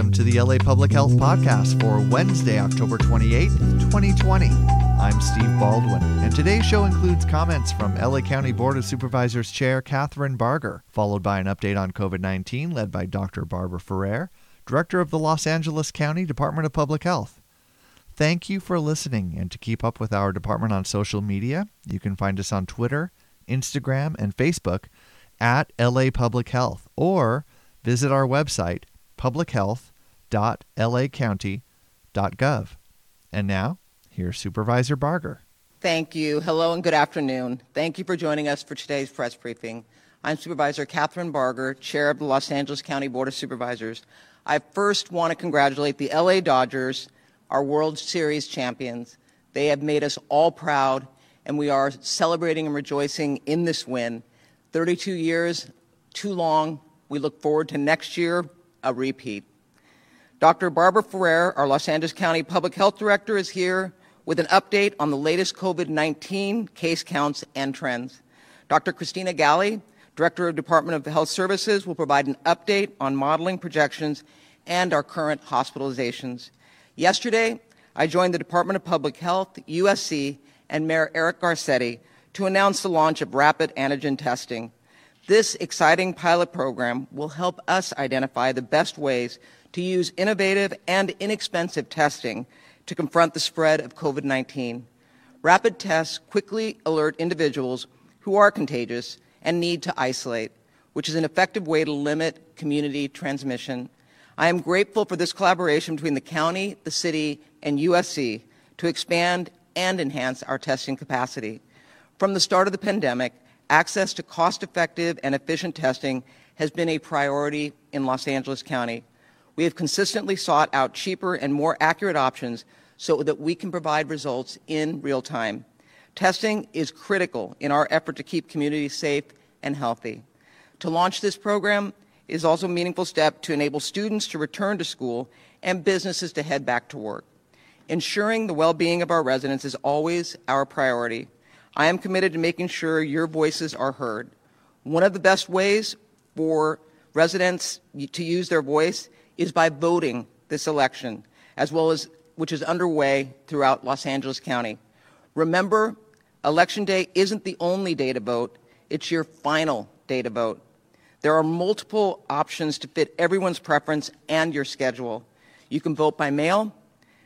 Welcome to the LA Public Health Podcast for Wednesday, October 28th, 2020. I'm Steve Baldwin, and today's show includes comments from LA County Board of Supervisors Chair Kathryn Barger, followed by an update on COVID 19 led by Dr. Barbara Ferrer, Director of the Los Angeles County Department of Public Health. Thank you for listening, and to keep up with our department on social media, you can find us on Twitter, Instagram, and Facebook at LA Public Health or visit our website, publichealth.lacounty.gov. And now, here's Supervisor Barger. Thank you. Hello and good afternoon. Thank you for joining us for today's press briefing. I'm Supervisor Kathryn Barger, Chair of the Los Angeles County Board of Supervisors. I first want to congratulate the LA Dodgers, our World Series champions. They have made us all proud, and we are celebrating and rejoicing in this win. 32 years, too long. We look forward to next year, a repeat. Dr. Barbara Ferrer, our Los Angeles County Public Health Director, is here with an update on the latest COVID 19 case counts and trends. Dr. Christina Ghaly, Director of Department of Health Services, will provide an update on modeling projections and our current hospitalizations. Yesterday, I joined the Department of Public Health, USC, and Mayor Eric Garcetti to announce the launch of rapid antigen testing. This exciting pilot program will help us identify the best ways to use innovative and inexpensive testing to confront the spread of COVID 19. Rapid tests quickly alert individuals who are contagious and need to isolate, which is an effective way to limit community transmission. I am grateful for this collaboration between the county, the city, and USC to expand and enhance our testing capacity. From the start of the pandemic, access to cost effective and efficient testing has been a priority in Los Angeles County. We have consistently sought out cheaper and more accurate options so that we can provide results in real time. Testing is critical in our effort to keep communities safe and healthy. To launch this program is also a meaningful step to enable students to return to school and businesses to head back to work. Ensuring the well being of our residents is always our priority. I am committed to making sure your voices are heard. One of the best ways for residents to use their voice is by voting this election, as well as which is underway throughout Los Angeles County. Remember, election day isn't the only day to vote, it's your final day to vote. There are multiple options to fit everyone's preference and your schedule. You can vote by mail,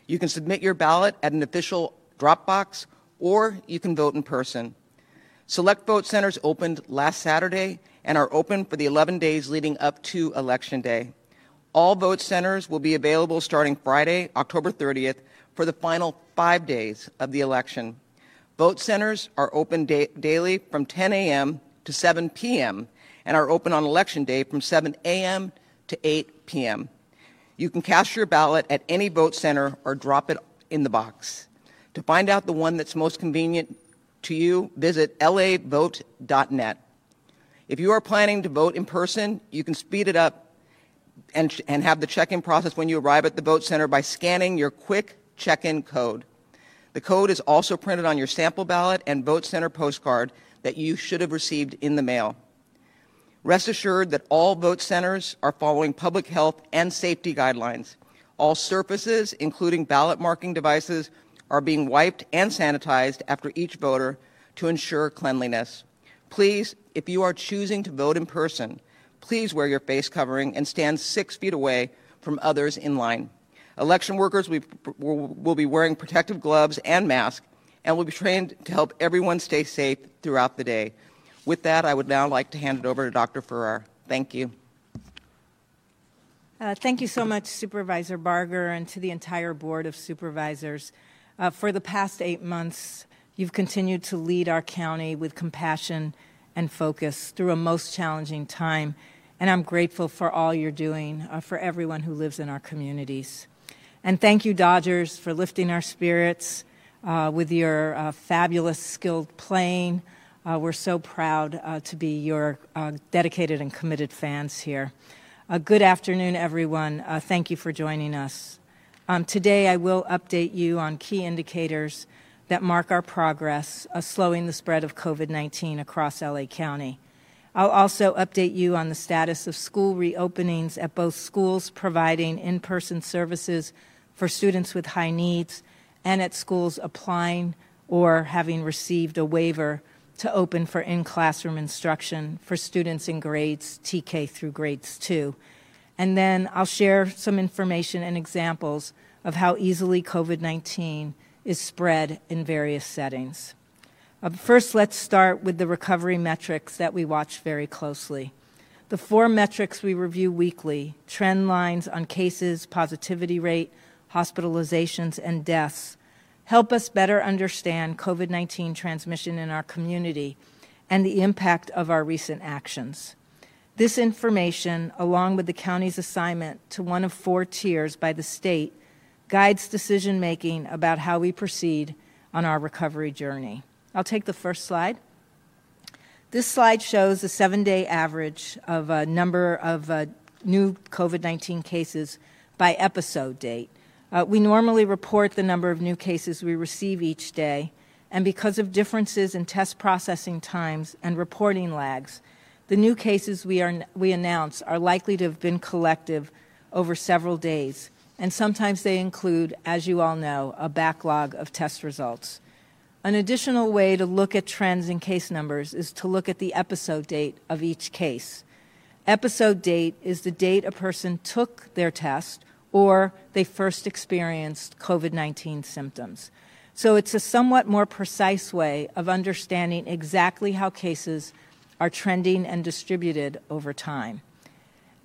you can submit your ballot at an official drop box, or you can vote in person. Select vote centers opened last Saturday and are open for the 11 days leading up to Election Day. All vote centers will be available starting Friday, October 30th, for the final five days of the election. Vote centers are open da- daily from 10 a.m. to 7 p.m. and are open on Election Day from 7 a.m. to 8 p.m. You can cast your ballot at any vote center or drop it in the box. To find out the one that's most convenient to you, visit lavote.net. If you are planning to vote in person, you can speed it up and, and have the check in process when you arrive at the vote center by scanning your quick check in code. The code is also printed on your sample ballot and vote center postcard that you should have received in the mail. Rest assured that all vote centers are following public health and safety guidelines. All surfaces, including ballot marking devices, are being wiped and sanitized after each voter to ensure cleanliness. Please, if you are choosing to vote in person, please wear your face covering and stand six feet away from others in line. Election workers will be wearing protective gloves and masks and will be trained to help everyone stay safe throughout the day. With that, I would now like to hand it over to Dr. Ferrer. Thank you. Uh, thank you so much, Supervisor Barger, and to the entire Board of Supervisors. Uh, for the past eight months, you've continued to lead our county with compassion and focus through a most challenging time, and I'm grateful for all you're doing uh, for everyone who lives in our communities. And thank you, Dodgers, for lifting our spirits uh, with your uh, fabulous, skilled playing. Uh, we're so proud uh, to be your dedicated and committed fans here. good afternoon, everyone. thank you for joining us. Um, today, I will update you on key indicators that mark our progress slowing the spread of COVID 19 across LA County. I'll also update you on the status of school reopenings at both schools providing in person services for students with high needs and at schools applying or having received a waiver to open for in classroom instruction for students in grades TK through grades 2. And then I'll share some information and examples of how easily COVID 19 is spread in various settings. Uh, first, let's start with the recovery metrics that we watch very closely. The four metrics we review weekly trend lines on cases, positivity rate, hospitalizations, and deaths help us better understand COVID 19 transmission in our community and the impact of our recent actions. This information, along with the county's assignment to one of four tiers by the state, guides decision making about how we proceed on our recovery journey. I'll take the first slide. This slide shows a seven day average of a number of uh, new COVID 19 cases by episode date. Uh, we normally report the number of new cases we receive each day, and because of differences in test processing times and reporting lags, the new cases we, are, we announce are likely to have been collective over several days, and sometimes they include, as you all know, a backlog of test results. An additional way to look at trends in case numbers is to look at the episode date of each case. Episode date is the date a person took their test or they first experienced COVID 19 symptoms. So it's a somewhat more precise way of understanding exactly how cases are trending and distributed over time.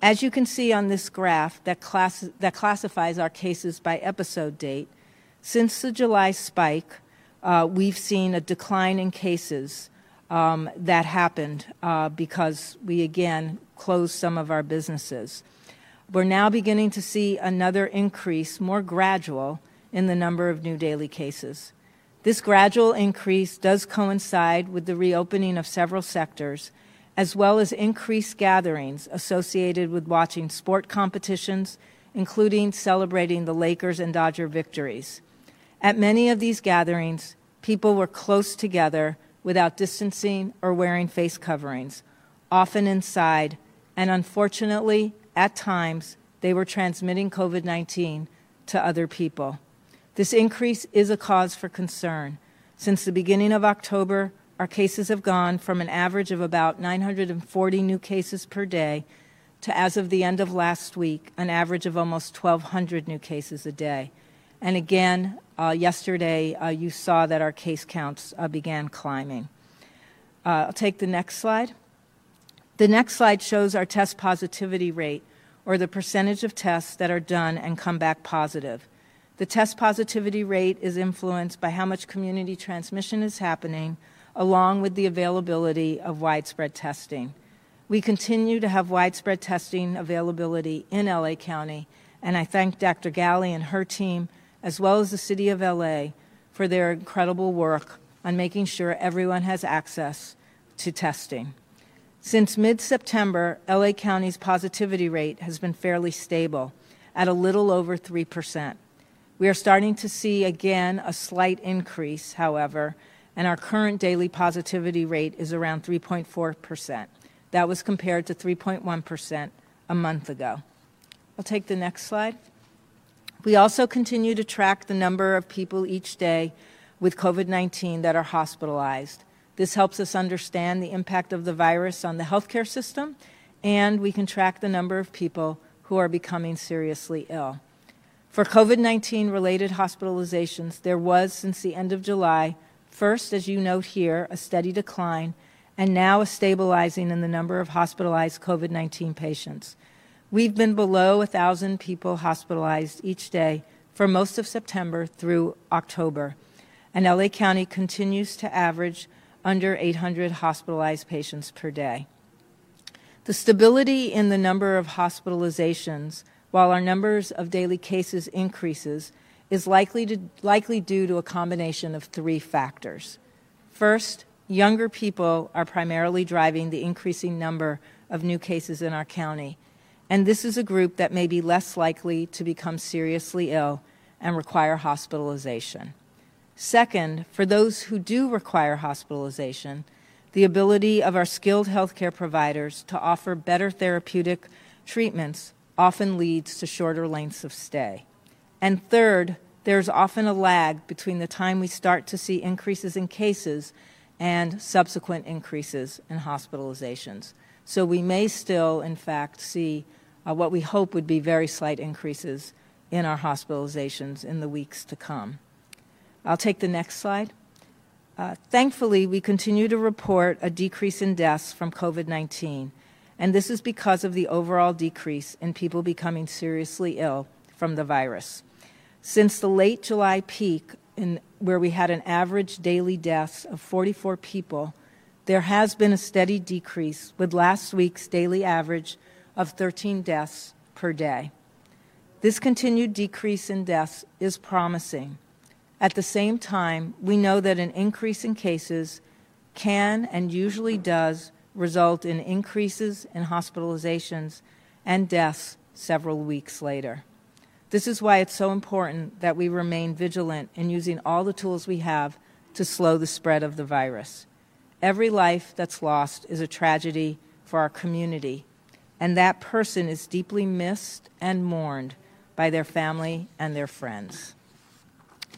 As you can see on this graph that, class- that classifies our cases by episode date, since the July spike, uh, we've seen a decline in cases um, that happened uh, because we again closed some of our businesses. We're now beginning to see another increase, more gradual, in the number of new daily cases. This gradual increase does coincide with the reopening of several sectors, as well as increased gatherings associated with watching sport competitions, including celebrating the Lakers and Dodger victories. At many of these gatherings, people were close together without distancing or wearing face coverings, often inside, and unfortunately, at times, they were transmitting COVID 19 to other people. This increase is a cause for concern. Since the beginning of October, our cases have gone from an average of about 940 new cases per day to, as of the end of last week, an average of almost 1,200 new cases a day. And again, uh, yesterday, uh, you saw that our case counts uh, began climbing. Uh, I'll take the next slide. The next slide shows our test positivity rate, or the percentage of tests that are done and come back positive. The test positivity rate is influenced by how much community transmission is happening, along with the availability of widespread testing. We continue to have widespread testing availability in LA County, and I thank Dr. Ghaly and her team, as well as the City of LA, for their incredible work on making sure everyone has access to testing. Since mid September, LA County's positivity rate has been fairly stable at a little over 3%. We are starting to see again a slight increase, however, and our current daily positivity rate is around 3.4%. That was compared to 3.1% a month ago. I'll take the next slide. We also continue to track the number of people each day with COVID 19 that are hospitalized. This helps us understand the impact of the virus on the healthcare system, and we can track the number of people who are becoming seriously ill. For COVID 19 related hospitalizations, there was, since the end of July, first, as you note here, a steady decline, and now a stabilizing in the number of hospitalized COVID 19 patients. We've been below 1,000 people hospitalized each day for most of September through October, and LA County continues to average under 800 hospitalized patients per day. The stability in the number of hospitalizations, while our numbers of daily cases increases, is likely, to, likely due to a combination of three factors. First, younger people are primarily driving the increasing number of new cases in our county, and this is a group that may be less likely to become seriously ill and require hospitalization. Second, for those who do require hospitalization, the ability of our skilled healthcare providers to offer better therapeutic treatments often leads to shorter lengths of stay. And third, there's often a lag between the time we start to see increases in cases and subsequent increases in hospitalizations. So we may still, in fact, see uh, what we hope would be very slight increases in our hospitalizations in the weeks to come. I'll take the next slide. Uh, thankfully, we continue to report a decrease in deaths from COVID 19, and this is because of the overall decrease in people becoming seriously ill from the virus. Since the late July peak, in, where we had an average daily deaths of 44 people, there has been a steady decrease, with last week's daily average of 13 deaths per day. This continued decrease in deaths is promising. At the same time, we know that an increase in cases can and usually does result in increases in hospitalizations and deaths several weeks later. This is why it's so important that we remain vigilant in using all the tools we have to slow the spread of the virus. Every life that's lost is a tragedy for our community, and that person is deeply missed and mourned by their family and their friends.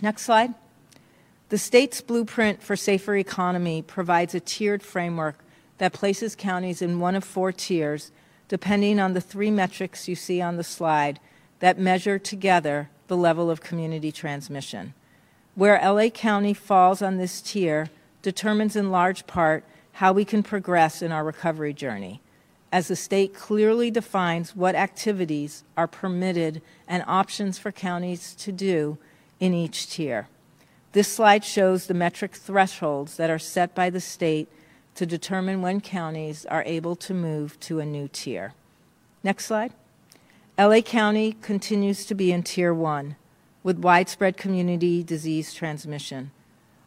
Next slide. The state's blueprint for safer economy provides a tiered framework that places counties in one of four tiers, depending on the three metrics you see on the slide that measure together the level of community transmission. Where LA County falls on this tier determines in large part how we can progress in our recovery journey, as the state clearly defines what activities are permitted and options for counties to do in each tier. This slide shows the metric thresholds that are set by the state to determine when counties are able to move to a new tier. Next slide. LA County continues to be in Tier 1 with widespread community disease transmission.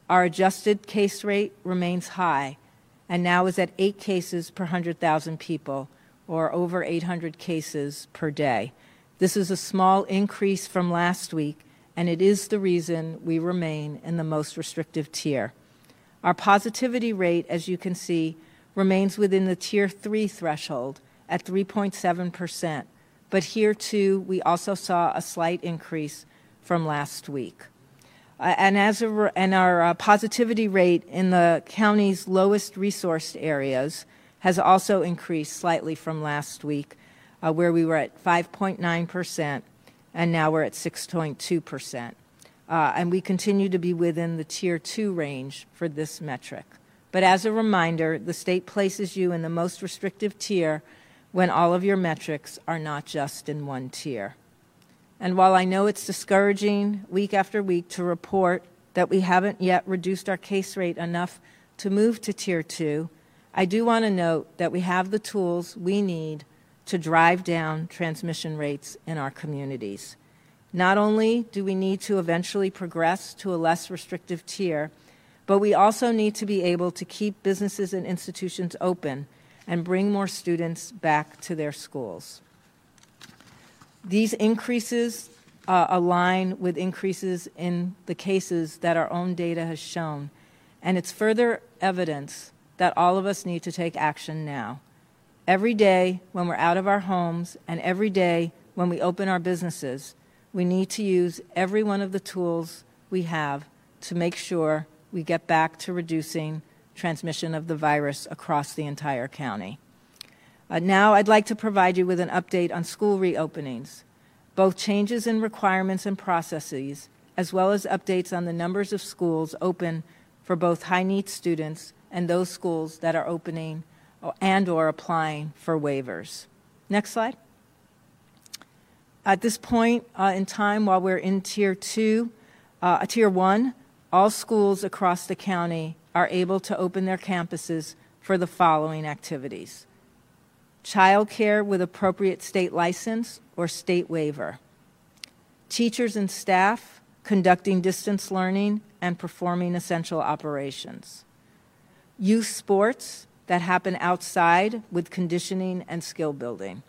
Our adjusted case rate remains high and now is at 8 cases per 100,000 people, or over 800 cases per day. This is a small increase from last week, and it is the reason we remain in the most restrictive tier. Our positivity rate, as you can see, remains within the Tier 3 threshold at 3.7 percent but here too, we also saw a slight increase from last week. Uh, and, as a, and our uh, positivity rate in the county's lowest resourced areas has also increased slightly from last week, uh, where we were at 5.9%, and now we're at 6.2%. Uh, and we continue to be within the tier two range for this metric. But as a reminder, the state places you in the most restrictive tier when all of your metrics are not just in one tier. And while I know it's discouraging week after week to report that we haven't yet reduced our case rate enough to move to tier two, I do want to note that we have the tools we need to drive down transmission rates in our communities. Not only do we need to eventually progress to a less restrictive tier, but we also need to be able to keep businesses and institutions open and bring more students back to their schools. These increases uh, align with increases in the cases that our own data has shown, and it's further evidence that all of us need to take action now. Every day when we're out of our homes and every day when we open our businesses, we need to use every one of the tools we have to make sure we get back to reducing transmission of the virus across the entire county. Uh, now, I'd like to provide you with an update on school reopenings, both changes in requirements and processes, as well as updates on the numbers of schools open for both high need students and those schools that are opening and or applying for waivers. Next slide. At this point uh, in time, while we're in Tier 2, uh, Tier 1, all schools across the county are able to open their campuses for the following activities childcare with appropriate state license or state waiver, teachers and staff conducting distance learning and performing essential operations, youth sports that happen outside with conditioning and skill building.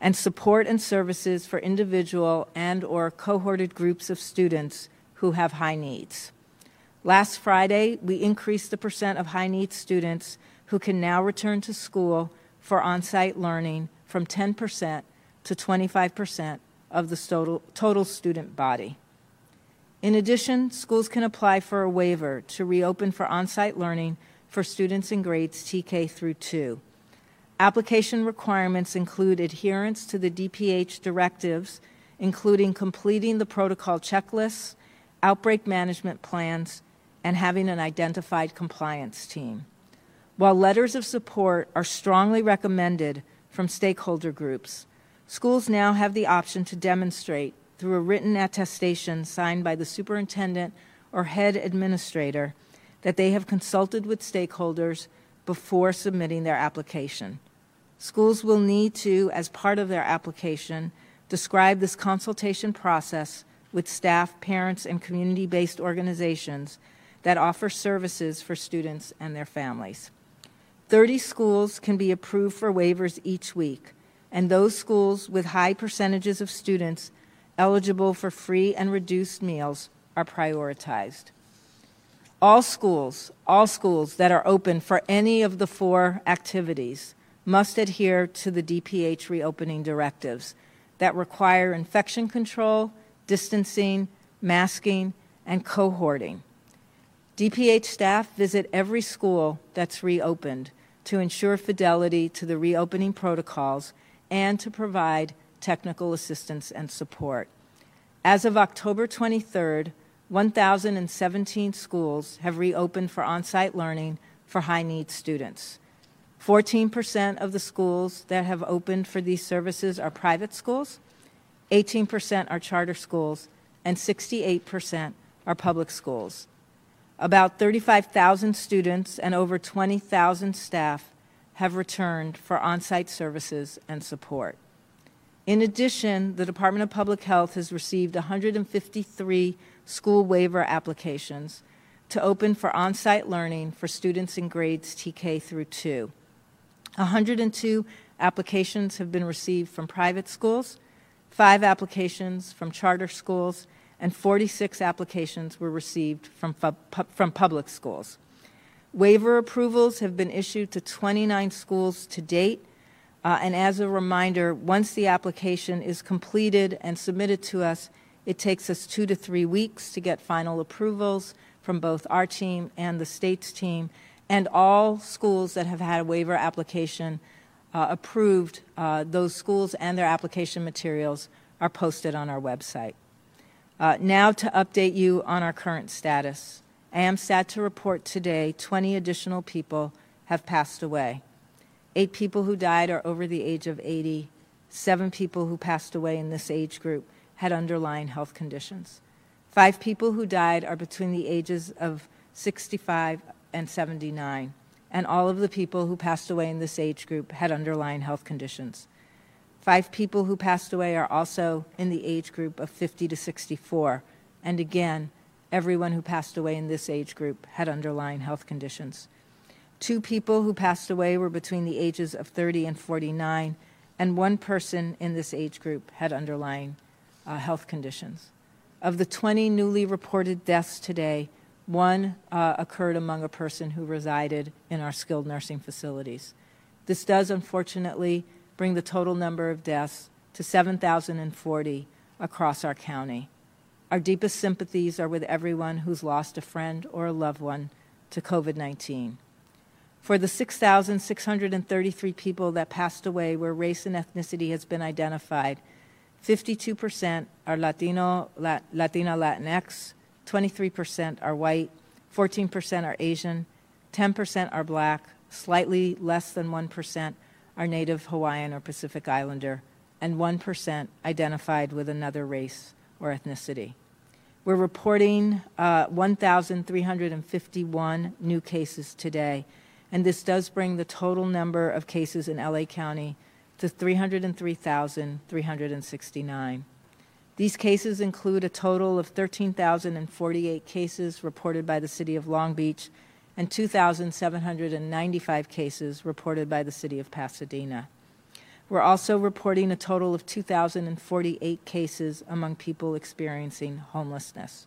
And support and services for individual and or cohorted groups of students who have high needs. Last Friday, we increased the percent of high needs students who can now return to school for on site learning from 10% to 25% of the total, total student body. In addition, schools can apply for a waiver to reopen for on site learning for students in grades TK through 2. Application requirements include adherence to the DPH directives, including completing the protocol checklists, outbreak management plans, and having an identified compliance team. While letters of support are strongly recommended from stakeholder groups, schools now have the option to demonstrate through a written attestation signed by the superintendent or head administrator that they have consulted with stakeholders before submitting their application. Schools will need to, as part of their application, describe this consultation process with staff, parents, and community based organizations that offer services for students and their families. 30 schools can be approved for waivers each week, and those schools with high percentages of students eligible for free and reduced meals are prioritized. All schools, all schools that are open for any of the four activities must adhere to the DPH reopening directives that require infection control, distancing, masking, and cohorting. DPH staff visit every school that's reopened to ensure fidelity to the reopening protocols and to provide technical assistance and support. As of October 23rd, 1,017 schools have reopened for on site learning for high need students. 14% of the schools that have opened for these services are private schools, 18% are charter schools, and 68% are public schools. About 35,000 students and over 20,000 staff have returned for on site services and support. In addition, the Department of Public Health has received 153 school waiver applications to open for on site learning for students in grades TK through 2. 102 applications have been received from private schools, five applications from charter schools, and 46 applications were received from, from public schools. Waiver approvals have been issued to 29 schools to date. Uh, and as a reminder, once the application is completed and submitted to us, it takes us two to three weeks to get final approvals from both our team and the state's team. And all schools that have had a waiver application uh, approved, uh, those schools and their application materials are posted on our website. Uh, now to update you on our current status. I am sad to report today 20 additional people have passed away. Eight people who died are over the age of 80. Seven people who passed away in this age group had underlying health conditions. Five people who died are between the ages of 65 and 79. And all of the people who passed away in this age group had underlying health conditions. Five people who passed away are also in the age group of 50 to 64. And again, everyone who passed away in this age group had underlying health conditions. Two people who passed away were between the ages of 30 and 49, and one person in this age group had underlying uh, health conditions. Of the 20 newly reported deaths today, one uh, occurred among a person who resided in our skilled nursing facilities. This does, unfortunately, bring the total number of deaths to 7,040 across our county. Our deepest sympathies are with everyone who's lost a friend or a loved one to COVID 19. For the 6,633 people that passed away where race and ethnicity has been identified, 52% are Latino, Latina Latinx, 23% are white, 14% are Asian, 10% are black, slightly less than 1% are Native Hawaiian or Pacific Islander, and 1% identified with another race or ethnicity. We're reporting uh, 1,351 new cases today, and this does bring the total number of cases in LA County to 303,369. These cases include a total of 13,048 cases reported by the City of Long Beach and 2,795 cases reported by the city of Pasadena. We're also reporting a total of 2,048 cases among people experiencing homelessness.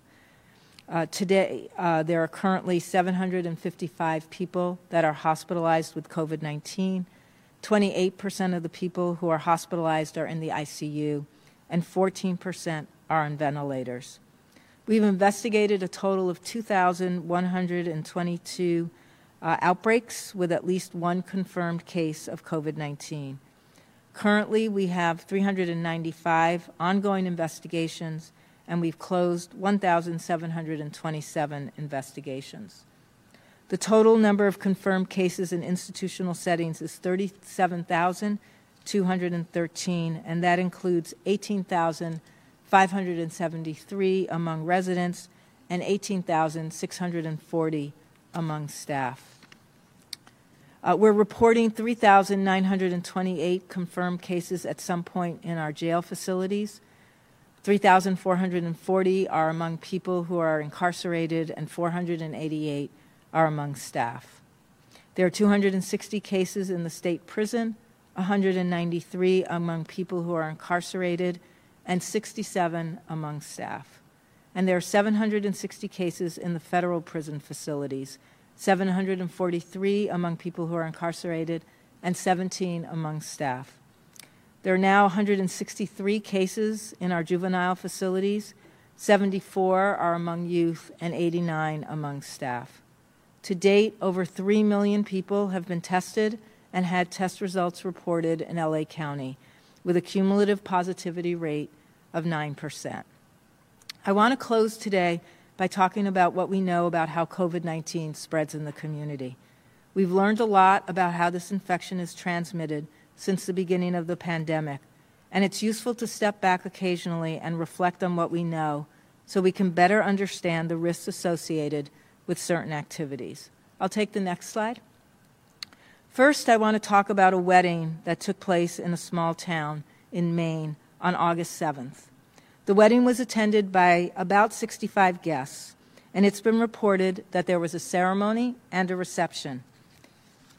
Uh, today, uh, there are currently 755 people that are hospitalized with COVID 19. 28% of the people who are hospitalized are in the ICU, and 14% are on ventilators. We've investigated a total of 2,122 uh, outbreaks with at least one confirmed case of COVID 19. Currently, we have 395 ongoing investigations, and we've closed 1,727 investigations. The total number of confirmed cases in institutional settings is 37,213, and that includes 18,573 among residents and 18,640 among staff. Uh, we're reporting 3,928 confirmed cases at some point in our jail facilities. 3,440 are among people who are incarcerated, and 488 are among staff. There are 260 cases in the state prison, 193 among people who are incarcerated, and 67 among staff. And there are 760 cases in the federal prison facilities, 743 among people who are incarcerated, and 17 among staff. There are now 163 cases in our juvenile facilities. 74 are among youth and 89 among staff. To date, over 3 million people have been tested and had test results reported in LA County, with a cumulative positivity rate of 9%. I want to close today by talking about what we know about how COVID 19 spreads in the community. We've learned a lot about how this infection is transmitted since the beginning of the pandemic, and it's useful to step back occasionally and reflect on what we know so we can better understand the risks associated with certain activities. I'll take the next slide. First, I want to talk about a wedding that took place in a small town in Maine on August 7th. The wedding was attended by about 65 guests, and it's been reported that there was a ceremony and a reception.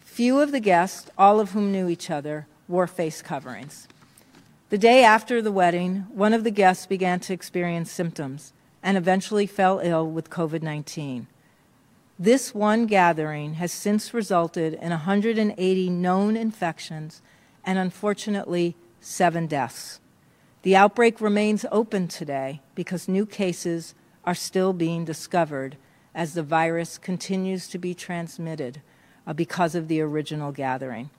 Few of the guests, all of whom knew each other, wore face coverings. The day after the wedding, one of the guests began to experience symptoms and eventually fell ill with COVID 19. This one gathering has since resulted in 180 known infections and unfortunately seven deaths. The outbreak remains open today because new cases are still being discovered as the virus continues to be transmitted uh, because of the original gathering.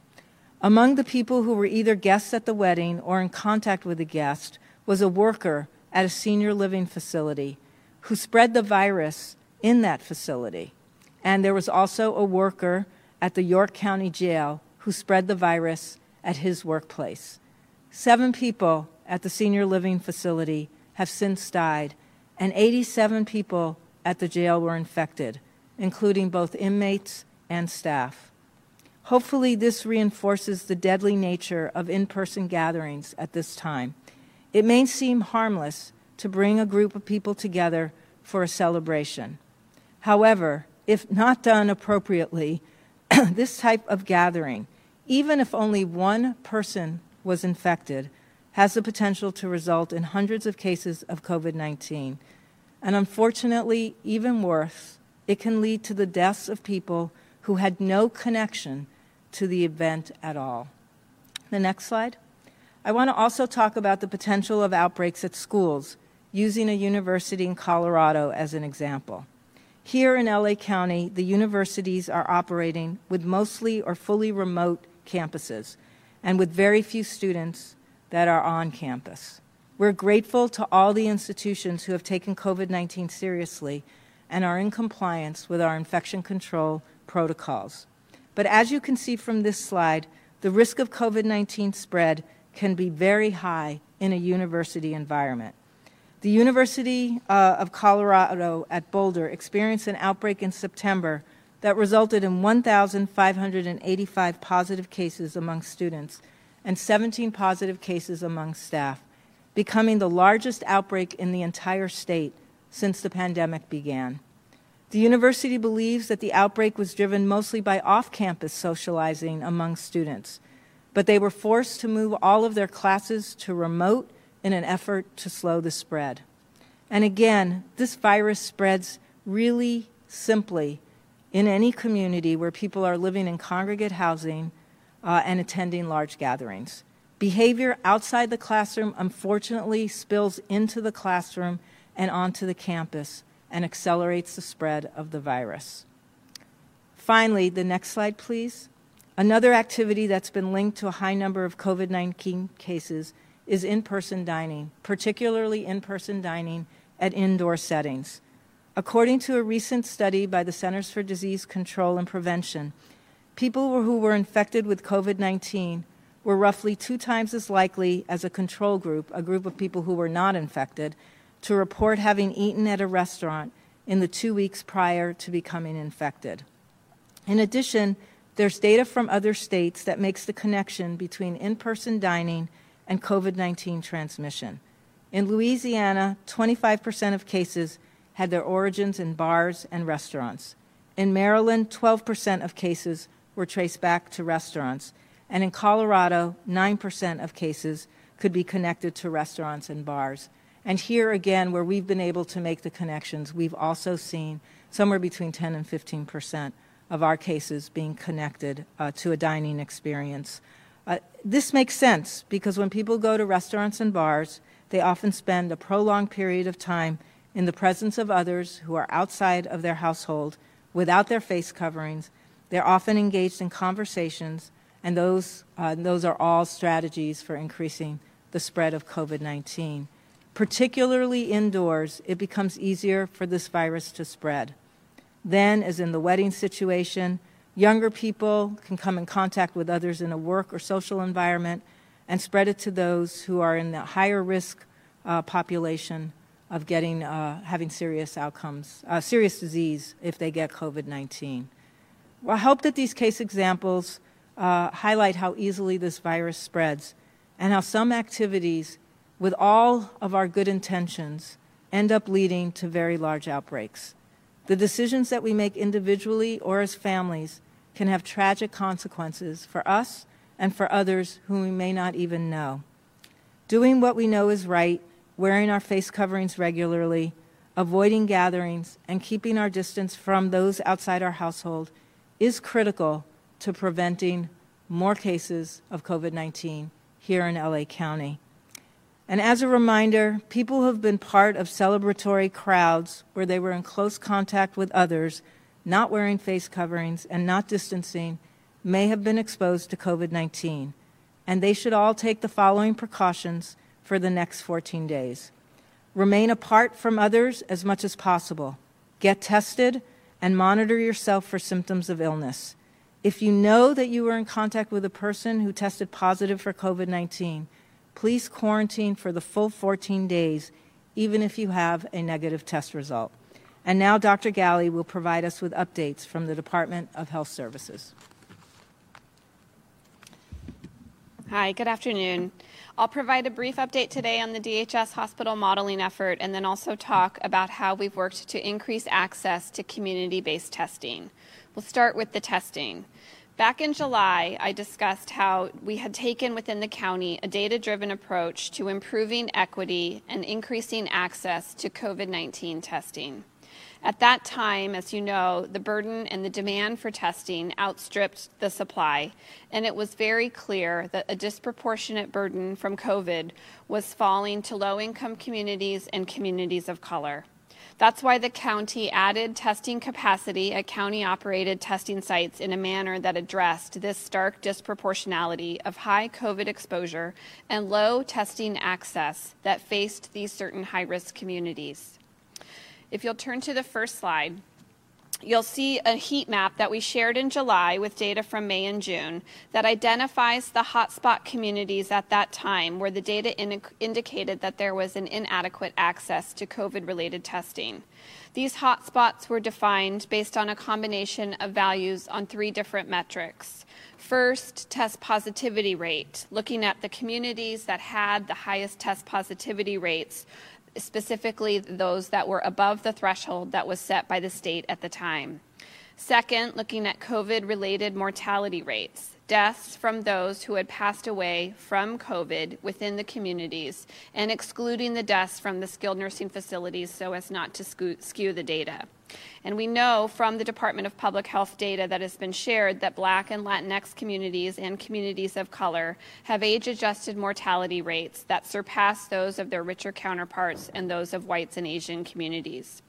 Among the people who were either guests at the wedding or in contact with the guest was a worker at a senior living facility who spread the virus in that facility. And there was also a worker at the York County Jail who spread the virus at his workplace. Seven people at the senior living facility have since died, and 87 people at the jail were infected, including both inmates and staff. Hopefully, this reinforces the deadly nature of in person gatherings at this time. It may seem harmless to bring a group of people together for a celebration. However, if not done appropriately, this type of gathering, even if only one person was infected, has the potential to result in hundreds of cases of COVID 19. And unfortunately, even worse, it can lead to the deaths of people who had no connection to the event at all. The next slide. I want to also talk about the potential of outbreaks at schools, using a university in Colorado as an example. Here in LA County, the universities are operating with mostly or fully remote campuses and with very few students that are on campus. We're grateful to all the institutions who have taken COVID 19 seriously and are in compliance with our infection control protocols. But as you can see from this slide, the risk of COVID 19 spread can be very high in a university environment. The University uh, of Colorado at Boulder experienced an outbreak in September that resulted in 1,585 positive cases among students and 17 positive cases among staff, becoming the largest outbreak in the entire state since the pandemic began. The university believes that the outbreak was driven mostly by off campus socializing among students, but they were forced to move all of their classes to remote in an effort to slow the spread. And again, this virus spreads really simply in any community where people are living in congregate housing uh, and attending large gatherings. Behavior outside the classroom, unfortunately, spills into the classroom and onto the campus and accelerates the spread of the virus. Finally, the next slide, please. Another activity that's been linked to a high number of COVID 19 cases is in person dining, particularly in person dining at indoor settings. According to a recent study by the Centers for Disease Control and Prevention, people who were infected with COVID 19 were roughly two times as likely as a control group, a group of people who were not infected, to report having eaten at a restaurant in the two weeks prior to becoming infected. In addition, there's data from other states that makes the connection between in person dining and COVID 19 transmission. In Louisiana, 25% of cases had their origins in bars and restaurants. In Maryland, 12% of cases were traced back to restaurants. And in Colorado, 9% of cases could be connected to restaurants and bars. And here again, where we've been able to make the connections, we've also seen somewhere between 10 and 15 percent of our cases being connected uh, to a dining experience. Uh, this makes sense because when people go to restaurants and bars, they often spend a prolonged period of time in the presence of others who are outside of their household without their face coverings. They're often engaged in conversations, and those, uh, those are all strategies for increasing the spread of COVID 19. Particularly indoors, it becomes easier for this virus to spread. Then, as in the wedding situation, younger people can come in contact with others in a work or social environment and spread it to those who are in the higher risk uh, population of getting uh, having serious outcomes, uh, serious disease if they get COVID 19. Well, I hope that these case examples uh, highlight how easily this virus spreads and how some activities, with all of our good intentions, end up leading to very large outbreaks. The decisions that we make individually or as families can have tragic consequences for us and for others whom we may not even know. Doing what we know is right, wearing our face coverings regularly, avoiding gatherings, and keeping our distance from those outside our household is critical to preventing more cases of COVID 19 here in LA County. And as a reminder, people who have been part of celebratory crowds where they were in close contact with others, not wearing face coverings and not distancing, may have been exposed to COVID 19. And they should all take the following precautions for the next 14 days remain apart from others as much as possible, get tested, and monitor yourself for symptoms of illness. If you know that you were in contact with a person who tested positive for COVID 19, please quarantine for the full 14 days, even if you have a negative test result. And now Dr. Ghaly will provide us with updates from the Department of Health Services. Hi, good afternoon. I'll provide a brief update today on the DHS hospital modeling effort and then also talk about how we've worked to increase access to community based testing. We'll start with the testing. Back in July, I discussed how we had taken within the county a data driven approach to improving equity and increasing access to COVID 19 testing. At that time, as you know, the burden and the demand for testing outstripped the supply, and it was very clear that a disproportionate burden from COVID was falling to low income communities and communities of color. That's why the county added testing capacity at county operated testing sites in a manner that addressed this stark disproportionality of high COVID exposure and low testing access that faced these certain high risk communities. If you'll turn to the first slide you'll see a heat map that we shared in July with data from May and June that identifies the hotspot communities at that time where the data in- indicated that there was an inadequate access to COVID related testing. These hotspots were defined based on a combination of values on three different metrics. First, test positivity rate, looking at the communities that had the highest test positivity rates specifically those that were above the threshold that was set by the state at the time. Second, looking at COVID related mortality rates deaths from those who had passed away from COVID within the communities and excluding the deaths from the skilled nursing facilities so as not to skew the data. And we know from the Department of Public Health data that has been shared that Black and Latinx communities and communities of color have age adjusted mortality rates that surpass those of their richer counterparts and those of whites and Asian communities.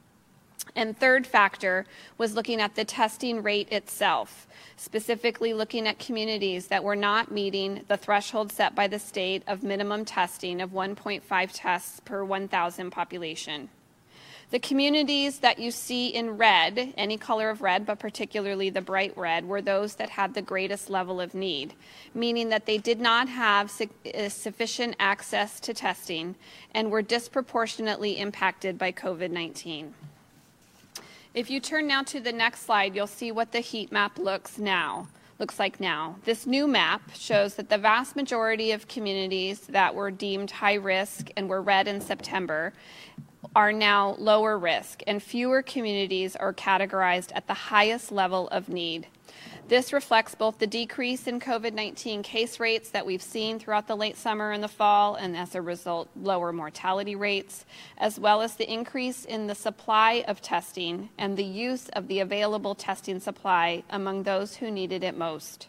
And third factor was looking at the testing rate itself, specifically looking at communities that were not meeting the threshold set by the state of minimum testing of 1.5 tests per 1,000 population. The communities that you see in red, any color of red, but particularly the bright red, were those that had the greatest level of need, meaning that they did not have uh, sufficient access to testing and were disproportionately impacted by COVID 19. If you turn now to the next slide, you'll see what the heat map looks now looks like now. This new map shows that the vast majority of communities that were deemed high risk and were red in September are now lower risk, and fewer communities are categorized at the highest level of need. This reflects both the decrease in COVID 19 case rates that we've seen throughout the late summer and the fall, and as a result, lower mortality rates, as well as the increase in the supply of testing and the use of the available testing supply among those who needed it most.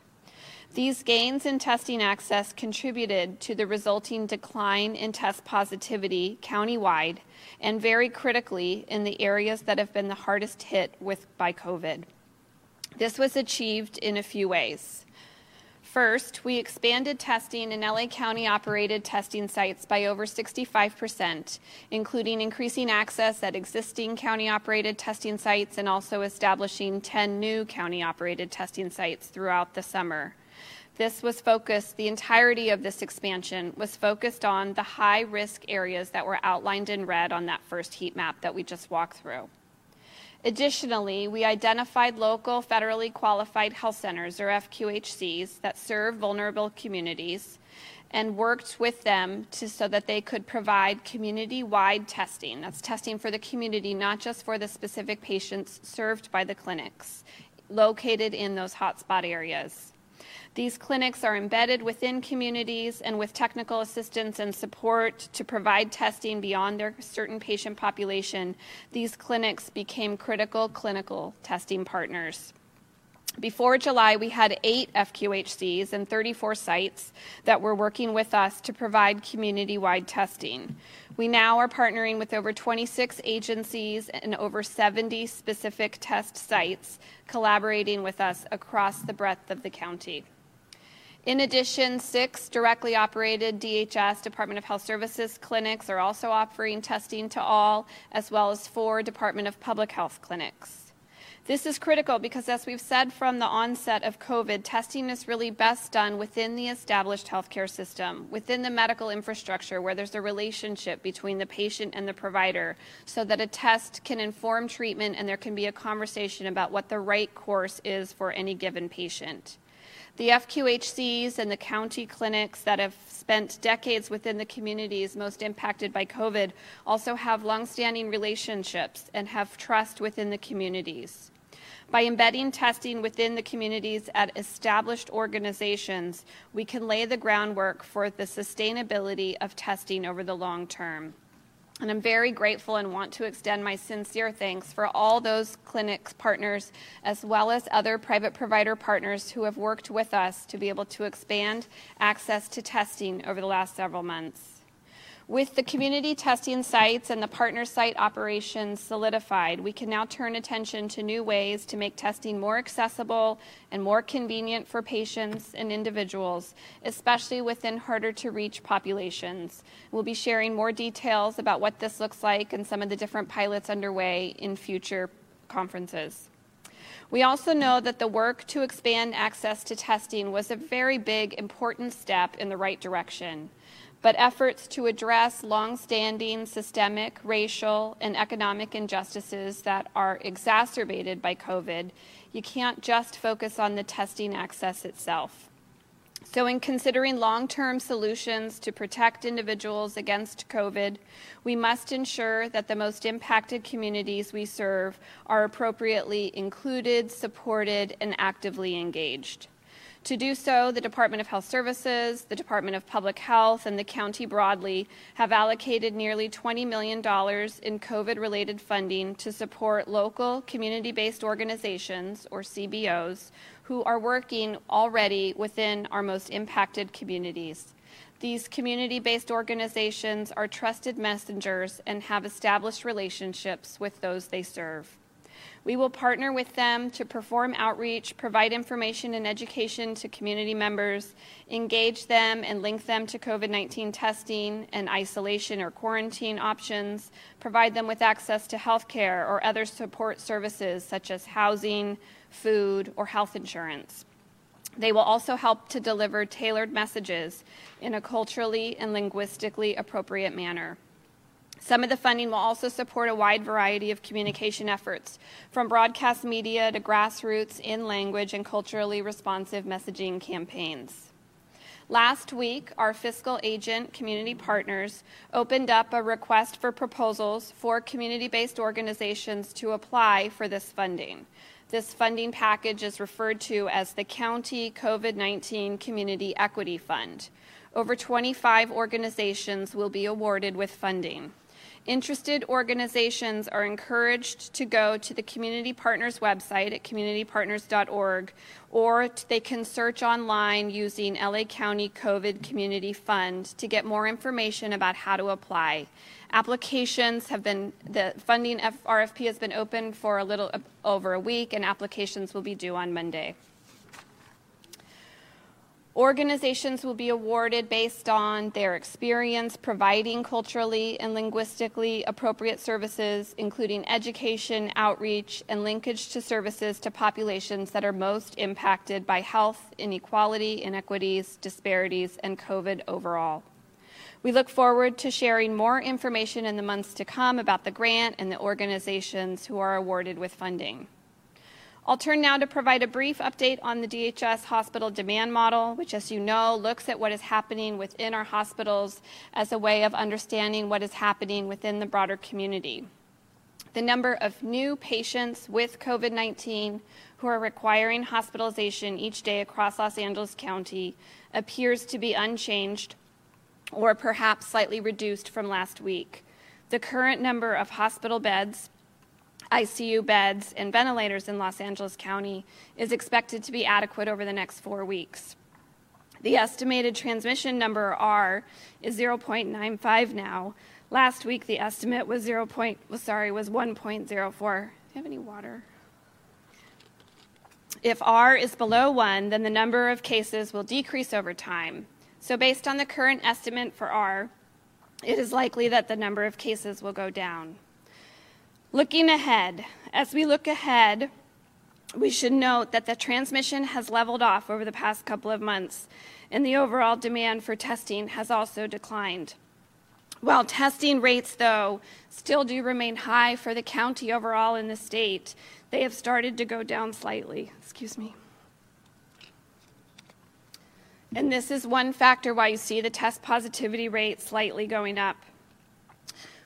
These gains in testing access contributed to the resulting decline in test positivity countywide and very critically in the areas that have been the hardest hit with by COVID. This was achieved in a few ways. First, we expanded testing in LA County operated testing sites by over 65%, including increasing access at existing county operated testing sites and also establishing 10 new county operated testing sites throughout the summer. This was focused, the entirety of this expansion was focused on the high risk areas that were outlined in red on that first heat map that we just walked through. Additionally, we identified local federally qualified health centers, or FQHCs, that serve vulnerable communities and worked with them to, so that they could provide community wide testing. That's testing for the community, not just for the specific patients served by the clinics located in those hotspot areas. These clinics are embedded within communities and with technical assistance and support to provide testing beyond their certain patient population. These clinics became critical clinical testing partners. Before July, we had eight FQHCs and 34 sites that were working with us to provide community wide testing. We now are partnering with over 26 agencies and over 70 specific test sites collaborating with us across the breadth of the county. In addition, six directly operated DHS, Department of Health Services clinics, are also offering testing to all, as well as four Department of Public Health clinics. This is critical because, as we've said from the onset of COVID, testing is really best done within the established healthcare system, within the medical infrastructure, where there's a relationship between the patient and the provider, so that a test can inform treatment and there can be a conversation about what the right course is for any given patient. The FQHCs and the county clinics that have spent decades within the communities most impacted by COVID also have longstanding relationships and have trust within the communities. By embedding testing within the communities at established organizations, we can lay the groundwork for the sustainability of testing over the long term. And I'm very grateful and want to extend my sincere thanks for all those clinics partners, as well as other private provider partners who have worked with us to be able to expand access to testing over the last several months. With the community testing sites and the partner site operations solidified, we can now turn attention to new ways to make testing more accessible and more convenient for patients and individuals, especially within harder to reach populations. We'll be sharing more details about what this looks like and some of the different pilots underway in future conferences. We also know that the work to expand access to testing was a very big, important step in the right direction but efforts to address longstanding systemic, racial, and economic injustices that are exacerbated by COVID, you can't just focus on the testing access itself. So, in considering long term solutions to protect individuals against COVID, we must ensure that the most impacted communities we serve are appropriately included, supported, and actively engaged. To do so, the Department of Health Services, the Department of Public Health, and the county broadly have allocated nearly $20 million in COVID related funding to support local community based organizations, or CBOs, who are working already within our most impacted communities. These community based organizations are trusted messengers and have established relationships with those they serve. We will partner with them to perform outreach, provide information and education to community members, engage them and link them to COVID 19 testing and isolation or quarantine options, provide them with access to health care or other support services such as housing, food, or health insurance. They will also help to deliver tailored messages in a culturally and linguistically appropriate manner. Some of the funding will also support a wide variety of communication efforts, from broadcast media to grassroots in language and culturally responsive messaging campaigns. Last week, our fiscal agent community partners opened up a request for proposals for community based organizations to apply for this funding. This funding package is referred to as the County COVID 19 Community Equity Fund. Over 25 organizations will be awarded with funding. Interested organizations are encouraged to go to the Community Partners website at communitypartners.org or they can search online using LA County COVID Community Fund to get more information about how to apply. Applications have been, the funding RFP has been open for a little over a week and applications will be due on Monday. Organizations will be awarded based on their experience providing culturally and linguistically appropriate services, including education, outreach, and linkage to services to populations that are most impacted by health inequality, inequities, disparities, and COVID overall. We look forward to sharing more information in the months to come about the grant and the organizations who are awarded with funding. I'll turn now to provide a brief update on the DHS hospital demand model, which, as you know, looks at what is happening within our hospitals as a way of understanding what is happening within the broader community. The number of new patients with COVID 19 who are requiring hospitalization each day across Los Angeles County appears to be unchanged or perhaps slightly reduced from last week. The current number of hospital beds ICU beds and ventilators in Los Angeles County is expected to be adequate over the next four weeks. The estimated transmission number R is 0.95 now. Last week the estimate was 0. Point, sorry was 1.04. Do you have any water? If R is below 1, then the number of cases will decrease over time. So based on the current estimate for R, it is likely that the number of cases will go down. Looking ahead, as we look ahead, we should note that the transmission has leveled off over the past couple of months, and the overall demand for testing has also declined. While testing rates, though, still do remain high for the county overall in the state, they have started to go down slightly. Excuse me. And this is one factor why you see the test positivity rate slightly going up.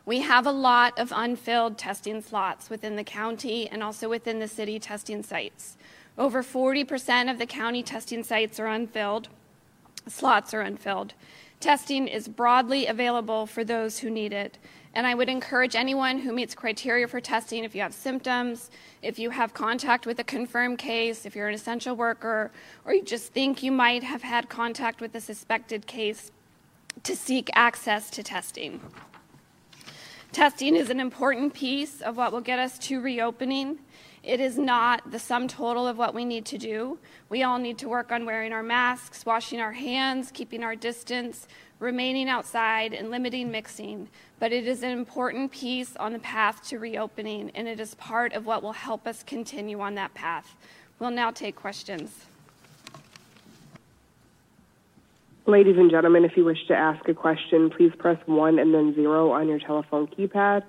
We have a lot of unfilled testing slots within the county and also within the city testing sites. Over 40% of the county testing sites are unfilled, slots are unfilled. Testing is broadly available for those who need it. And I would encourage anyone who meets criteria for testing, if you have symptoms, if you have contact with a confirmed case, if you're an essential worker, or you just think you might have had contact with a suspected case, to seek access to testing. Testing is an important piece of what will get us to reopening. It is not the sum total of what we need to do. We all need to work on wearing our masks, washing our hands, keeping our distance, remaining outside, and limiting mixing. But it is an important piece on the path to reopening, and it is part of what will help us continue on that path. We'll now take questions. Ladies and gentlemen, if you wish to ask a question, please press 1 and then 0 on your telephone keypad.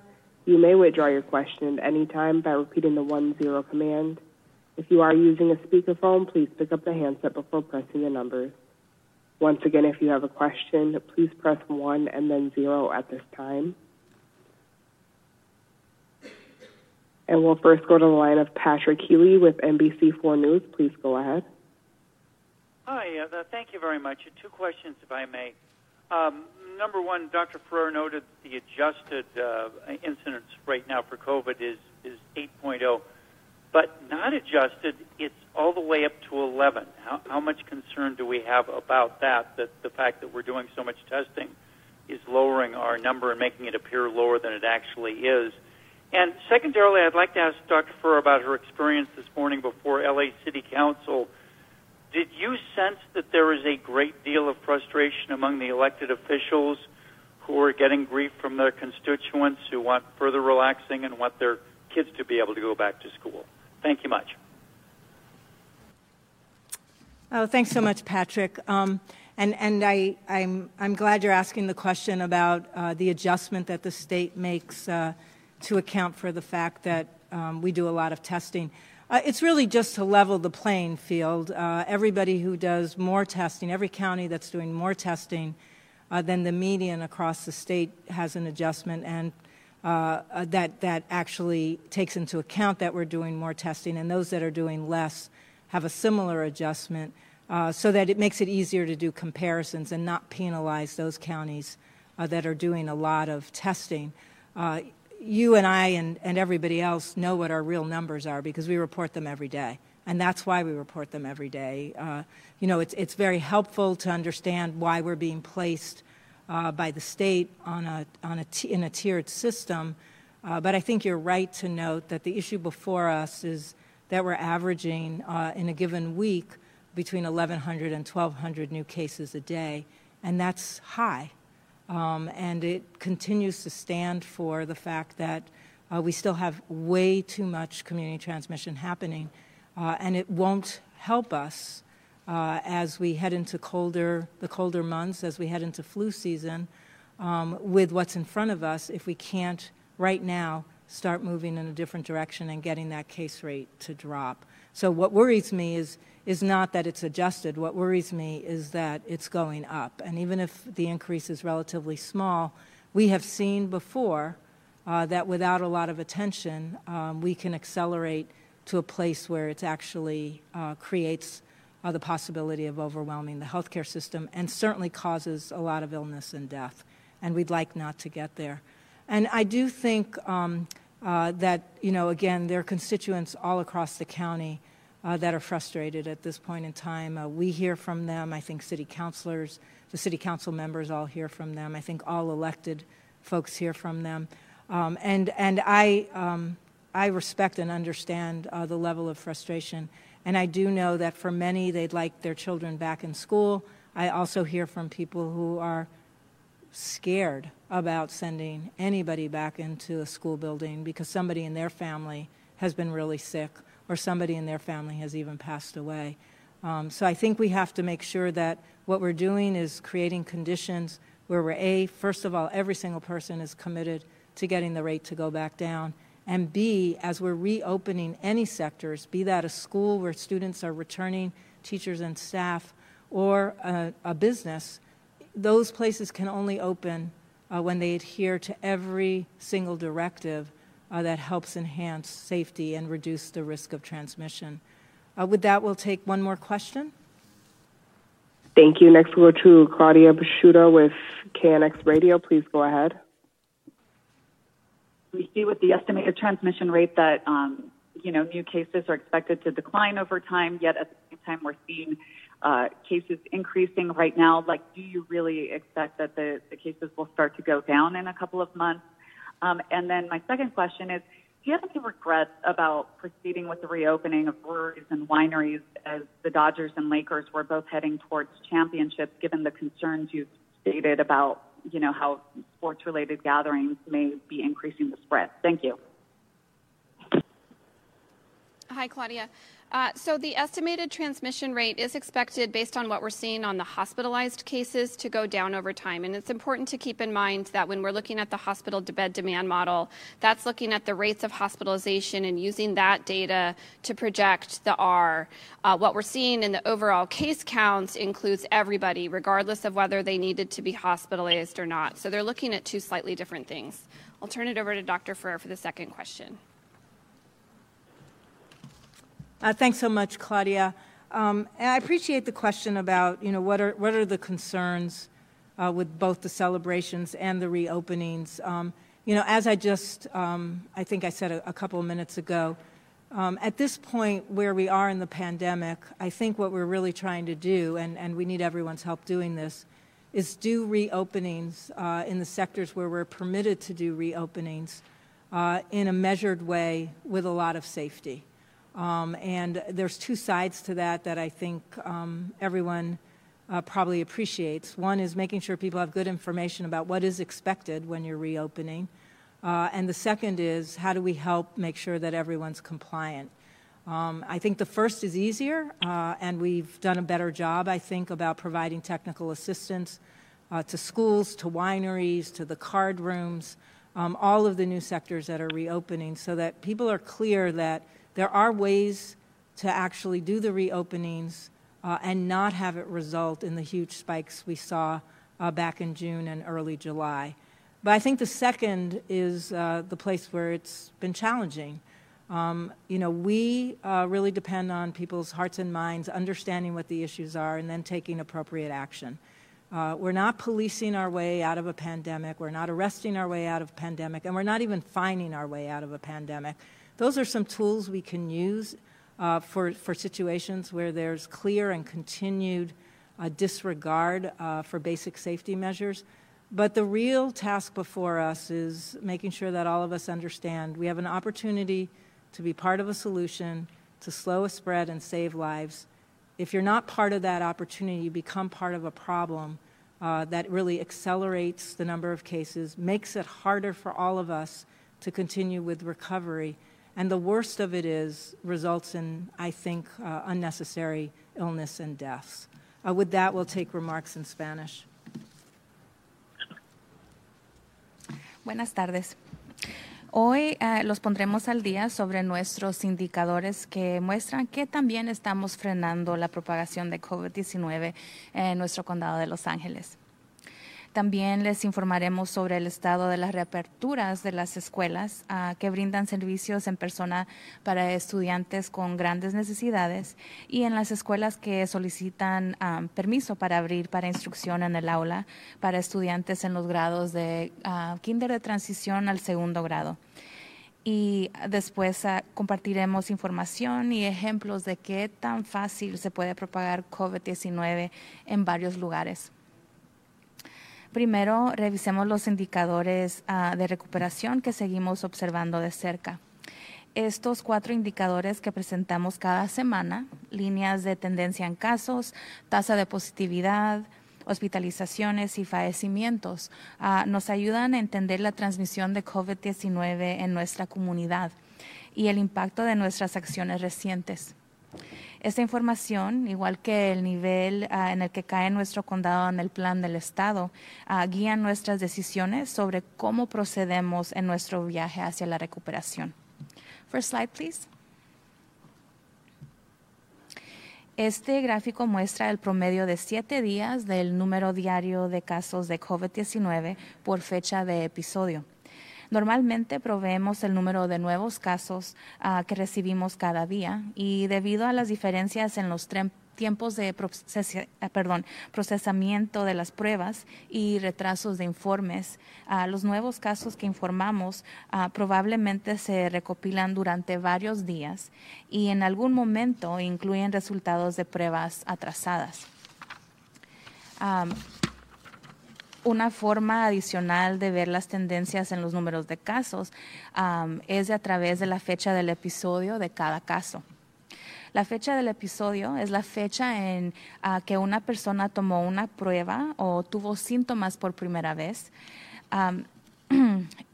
You may withdraw your question at any time by repeating the 1 0 command. If you are using a speakerphone, please pick up the handset before pressing the numbers. Once again, if you have a question, please press 1 and then 0 at this time. And we'll first go to the line of Patrick Healy with NBC4 News. Please go ahead. Hi, uh, thank you very much. Two questions, if I may. Um, number one, Dr. Ferrer noted the adjusted uh, incidence rate now for COVID is, is 8.0, but not adjusted, it's all the way up to 11. How, how much concern do we have about that, that the fact that we're doing so much testing is lowering our number and making it appear lower than it actually is? And secondarily, I'd like to ask Dr. Ferrer about her experience this morning before LA City Council did you sense that there is a great deal of frustration among the elected officials who are getting grief from their constituents who want further relaxing and want their kids to be able to go back to school? Thank you much. Oh, thanks so much, Patrick. Um, and and I, I'm, I'm glad you're asking the question about uh, the adjustment that the state makes uh, to account for the fact that um, we do a lot of testing. Uh, it's really just to level the playing field. Uh, everybody who does more testing, every county that's doing more testing uh, than the median across the state has an adjustment, and uh, uh, that that actually takes into account that we're doing more testing, and those that are doing less have a similar adjustment, uh, so that it makes it easier to do comparisons and not penalize those counties that are doing a lot of testing you and I and, and everybody else know what our real numbers are because we report them every day. And that's why we report them every day. Uh, you know, it's, it's very helpful to understand why we're being placed uh, by the state on a, on a t- in a tiered system. Uh, but I think you're right to note that the issue before us is that we're averaging uh, in a given week between 1,100 and 1,200 new cases a day, and that's high. Um, and it continues to stand for the fact that uh, we still have way too much community transmission happening, uh, and it won't help us uh, as we head into colder, the colder months, as we head into flu season, um, with what's in front of us if we can't right now start moving in a different direction and getting that case rate to drop. So what worries me is is not that it's adjusted. What worries me is that it's going up. And even if the increase is relatively small, we have seen before uh, that without a lot of attention, um, we can accelerate to a place where it actually uh, creates uh, the possibility of overwhelming the healthcare system and certainly causes a lot of illness and death. And we'd like not to get there. And I do think um, uh, that, you know, again, there are constituents all across the county uh, that are frustrated at this point in time. Uh, we hear from them. I think city councilors, the city council members all hear from them. I think all elected folks hear from them. Um, and and I, um, I respect and understand uh, the level of frustration. And I do know that for many, they'd like their children back in school. I also hear from people who are scared about sending anybody back into a school building because somebody in their family has been really sick or somebody in their family has even passed away. Um, so I think we have to make sure that what we're doing is creating conditions where we're A, first of all, every single person is committed to getting the rate to go back down. And B, as we're reopening any sectors, be that a school where students are returning, teachers and staff, or a, a business, those places can only open uh, when they adhere to every single directive uh, that helps enhance safety and reduce the risk of transmission. Uh, with that, we'll take one more question. Thank you. Next, we'll go to Claudia Peschiutta with KNX Radio. Please go ahead. We see with the estimated transmission rate that um, you know new cases are expected to decline over time. Yet at the same time, we're seeing uh, cases increasing right now. Like, do you really expect that the, the cases will start to go down in a couple of months? Um, and then my second question is, do you have any regrets about proceeding with the reopening of breweries and wineries as the Dodgers and Lakers were both heading towards championships, given the concerns you've stated about, you know, how sports-related gatherings may be increasing the spread? Thank you. Hi, Claudia. Uh, so the estimated transmission rate is expected based on what we're seeing on the hospitalized cases to go down over time. And it's important to keep in mind that when we're looking at the hospital bed demand model, that's looking at the rates of hospitalization and using that data to project the R. Uh, what we're seeing in the overall case counts includes everybody, regardless of whether they needed to be hospitalized or not. So they're looking at two slightly different things. I'll turn it over to Dr. Ferrer for the second question. Uh, thanks so much, Claudia. Um, and I appreciate the question about, you know, what are, what are the concerns uh, with both the celebrations and the reopenings. Um, you know, as I just, um, I think I said a, a couple of minutes ago, um, at this point where we are in the pandemic, I think what we're really trying to do, and, and we need everyone's help doing this, is do reopenings uh, in the sectors where we're permitted to do reopenings uh, in a measured way with a lot of safety. Um, and there's two sides to that that I think um, everyone uh, probably appreciates. One is making sure people have good information about what is expected when you're reopening. Uh, and the second is how do we help make sure that everyone's compliant? Um, I think the first is easier, uh, and we've done a better job, I think, about providing technical assistance uh, to schools, to wineries, to the card rooms, um, all of the new sectors that are reopening, so that people are clear that there are ways to actually do the reopenings uh, and not have it result in the huge spikes we saw uh, back in June and early July. But I think the second is uh, the place where it's been challenging. Um, you know, we uh, really depend on people's hearts and minds understanding what the issues are and then taking appropriate action. Uh, we're not policing our way out of a pandemic. We're not arresting our way out of a pandemic, and we're not even finding our way out of a pandemic. Those are some tools we can use uh, for, for situations where there's clear and continued uh, disregard uh, for basic safety measures. But the real task before us is making sure that all of us understand we have an opportunity to be part of a solution, to slow a spread and save lives. If you're not part of that opportunity, you become part of a problem uh, that really accelerates the number of cases, makes it harder for all of us to continue with recovery. And the worst of it is results in, I think, uh, unnecessary illness and deaths. Uh, with that, we'll take remarks in Spanish. Buenas tardes. Hoy eh, los pondremos al día sobre nuestros indicadores que muestran que también estamos frenando la propagación de COVID-19 en nuestro condado de Los Ángeles. También les informaremos sobre el estado de las reaperturas de las escuelas uh, que brindan servicios en persona para estudiantes con grandes necesidades y en las escuelas que solicitan um, permiso para abrir para instrucción en el aula para estudiantes en los grados de uh, kinder de transición al segundo grado y después compartiremos información y ejemplos de qué tan fácil se puede propagar COVID-19 en varios lugares. Primero, revisemos los indicadores uh, de recuperación que seguimos observando de cerca. Estos cuatro indicadores que presentamos cada semana, líneas de tendencia en casos, tasa de positividad, hospitalizaciones y fallecimientos, uh, nos ayudan a entender la transmisión de COVID-19 en nuestra comunidad y el impacto de nuestras acciones recientes. Esta información, igual que el nivel uh, en el que cae nuestro condado en el plan del Estado, uh, guían nuestras decisiones sobre cómo procedemos en nuestro viaje hacia la recuperación. First slide, please. Este gráfico muestra el promedio de siete días del número diario de casos de COVID-19 por fecha de episodio. Normalmente proveemos el número de nuevos casos uh, que recibimos cada día y debido a las diferencias en los tiempos de perdón, procesamiento de las pruebas y retrasos de informes, uh, los nuevos casos que informamos probablemente se recopilan durante varios días y en algún momento incluyen resultados de pruebas atrasadas. Una forma adicional de ver las tendencias en los números de casos es a través de la fecha del episodio de cada caso. La fecha del episodio es la fecha en uh, que una persona tomó una prueba o tuvo síntomas por primera vez.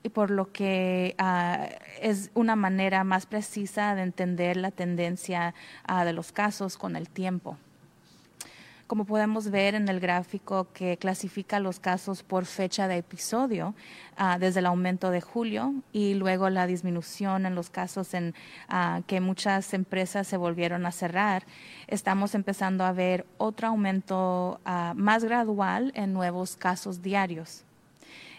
Y por lo que ah, es una manera más precisa de entender la tendencia ah, de los casos con el tiempo. Como podemos ver en el gráfico que clasifica los casos por fecha de episodio, ah, desde el aumento de julio y luego la disminución en los casos en que muchas empresas se volvieron a cerrar, estamos empezando a ver otro aumento más gradual en nuevos casos diarios.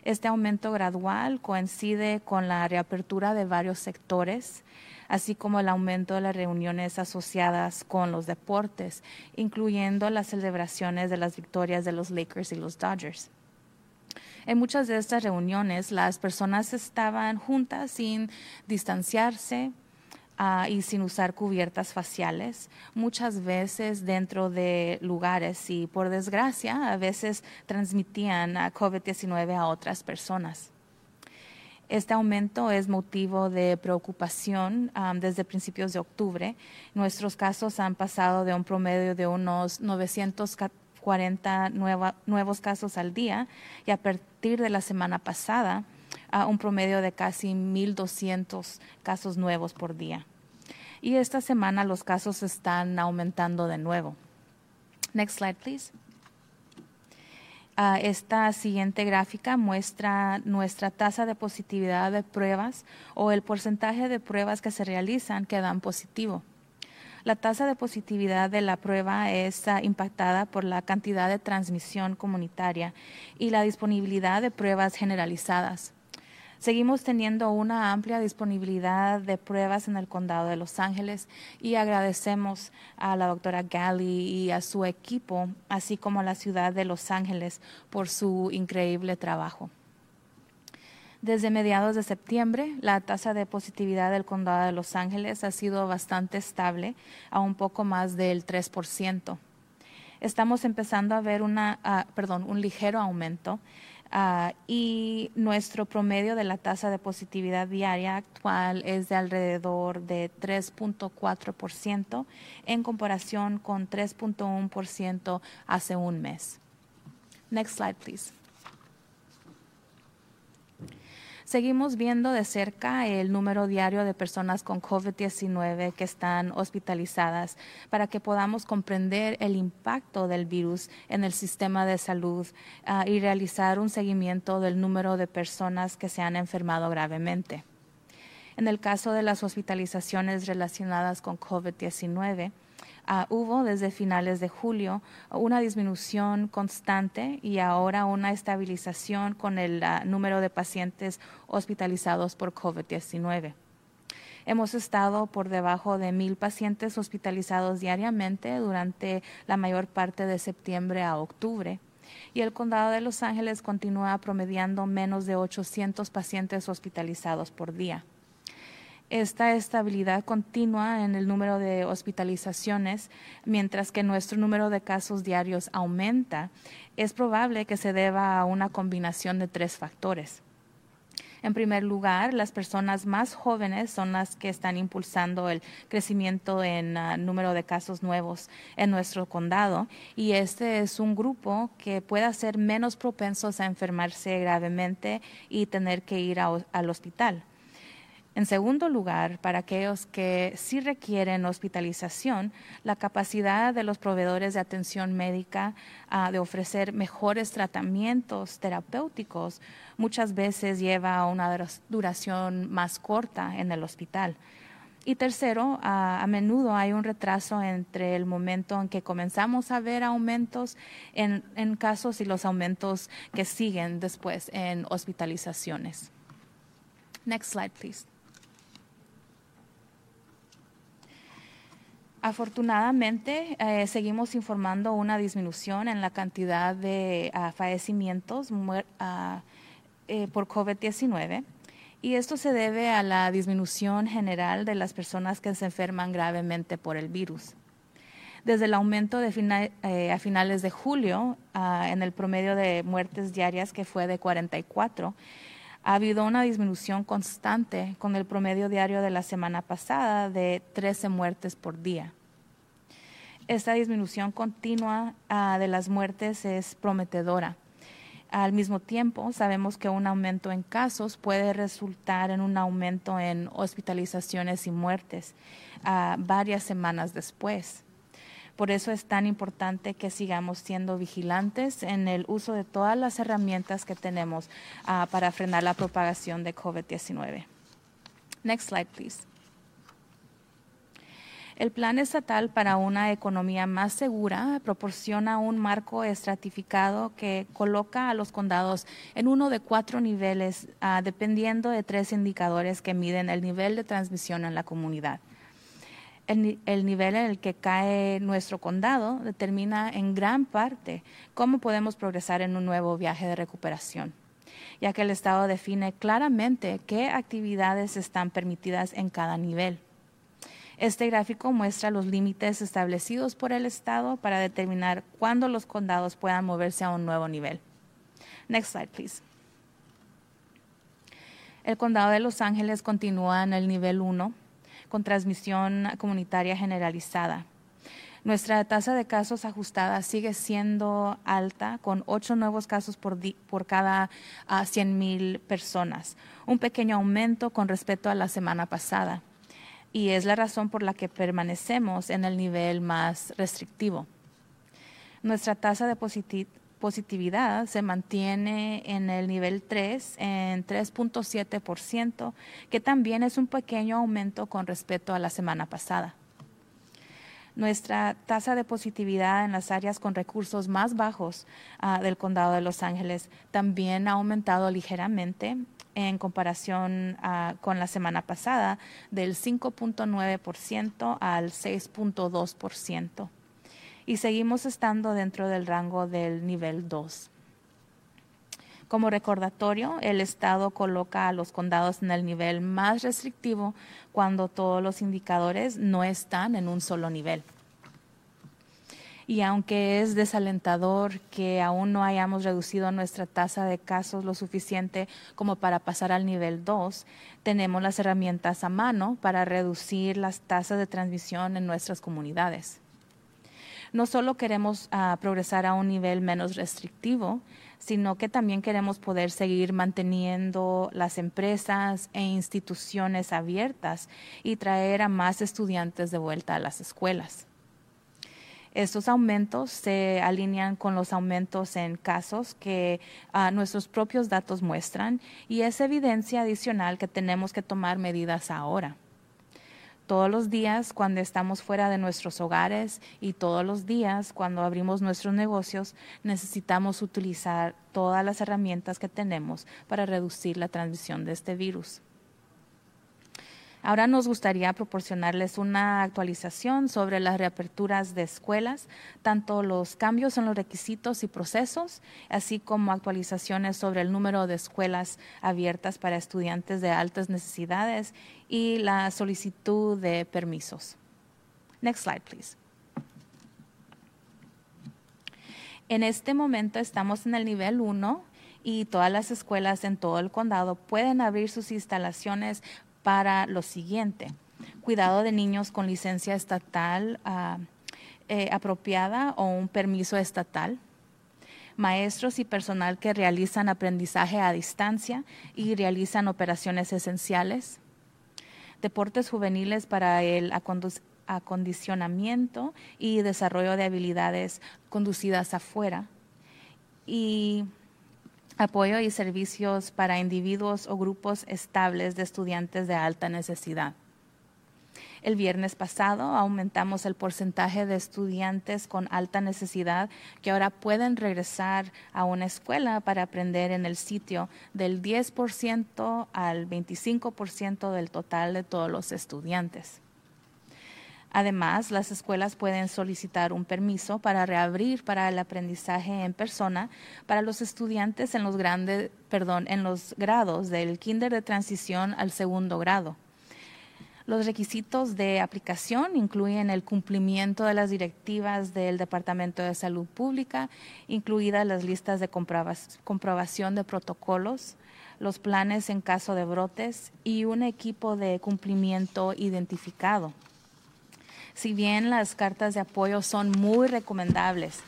Este aumento gradual coincide con la reapertura de varios sectores, así como el aumento de las reuniones asociadas con los deportes, incluyendo las celebraciones de las victorias de los Lakers y los Dodgers. En muchas de estas reuniones las personas estaban juntas sin distanciarse, Ah, y sin usar cubiertas faciales, muchas veces dentro de lugares y por desgracia a veces transmitían a COVID-19 a otras personas. Este aumento es motivo de preocupación desde principios de octubre. Nuestros casos han pasado de un promedio de unos 940 nuevos casos al día y a partir de la semana pasada a un promedio de casi 1.200 casos nuevos por día. Y esta semana los casos están aumentando de nuevo. Next slide, please. Esta siguiente gráfica muestra nuestra tasa de positividad de pruebas o el porcentaje de pruebas que se realizan que dan positivo. La tasa de positividad de la prueba es ah, impactada por la cantidad de transmisión comunitaria y la disponibilidad de pruebas generalizadas. Seguimos teniendo una amplia disponibilidad de pruebas en el condado de Los Ángeles y agradecemos a la doctora Galley y a su equipo, así como a la ciudad de Los Ángeles, por su increíble trabajo. Desde mediados de septiembre, la tasa de positividad del condado de Los Ángeles ha sido bastante estable, a un poco más del 3%. Estamos empezando a ver una, ah, perdón, un ligero aumento Ah, y nuestro promedio de la tasa de positividad diaria actual es de alrededor de 3.4% en comparación con 3.1% hace un mes. Next slide, please. Seguimos viendo de cerca el número diario de personas con COVID-19 que están hospitalizadas para que podamos comprender el impacto del virus en el sistema de salud ah, y realizar un seguimiento del número de personas que se han enfermado gravemente. En el caso de las hospitalizaciones relacionadas con COVID-19, Ah, hubo desde finales de julio una disminución constante y ahora una estabilización con el ah, número de pacientes hospitalizados por COVID-19. Hemos estado por debajo de mil pacientes hospitalizados diariamente durante la mayor parte de septiembre a octubre y el condado de Los Ángeles continúa promediando menos de 800 pacientes hospitalizados por día esta estabilidad continua en el número de hospitalizaciones, mientras que nuestro número de casos diarios aumenta, es probable que se deba a una combinación de tres factores. En primer lugar, las personas más jóvenes son las que están impulsando el crecimiento en ah, número de casos nuevos en nuestro condado y este es un grupo que puede ser menos propensos a enfermarse gravemente y tener que ir al hospital. En segundo lugar, para aquellos que sí requieren hospitalización, la capacidad de los proveedores de atención médica ah, de ofrecer mejores tratamientos terapéuticos muchas veces lleva a una duración más corta en el hospital. Y tercero, a menudo hay un retraso entre el momento en que comenzamos a ver aumentos en, en casos y los aumentos que siguen después en hospitalizaciones. Next slide, please. Afortunadamente, eh, seguimos informando una disminución en la cantidad de ah, fallecimientos ah, eh, por COVID-19 y esto se debe a la disminución general de las personas que se enferman gravemente por el virus. Desde el aumento eh, a finales de julio ah, en el promedio de muertes diarias que fue de 44, ha habido una disminución constante con el promedio diario de la semana pasada de 13 muertes por día. Esta disminución continua ah, de las muertes es prometedora. Al mismo tiempo, sabemos que un aumento en casos puede resultar en un aumento en hospitalizaciones y muertes uh, varias semanas después. Por eso es tan importante que sigamos siendo vigilantes en el uso de todas las herramientas que tenemos uh, para frenar la propagación de COVID-19. Next slide, please. El Plan Estatal para una Economía Más Segura proporciona un marco estratificado que coloca a los condados en uno de cuatro niveles, uh, dependiendo de tres indicadores que miden el nivel de transmisión en la comunidad. El, el, nivel en el que cae nuestro condado determina en gran parte cómo podemos progresar en un nuevo viaje de recuperación, ya que el Estado define claramente qué actividades están permitidas en cada nivel. Este gráfico muestra los límites establecidos por el Estado para determinar cuándo los condados puedan moverse a un nuevo nivel. Next slide, please. El condado de Los Ángeles continúa en el nivel 1 con transmisión comunitaria generalizada. Nuestra tasa de casos ajustada sigue siendo alta, con ocho nuevos casos por, cada uh, 100 mil personas, un pequeño aumento con respecto a la semana pasada y es la razón por la que permanecemos en el nivel más restrictivo. Nuestra tasa de positividad se mantiene en el nivel 3, en 3.7%, que también es un pequeño aumento con respecto a la semana pasada. Nuestra tasa de positividad en las áreas con recursos más bajos uh, del condado de Los Ángeles también ha aumentado ligeramente en comparación uh, con la semana pasada del 5.9% al 6.2%. Y seguimos estando dentro del rango del nivel 2. Como recordatorio, el Estado coloca a los condados en el nivel más restrictivo cuando todos los indicadores no están en un solo nivel y aunque es desalentador que aún no hayamos reducido nuestra tasa de casos lo suficiente como para pasar al nivel 2, tenemos las herramientas a mano para reducir las tasas de transmisión en nuestras comunidades. No solo queremos uh, progresar a un nivel menos restrictivo, sino que también queremos poder seguir manteniendo las empresas e instituciones abiertas y traer a más estudiantes de vuelta a las escuelas. Estos aumentos se alinean con los aumentos en casos que uh, nuestros propios datos muestran y es evidencia adicional que tenemos que tomar medidas ahora. Todos los días cuando estamos fuera de nuestros hogares y todos los días cuando abrimos nuestros negocios necesitamos utilizar todas las herramientas que tenemos para reducir la transmisión de este virus. Ahora nos gustaría proporcionarles una actualización sobre las reaperturas de escuelas, tanto los cambios en los requisitos y procesos, así como actualizaciones sobre el número de escuelas abiertas para estudiantes de altas necesidades y la solicitud de permisos. Next slide, please. En este momento estamos en el nivel 1 y todas las escuelas en todo el condado pueden abrir sus instalaciones para lo siguiente. Cuidado de niños con licencia estatal uh, eh, apropiada o un permiso estatal. Maestros y personal que realizan aprendizaje a distancia y realizan operaciones esenciales. Deportes juveniles para el acondicionamiento y desarrollo de habilidades conducidas afuera. Y apoyo y servicios para individuos o grupos estables de estudiantes de alta necesidad. El viernes pasado aumentamos el porcentaje de estudiantes con alta necesidad que ahora pueden regresar a una escuela para aprender en el sitio del 10% al 25% del total de todos los estudiantes. Además, las escuelas pueden solicitar un permiso para reabrir para el aprendizaje en persona para los estudiantes en los, grandes, perdón, en los grados del kinder de transición al segundo grado. Los requisitos de aplicación incluyen el cumplimiento de las directivas del Departamento de Salud Pública, incluidas las listas de comprobación de protocolos, los planes en caso de brotes y un equipo de cumplimiento identificado si bien las cartas de apoyo son muy recomendables,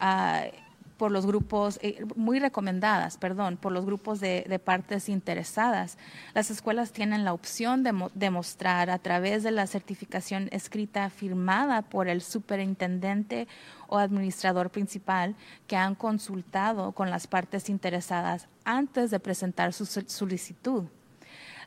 uh, por los grupos, eh, muy recomendadas, perdón, por los grupos de, de, partes interesadas. Las escuelas tienen la opción de demostrar a través de la certificación escrita firmada por el superintendente o administrador principal que han consultado con las partes interesadas antes de presentar su solicitud.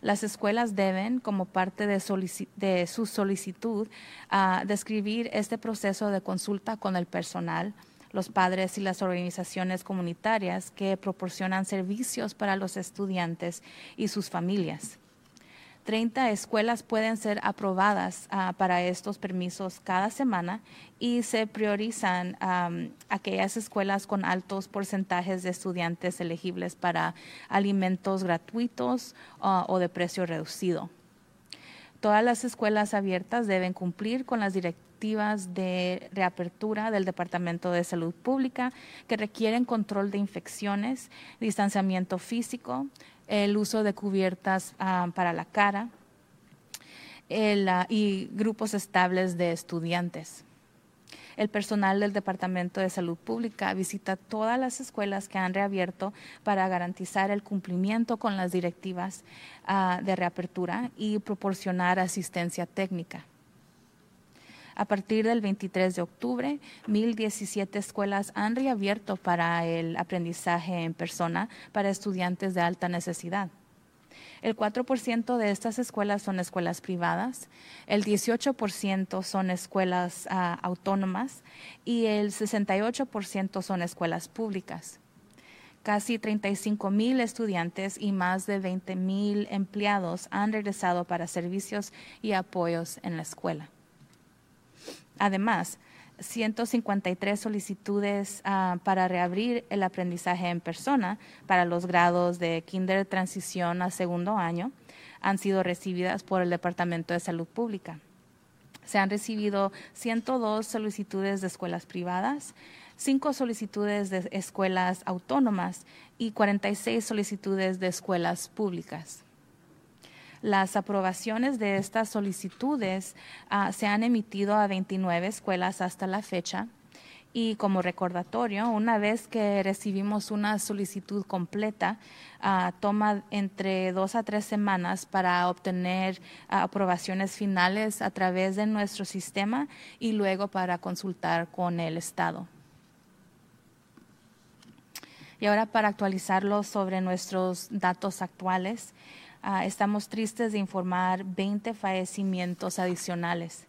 Las escuelas deben, como parte de, su solicitud, uh, describir este proceso de consulta con el personal, los padres y las organizaciones comunitarias que proporcionan servicios para los estudiantes y sus familias. 30 escuelas pueden ser aprobadas uh, para estos permisos cada semana y se priorizan aquellas escuelas con altos porcentajes de estudiantes elegibles para alimentos gratuitos uh, o de precio reducido. Todas las escuelas abiertas deben cumplir con las directivas de reapertura del Departamento de Salud Pública que requieren control de infecciones, distanciamiento físico, el uso de cubiertas uh, para la cara el, uh, y grupos estables de estudiantes. El personal del Departamento de Salud Pública visita todas las escuelas que han reabierto para garantizar el cumplimiento con las directivas uh, de reapertura y proporcionar asistencia técnica. A partir del 23 de octubre, 1.017 escuelas han reabierto para el aprendizaje en persona para estudiantes de alta necesidad. El 4% de estas escuelas son escuelas privadas, el 18% son escuelas uh, autónomas y el 68% son escuelas públicas. Casi 35 mil estudiantes y más de 20 mil empleados han regresado para servicios y apoyos en la escuela. Además, 153 solicitudes uh, para reabrir el aprendizaje en persona para los grados de kinder transición a segundo año han sido recibidas por el Departamento de Salud Pública. Se han recibido 102 solicitudes de escuelas privadas, 5 solicitudes de escuelas autónomas y 46 solicitudes de escuelas públicas. Las aprobaciones de estas solicitudes uh, se han emitido a 29 escuelas hasta la fecha. Y como recordatorio, una vez que recibimos una solicitud completa, uh, toma entre dos a tres semanas para obtener uh, aprobaciones finales a través de nuestro sistema y luego para consultar con el Estado. Y ahora para actualizarlo sobre nuestros datos actuales. Uh, estamos tristes de informar 20 fallecimientos adicionales.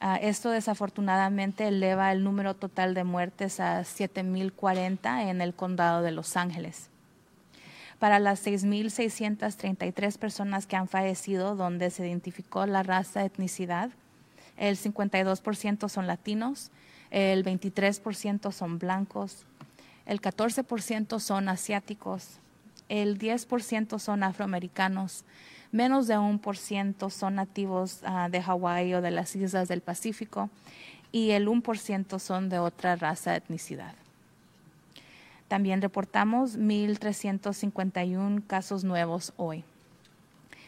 Uh, esto desafortunadamente eleva el número total de muertes a 7.040 en el condado de Los Ángeles. Para las 6.633 personas que han fallecido donde se identificó la raza etnicidad, el 52% son latinos, el 23% son blancos, el 14% son asiáticos, el 10% son afroamericanos, menos de un por ciento son nativos uh, de Hawái o de las islas del Pacífico y el 1% son de otra raza etnicidad. También reportamos 1.351 casos nuevos hoy.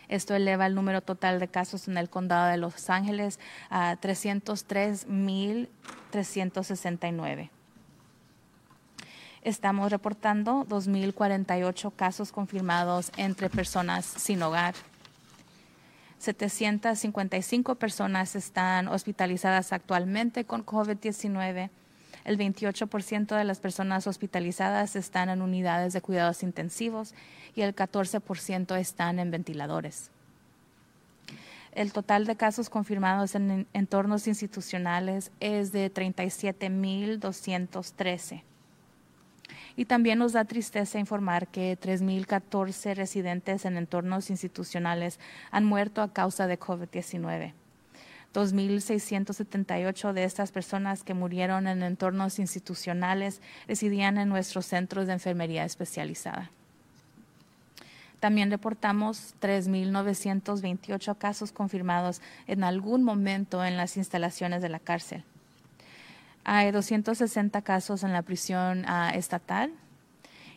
Esto eleva el número total de casos en el condado de Los Ángeles a 303.369 estamos reportando 2.048 casos confirmados entre personas sin hogar. 755 personas están hospitalizadas actualmente con COVID-19. El 28% de las personas hospitalizadas están en unidades de cuidados intensivos y el 14% están en ventiladores. El total de casos confirmados en entornos institucionales es de 37.213. Y también nos da tristeza informar que 3.014 residentes en entornos institucionales han muerto a causa de COVID-19. 2.678 de estas personas que murieron en entornos institucionales residían en nuestros centros de enfermería especializada. También reportamos 3.928 casos confirmados en algún momento en las instalaciones de la cárcel. Hay 260 casos en la prisión uh, estatal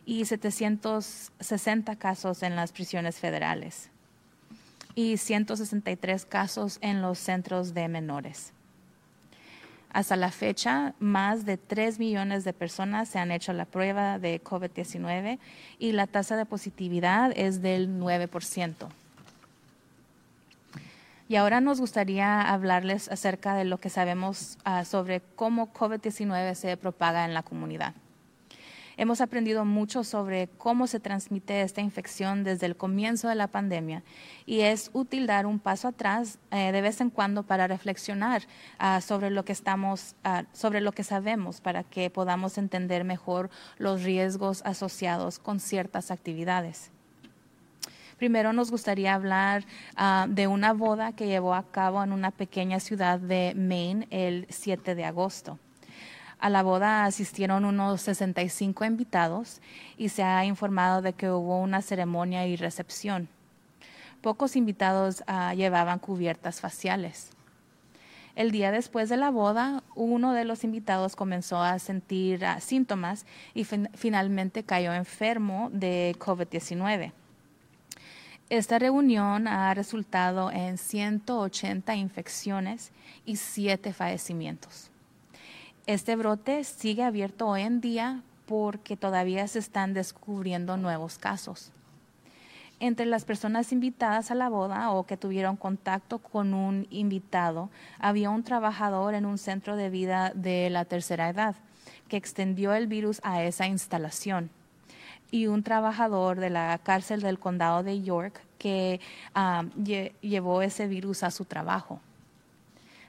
y 760 casos en las prisiones federales y 163 casos en los centros de menores. Hasta la fecha, más de 3 millones de personas se han hecho la prueba de COVID-19 y la tasa de positividad es del 9%. Y ahora nos gustaría hablarles acerca de lo que sabemos uh, sobre cómo COVID-19 se propaga en la comunidad. Hemos aprendido mucho sobre cómo se transmite esta infección desde el comienzo de la pandemia y es útil dar un paso atrás eh, de vez en cuando para reflexionar estamos, uh, sobre lo que sabemos para que podamos entender mejor los riesgos asociados con ciertas actividades. Primero nos gustaría hablar uh, de una boda que llevó a cabo en una pequeña ciudad de Maine el 7 de agosto. A la boda asistieron unos 65 invitados y se ha informado de que hubo una ceremonia y recepción. Pocos invitados uh, llevaban cubiertas faciales. El día después de la boda, uno de los invitados comenzó a sentir uh, síntomas y fin finalmente cayó enfermo de COVID-19. Esta reunión ha resultado en 180 infecciones y 7 fallecimientos. Este brote sigue abierto hoy en día porque todavía se están descubriendo nuevos casos. Entre las personas invitadas a la boda o que tuvieron contacto con un invitado, había un trabajador en un centro de vida de la tercera edad que extendió el virus a esa instalación y un trabajador de la cárcel del condado de York que lle llevó ese virus a su trabajo.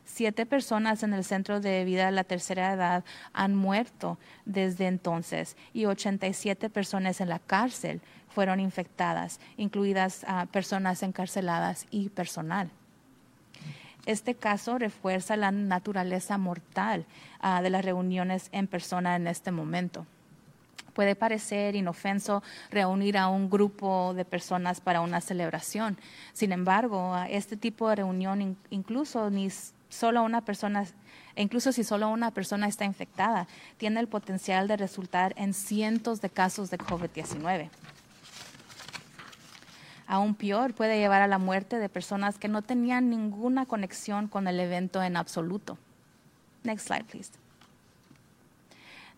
Siete personas en el centro de vida de la tercera edad han muerto desde entonces y 87 personas en la cárcel fueron infectadas, incluidas uh, personas encarceladas y personal. Este caso refuerza la naturaleza mortal uh, de las reuniones en persona en este momento. Puede parecer inofenso reunir a un grupo de personas para una celebración. Sin embargo, este tipo de reunión incluso si solo una persona está infectada, tiene el potencial de resultar en cientos de casos de COVID-19. Aún peor, puede llevar a la muerte de personas que no tenían ninguna conexión con el evento en absoluto. Next slide, please.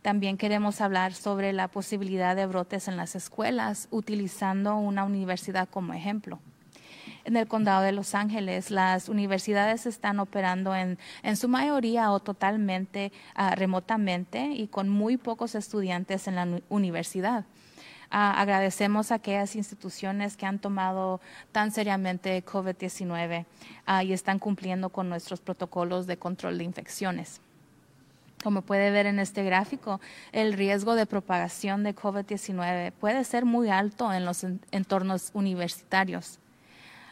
También queremos hablar sobre la posibilidad de brotes en las escuelas utilizando una universidad como ejemplo. En el condado de Los Ángeles, las universidades están operando en, en su mayoría o totalmente uh, remotamente y con muy pocos estudiantes en la universidad. Uh, agradecemos a aquellas instituciones que han tomado tan seriamente COVID-19 uh, y están cumpliendo con nuestros protocolos de control de infecciones. Como puede ver en este gráfico, el riesgo de propagación de COVID-19 puede ser muy alto en los entornos universitarios.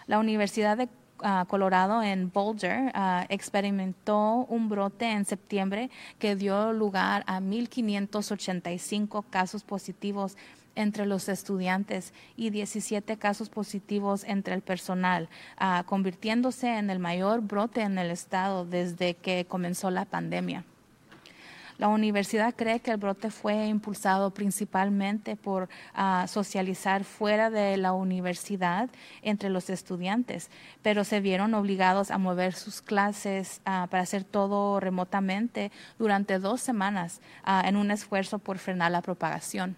La Universidad de uh, Colorado en Boulder uh, experimentó un brote en septiembre que dio lugar a 1.585 casos positivos entre los estudiantes y 17 casos positivos entre el personal, uh, convirtiéndose en el mayor brote en el estado desde que comenzó la pandemia. La universidad cree que el brote fue impulsado principalmente por uh, socializar fuera de la universidad entre los estudiantes, pero se vieron obligados a mover sus clases uh, para hacer todo remotamente durante dos semanas uh, en un esfuerzo por frenar la propagación.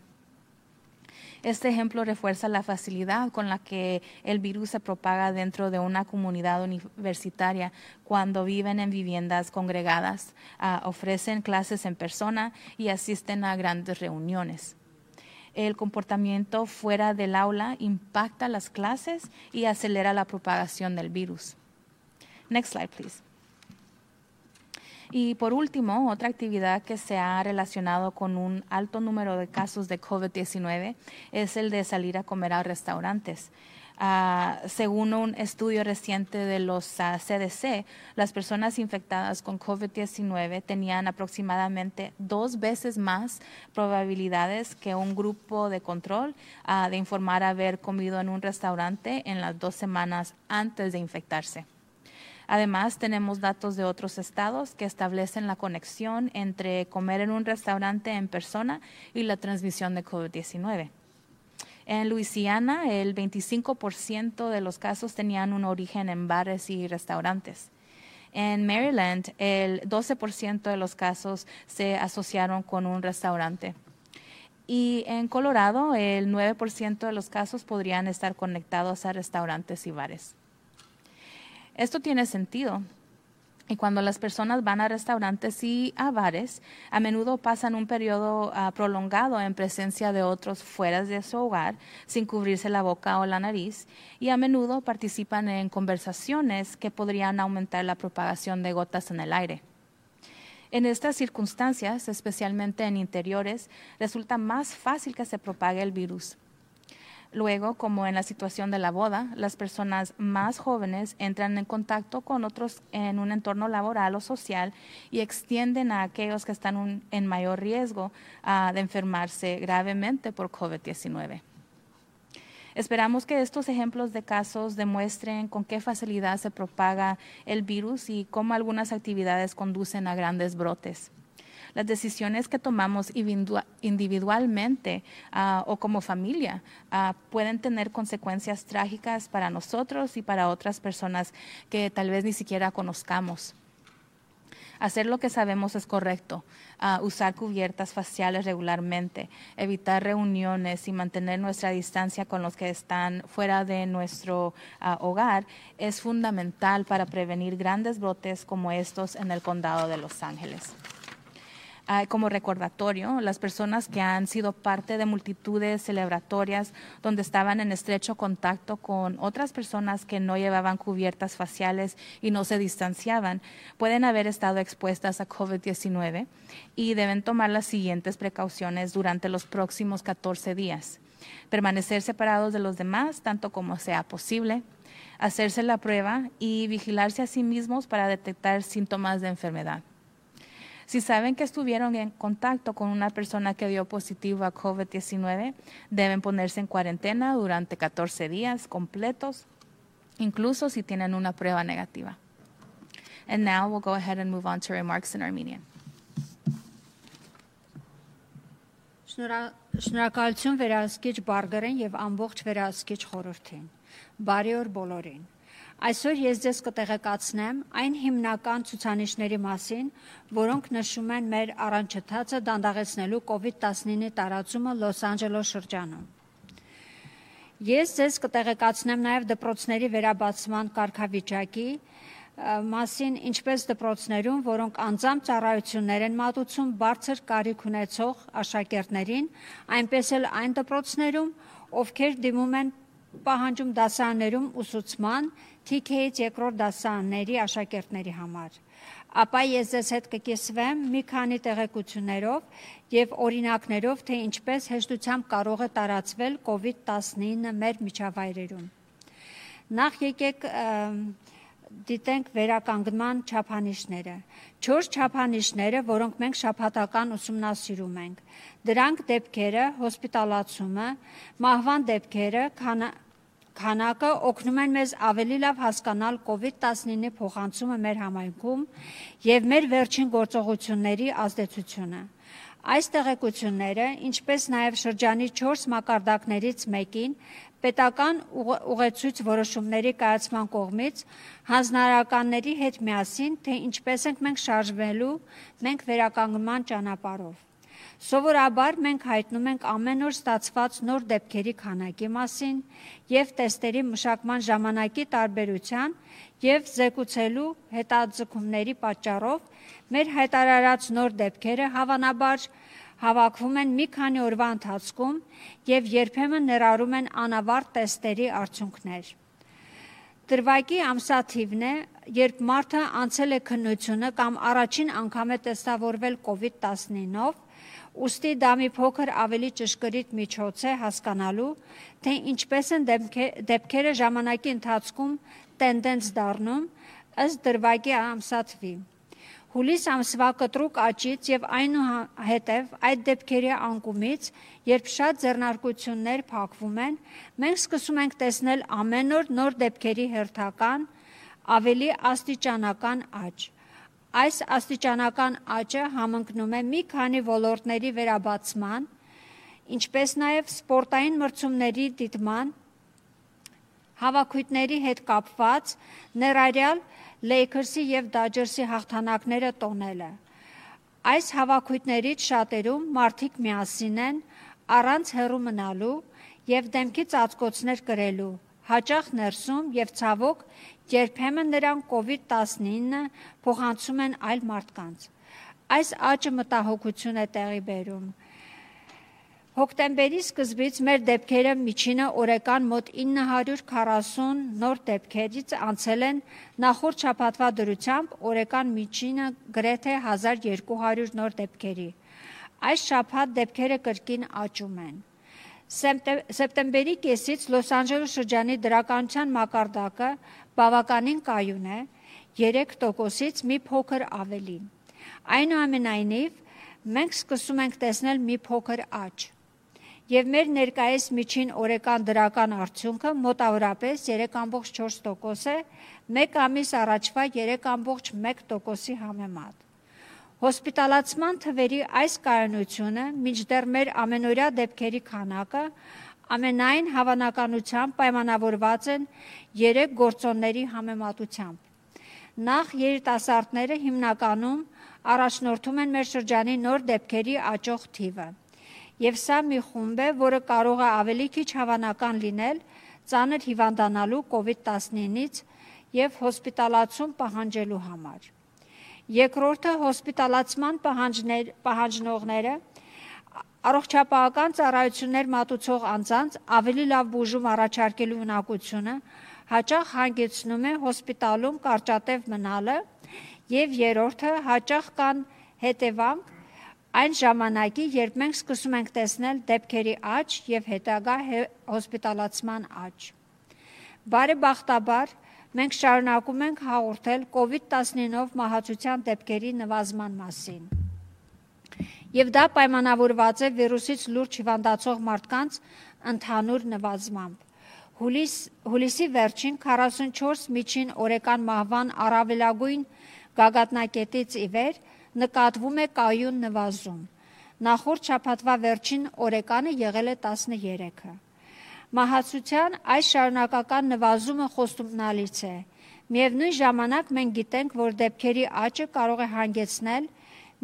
Este ejemplo refuerza la facilidad con la que el virus se propaga dentro de una comunidad universitaria cuando viven en viviendas congregadas, uh, ofrecen clases en persona y asisten a grandes reuniones. El comportamiento fuera del aula impacta las clases y acelera la propagación del virus. Next slide, please. Y por último, otra actividad que se ha relacionado con un alto número de casos de COVID-19 es el de salir a comer a restaurantes. Uh, según un estudio reciente de los CDC, las personas infectadas con COVID-19 tenían aproximadamente dos veces más probabilidades que un grupo de control uh, de informar haber comido en un restaurante en las dos semanas antes de infectarse. Además, tenemos datos de otros estados que establecen la conexión entre comer en un restaurante en persona y la transmisión de COVID-19. En Luisiana, el 25% de los casos tenían un origen en bares y restaurantes. En Maryland, el 12% de los casos se asociaron con un restaurante. Y en Colorado, el 9% de los casos podrían estar conectados a restaurantes y bares. Esto tiene sentido. Y cuando las personas van a restaurantes y a bares, a menudo pasan un periodo ah, prolongado en presencia de otros fuera de su hogar, sin cubrirse la boca o la nariz, y a menudo participan en conversaciones que podrían aumentar la propagación de gotas en el aire. En estas circunstancias, especialmente en interiores, resulta más fácil que se propague el virus. Luego, como en la situación de la boda, las personas más jóvenes entran en contacto con otros en un entorno laboral o social y extienden a aquellos que están en mayor riesgo ah, de enfermarse gravemente por COVID-19. Esperamos que estos ejemplos de casos demuestren con qué facilidad se propaga el virus y cómo algunas actividades conducen a grandes brotes. Las decisiones que tomamos individualmente ah, o como familia ah, pueden tener consecuencias trágicas para nosotros y para otras personas que tal vez ni siquiera conozcamos. Hacer lo que sabemos es correcto, uh, usar cubiertas faciales regularmente, evitar reuniones y mantener nuestra distancia con los que están fuera de nuestro hogar es fundamental para prevenir grandes brotes como estos en el condado de Los Ángeles como recordatorio, las personas que han sido parte de multitudes celebratorias donde estaban en estrecho contacto con otras personas que no llevaban cubiertas faciales y no se distanciaban, pueden haber estado expuestas a COVID-19 y deben tomar las siguientes precauciones durante los próximos 14 días. Permanecer separados de los demás tanto como sea posible, hacerse la prueba y vigilarse a sí mismos para detectar síntomas de enfermedad. Si saben que estuvieron en contacto con una persona que dio positivo a COVID-19, deben ponerse en cuarentena durante 14 días completos, incluso si tienen una prueba negativa. And now we'll go ahead and move on to remarks in Armenian. Շնորհակալություն վերահսկիչ Բարգերեն եւ ամբողջ վերահսկիչ խորհրդին։ Բարի օր բոլորին։ Այսօր ես ձեզ կտեղեկացնեմ այն հիմնական ցուցանիշների մասին, որոնք նշում են մեր առանջթացը դանդաղեցնելու COVID-19-ի տարածումը Լոս Անջելոս շրջանում։ Ես ձեզ կտեղեկացնեմ նաև դպրոցների վերաբացման կարգավիճակի մասին, ինչպես դպրոցներում, որոնք անձամբ ծառայություններ են մատուցում բարձր կարիք ունեցող աշակերտներին, այնպես էլ այն դպրոցներում, ովքեր դիմում են պահանջում դասարաններում ուսուցման TK-ից երկրորդ դասարանների աշակերտների համար։ Ապա ես ձեզ հետ կկիսվեմ մի քանի տեղեկություններով եւ օրինակներով, թե ինչպես հեշտությամբ կարող է տարածվել COVID-19 մեր միջավայրերում։ Նախ եկեք դիտենք վերականգնման չափանիշները։ 4 չափանիշները, որոնք մենք շփհատական ուսումնասիրում ենք։ Դրանք դեպքերը, հոսպիտալացումը, մահվան դեպքերը, քանակը օգնում են մեզ ավելի լավ հասկանալ COVID-19-ի փոխանցումը մեր համայնքում եւ մեր վերջին գործողությունների ազդեցությունը։ Այս տեղեկությունները, ինչպես նաև շրջանի 4 մակարդակներից մեկին, պետական ուղեցույց որոշումների կայացման կողմից հանձնարարականների հետ միասին, թե ինչպես ենք մենք շարժվելու մենք վերականգնման ճանապարհով։ Սովորաբար մենք հայտնում ենք ամեն օր ստացված նոր դեպքերի քանակի մասին եւ տեստերի մշակման ժամանակի տարբերության եւ զեկուցելու հետաձգումների պատճառով մեր հայտարարած նոր դեպքերը հավանաբար հավաքվում են մի քանի օրվա ընթացքում եւ երբեմն ներառում են անավարտ տեստերի արդյունքներ։ Դրվագի ամսաթիվն է, երբ մարդը անցել է քննությունը կամ առաջին անգամ է տեստավորվել COVID-19-ով Ոստի դա մի փոքր ավելի ճշգրիտ միջոց է հասկանալու, թե ինչպես են դեպքերը ժամանակի ընթացքում տենդենս դառնում ըստ դրվագի ամսաթվի։ Հուլիս ամսվա կտրուկ աճից եւ այնուհետև այդ դեպքերի անկումից, երբ շատ ձեռնարկություններ փակվում են, մենք սկսում ենք տեսնել ամեն օր նոր դեպքերի հերթական, ավելի աստիճանական աճ։ Այս աստիճանական աճը համընկնում է մի քանի ոլորտների վերաբացման, ինչպես նաև սպորտային մրցումների դիտման, հավաքույտների հետ կապված ներառյալ Lakers-ի եւ Dodgers-ի հաղթանակները տոնելը։ Այս հավաքույթներից շատերում մարդիկ միասին են առանց հեռու մնալու եւ դեմքի ծածկոցներ կրելու, հաճախ ներսում եւ ցավոք երբեմն նրանք COVID-19 փոխանցում են այլ մարդկանց։ Այս աճը մտահոգություն է տեղի բերում։ Հոկտեմբերի սկզբից մեր դեպքերը միջինը օրական մոտ 940 նոր դեպքերից անցել են նախորդ շաբաթվա դրությամբ օրական միջինը գրեթե 1200 նոր դեպքերի։ Այս շաբաթ դեպքերը կրկին աճում են։ Սեպտեմբերի կեսից Լոս Անջելես շրջանի դրականության մակարդակը բավականին կայուն է 3%-ից մի փոքր ավելի։ Այնուամենայնիվ, մենք սկսում ենք տեսնել մի փոքր աճ եւ մեր ներկայիս միջին օրական դրական արդյունքը մոտավորապես 3.4% է, 1 ամիս առաջվա 3.1%-ի համեմատ։ Հոսպիտալացման թվերի այս կայունությունը մինչդեռ մեր ամենօրյա դեպքերի քանակը ամենայն հավանականությամբ պայմանավորված են 3 գործոնների համեմատությամբ։ Նախ երիտասարդները հիմնականում առաջնորդում են մեր շրջանի նոր դեպքերի աճող թիվը եւ սա մի խումբ է, որը կարող է ավելի քիչ հավանական լինել ծանր հիվանդանալու COVID-19-ից եւ հոսպիտալացում պահանջելու համար։ Երկրորդը հոսպիտալացման պահանջներ պահանջնողները առողջապահական ծառայություններ մատուցող անձանց ավելի լավ բուժում առաջարկելու ունակությունը հաճախ հանգեցնում է հոսպիտալում կարճատև մնալը եւ երրորդը հաճախ կան հետևանք այն ժամանակի, երբ մենք սկսում ենք տեսնել դեպքերի աճ եւ հետագա հոսպիտալացման աճ։ Բարեբախտաբար, մենք շարունակում ենք հաղորդել COVID-19-ով մահացության դեպքերի նվազման մասին։ Եվ դա պայմանավորված է վիրուսից լուրջ հիվանդացող մարդկանց ընդհանուր նվազմամբ։ Հուլիս, հուլիսի վերջին 44 միջին օրեկան մահվան առավելագույն գագաթնակետից ի վեր նկատվում է կայուն նվազում։ Նախորդ շաբաթվա վերջին օրեկանը եղել է 13-ը։ Մահացության այս շարունակական նվազումը խոստումնալից է։ Միևնույն ժամանակ մենք գիտենք, որ դեպքերի աճը կարող է հանգեցնել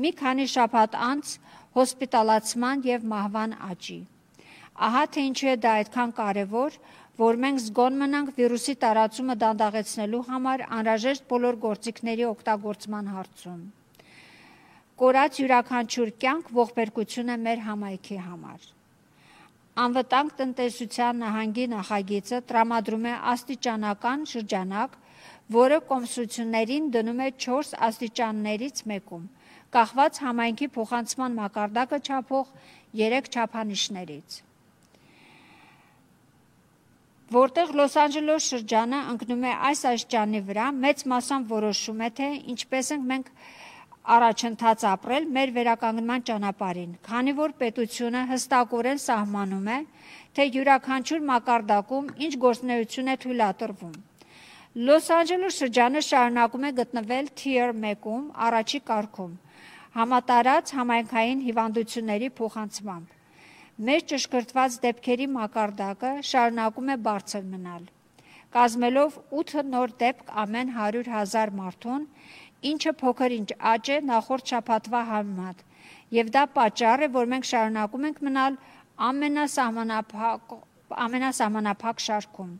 մի քանի շաբաթ անց հոսպիտալացման եւ մահվան աճի։ Ահա թե ինչու է դա այդքան կարևոր, որ մենք զգոն մնանք վիրուսի տարածումը դանդաղեցնելու համար անհրաժեշտ բոլոր գործիքների օգտագործման հարցում կորած յուրաքանչյուր կյանք ողբերգություն է մեր համայնքի համար։ Անվտանգ տնտեսության նահանգի նախագիծը տրամադրում է աստիճանական շրջանակ, որը կոմսություններին դնում է 4 աստիճաններից մեկում, կախված համայնքի փոխանցման մակարդակը չափող 3 չափանիշներից որտեղ Լոս Անջելես շրջանը ընկնում է այս աստիճանի վրա, մեծ մասամբ որոշում է թե ինչպես ենք մենք առաջընթաց ապրել մեր վերականգնման ճանապարհին, քանի որ պետությունը հստակորեն սահմանում է, թե յուրաքանչյուր մակարդակում ինչ գործնեություն է թույլատրվում։ Լոս Անջելես շրջանը շարունակում է գտնվել Tier 1-ում, առաջի կարգում, համատարած համայնքային հիվանդությունների փոխանցմամբ։ Մեր ճշգրտված դեպքերի մակարդակը շարունակում է բարձր մնալ, կազմելով 8 նոր դեպք ամեն 100.000 մարդուն, ինչը փոքր-ինչ աճ է նախորդ շաբաթվա համեմատ։ Եվ դա պատճառ է, որ մենք շարունակում ենք մնալ ամենասահմանափակ ամենասահմանափակ շարքում։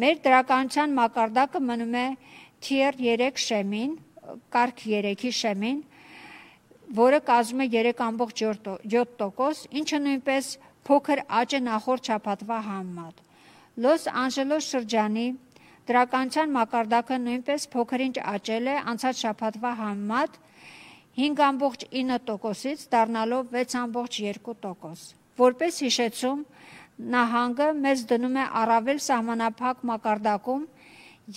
Մեր դրականության մակարդակը մնում է tier 3 շեմին, կարգ 3-ի շեմին, որը կազմում է 3.7%, ինչը նույնպես փոքր աճ է նախորդ շաբաթվա համեմատ։ Լոս Անջելոս շրջանի Դրականության մակարդակը նույնպես փոքրինչ աճել է անցած շաբաթվա համեմատ 5.9%-ից դառնալով 6.2%։ Որպես հիշեցում, նահանգը մեզ դնում է առավել սահմանափակ մակարդակում,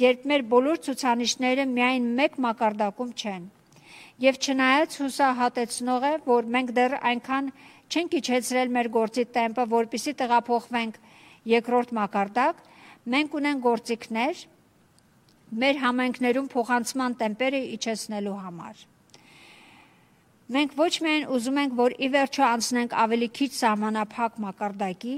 երբ մեր բոլոր ցուցանիշները միայն մեկ մակարդակում չեն։ Եվ չնայած հուսահատեցնող է, որ մենք դեռ այնքան չենք իջեցրել մեր գործի տեմպը, որpիսի տեղափոխվենք երկրորդ մակարդակ, Մենք ունենք գործիքներ մեր համայնքներում փոխանցման տեմպերը իջեցնելու համար։ Մենք ոչ միայն ուզում ենք, որ ի վերջո անցնենք ավելի քիչ սահմանափակ մակարդակի,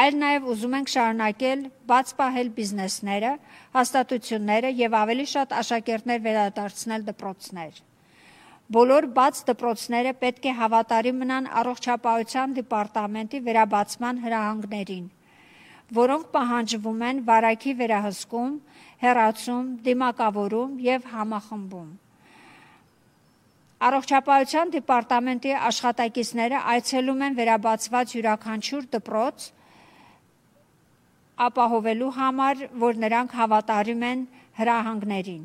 այլ նաև ուզում ենք շարունակել բաց պահել բիզնեսները, հաստատությունները եւ ավելի շատ աշակերտներ վերադարձնել դպրոցներ։ Բոլոր բաց դպրոցները պետք է հավատարիմ մնան առողջապահության դիպարտամենտի վերաբացման հրահանգներին, որոնք պահանջվում են վարակի վերահսկում, հերացում, դիմակավորում եւ համախմբում։ Առողջապահության դիպարտամենտի աշխատակիցները այցելում են վերաբացված յուրաքանչյուր դպրոց ապահովելու համար, որ նրանք հավատարիմ են հրահանգներին։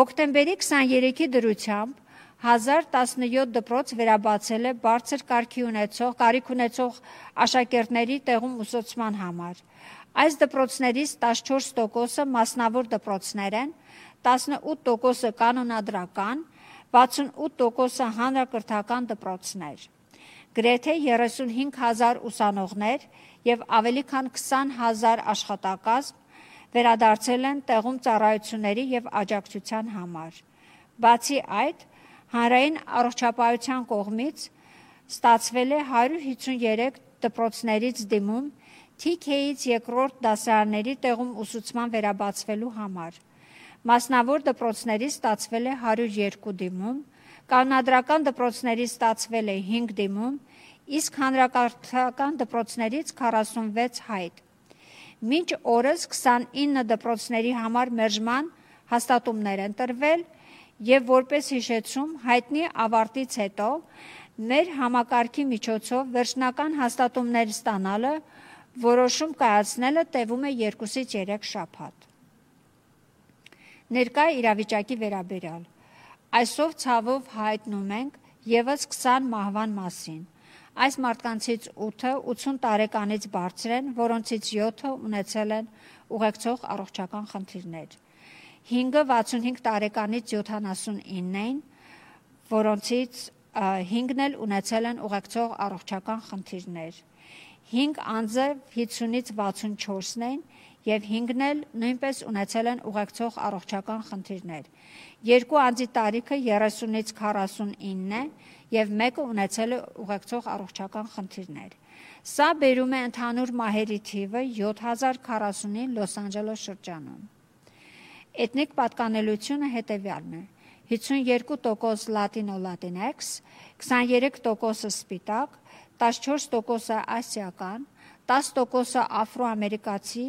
Հոկտեմբերի 23-ի դրությամբ 1017 դպրոց վերաբացել է բարձր կարգի ունեցող, կարիք ունեցող աշակերտների տեղում ուսուցման համար։ Այս դպրոցներից 14%-ը մասնավոր դպրոցներ են, 18%-ը կանոնադրական, 68%-ը հանրակրթական դպրոցներ։ Գրեթե 35000 ուսանողներ եւ ավելի քան 20000 աշխատակազմ վերադարձել են տեղում ծառայությունների եւ աջակցության համար։ Բացի այդ, հանրային առողջապահության կողմից ստացվել է 153 դպրոցներից դիմում TK-ից երկրորդ դասարանների տեղում ուսուցման վերաբացվելու համար։ Մասնավոր դպրոցների ստացվել է 102 դիմում, կանոնադրական դպրոցների ստացվել է 5 դիմում, իսկ հանրակարգական դպրոցներից 46 հայտ։ Մինչ օրս 29 դպրոցների համար մերժման հաստատումներ են տրվել եւ որպես հիշեցում հայտնի ավարտից հետո մեր համակարգի միջոցով վերջնական հաստատումներ ստանալը որոշում կայացնելը տևում է 2-ից 3 շաբաթ։ Ներկայ իրավիճակի վերաբերյալ. Այսով ցավով հայտնում ենք եւս 20 մահվան մասին։ Այս մարդկանցից 8-ը 80 տարեկանից բարձր են, որոնցից 7-ը ունեցել են ուղեկցող առողջական խնդիրներ։ 5-ը 65 տարեկանից 79 են, որոնցից 5-ն էլ ունեցել են ուղեկցող առողջական խնդիրներ։ 5 անձը 50-ից 64-ն են եւ 5-ն էլ նույնպես ունեցել են ուղեկցող առողջական խնդիրներ։ Երկու անձի տարիքը 30-ից 49 է եւ մեկը ունեցել է ուղեկցող առողջական խնդիրներ։ Սա բերում է ընդհանուր մահերի թիվը 7040-ին Լոս Անջելես շրջանում։ Էթնիկ պատկանելությունը հետևյալն է. 52% լատինո լատինեքս, 23% սպիտակ, 14% ասիական, 10% աֆրոամերիկացի,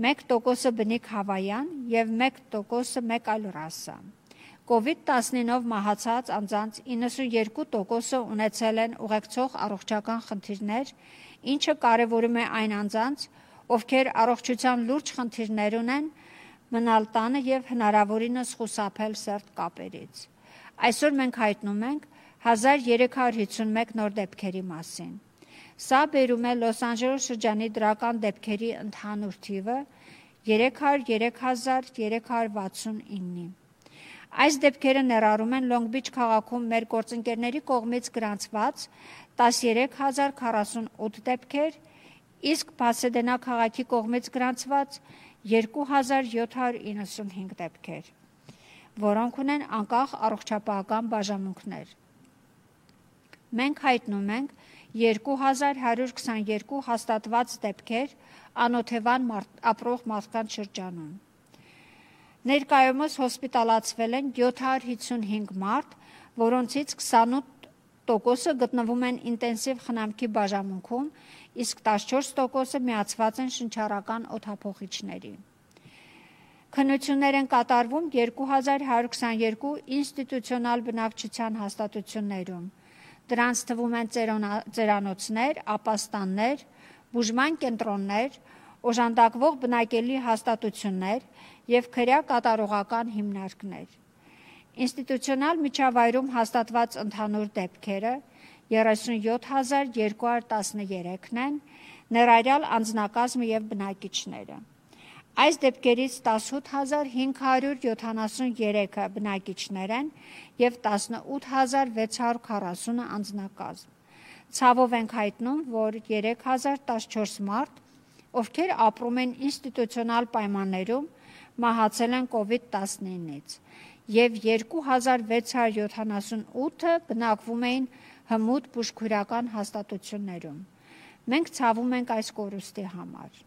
1% բնիկ հավայան եւ 1% մեկ այլ ռասա։ COVID-19-ով մահացած անձանց 92%-ը ունեցել են ուղեկցող առողջական խնդիրներ, ինչը կարևորում է այն անձանց, ովքեր առողջության լուրջ խնդիրներ ունեն, մնալ տանը եւ հնարավորինս խուսափել սերտ կապերից։ Այսօր մենք հայտնում ենք 1351 նոր դեպքերի մասին։ Սա բերում է Լոս Անջելես շրջանի դրական դեպքերի ընդհանուր թիվը 303.369-ի։ Այս դեպքերը ներառում են Long Beach քաղաքում մեր գործընկերների կողմից գրանցված 13048 դեպքեր, իսկ Pasadena քաղաքի կողմից գրանցված 2795 դեպքեր, որոնք ունեն անկախ առողջապահական բաժանմունքներ։ Մենք հայտնում ենք 2122 հաստատված դեպքեր անօթևան մարդ, ապրող մարդկանց շրջանում։ Ներկայումս հոսպիտալացվել են 755 մարդ, որոնցից 28%-ը գտնվում են ինտենսիվ խնամքի բաժանմունքում, իսկ 14%-ը միացված են շնչառական օթափողիչների։ Քննություններ են կատարվում 2122 ինստիտուցիոնալ բնակչության հաստատություններում։ Դրանց թվում են ծերանոցներ, ապաստաններ, բուժման կենտրոններ, օժանդակվող բնակելի հաստատություններ եւ քրյա կատարողական հիմնարկներ։ Ինստիտուցիոնալ միջավայրում հաստատված ընդհանուր դեպքերը 37213-ն են, ներառյալ անձնակազմը եւ բնակիչները։ Այս դեպքերից 18573-ը բնակիչներ են եւ 18640-ը անձնակազմ։ Ցավով ենք հայտնում, որ 3014 մարդ, ովքեր ապրում են ինստիտուցիոնալ պայմաններում, մահացել են COVID-19-ից եւ 2678-ը բնակվում էին հմուտ բուժքույրական հաստատություններում։ Մենք ցավում ենք այս կորուստի համար։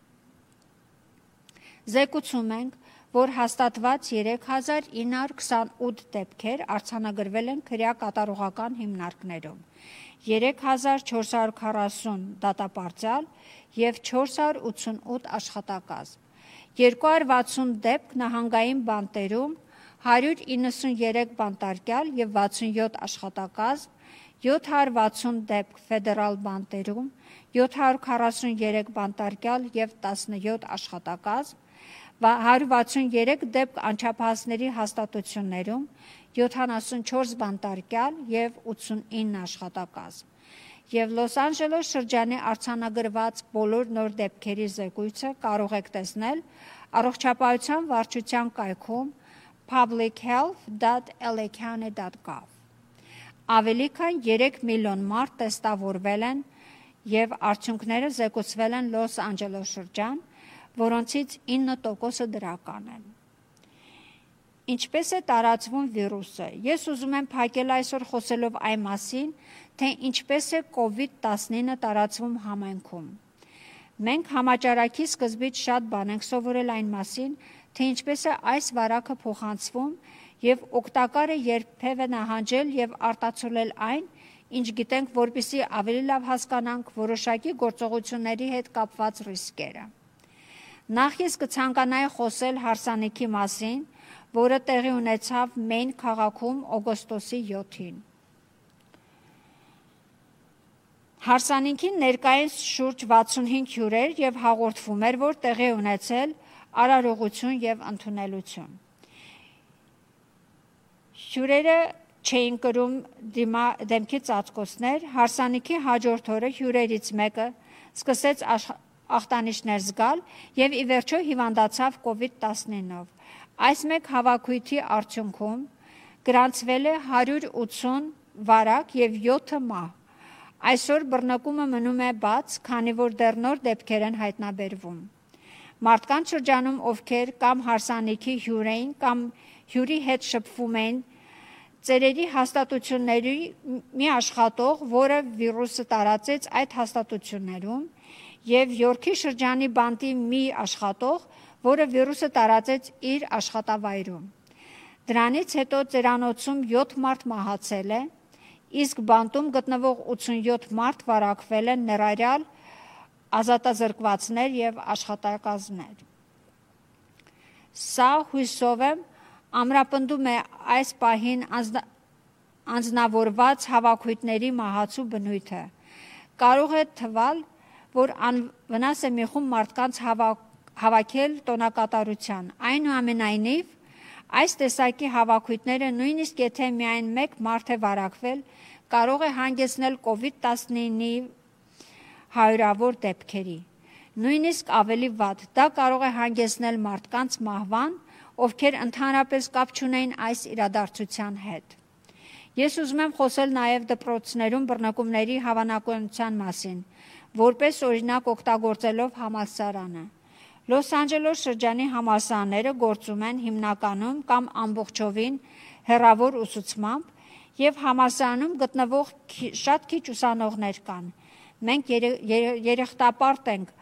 Զեկուցում ենք, որ հաստատված 3928 դեպքեր արձանագրվել են քրյա կատարողական հիմնարկներում, 3440 դատապարտյալ եւ 488 աշխատակազմ։ 260 դեպք նահանգային բանտերում, 193 բանտարկյալ եւ 67 աշխատակազմ, 760 դեպք ֆեդերալ բանտերում, 743 բանտարկյալ եւ 17 աշխատակազմ, 163 դեպք անչափահասների հաստատություններում, 74 բանտարկյալ եւ 89 աշխատակազմ։ Եվ Լոս Անջելես շրջանի արցանագրված բոլոր նոր դեպքերի զեկույցը կարող եք տեսնել առողջապահության վարչության կայքում publichealth.lacounty.gov։ Ավելի քան 3 միլիոն մարդ տեստավորվել են եւ արդյունքները զեկուցվել են Լոս Անջելես շրջան, որոնցից 9%-ը դրական են։ Ինչպես է տարածվում վիրուսը։ Ես ուզում եմ փակել այսօր խոսելով այն մասին, թե ինչպես է COVID-19 տարածվում համայնքում։ Մենք համաճարակի սկզբից շատ բան ենք սովորել այն մասին, թե ինչպես է այս վարակը փոխանցվում եւ օգտակար է երբևէ նահանջել եւ արտացոլել այն, ինչ գիտենք, որpիսի ավելի լավ հասկանանք որոշակի գործողությունների հետ կապված ռիսկերը։ Նախ ես կցանկանայի խոսել հարսանիքի մասին, որը տեղի ունեցավ Մեյն քաղաքում օգոստոսի 7-ին։ Հարսանիքին ներկայիս շուրջ 65 հյուրեր եւ հաղորդվում էր, որ տեղի ունեցել արարողություն եւ ընդունելություն։ Հյուրերը չէին կրում դիմա դեմքի ծածկոցներ, հարսանիքի հաջորդ օրը հյուրերից մեկը սկսեց ախտանիշներ զգալ եւ ի վերջո հիվանդացավ COVID-19-ով։ Այս մեկ հավաքույթի արդյունքում գրանցվել է 180 վարակ եւ 7 մահ։ Այսօր բռնկումը մնում է բաց, քանի որ դեռ նոր դեպքեր են հայտնաբերվում։ Մարդկանց շրջանում, ովքեր կամ հարսանիքի հյուր էին կամ հյուրի հետ շփվում են, ծերերի հաստատությունների մի աշխատող, որը վիրուսը տարածեց այդ հաստատություններում, եւ Յորքի շրջանի բանտի մի աշխատող, որը վիրուսը տարածեց իր աշխատավայրում։ Դրանից հետո ծերանոցում 7 մարդ մահացել է, իսկ բանտում գտնվող 87 մարդ վարակվել են ներառյալ ազատազրկվածներ եւ աշխատակազմներ։ Սա հույսով եմ ամրապնդում է այս պահին անձնավորված հավաքույթների մահացու բնույթը։ Կարող է թվալ, որ անվնաս է մի խումբ մարդկանց հավաքել տոնակատարության։ Այնուամենայնիվ, այս տեսակի հավաքույթները նույնիսկ եթե միայն մեկ մարդ է վարակվել, կարող է հանգեցնել COVID-19-ի հարյուրավոր դեպքերի։ Նույնիսկ ավելի վատ, դա կարող է հանգեցնել մարդկանց մահվան, ովքեր ընդհանրապես կապ չունեն այս իրադարձության հետ։ Ես ուզում եմ խոսել նաև դպրոցներում բռնկումների հավանականության մասին, որպես օրինակ օգտագործելով համալսարանը։ Լոս Անջելես շրջանի համալսարանները գործում են հիմնականում կամ ամբողջովին հերավոր ուսուցմամբ եւ համալսարանում գտնվող շատ քիչ ուսանողներ կան։ Մենք երեխտապարտ ենք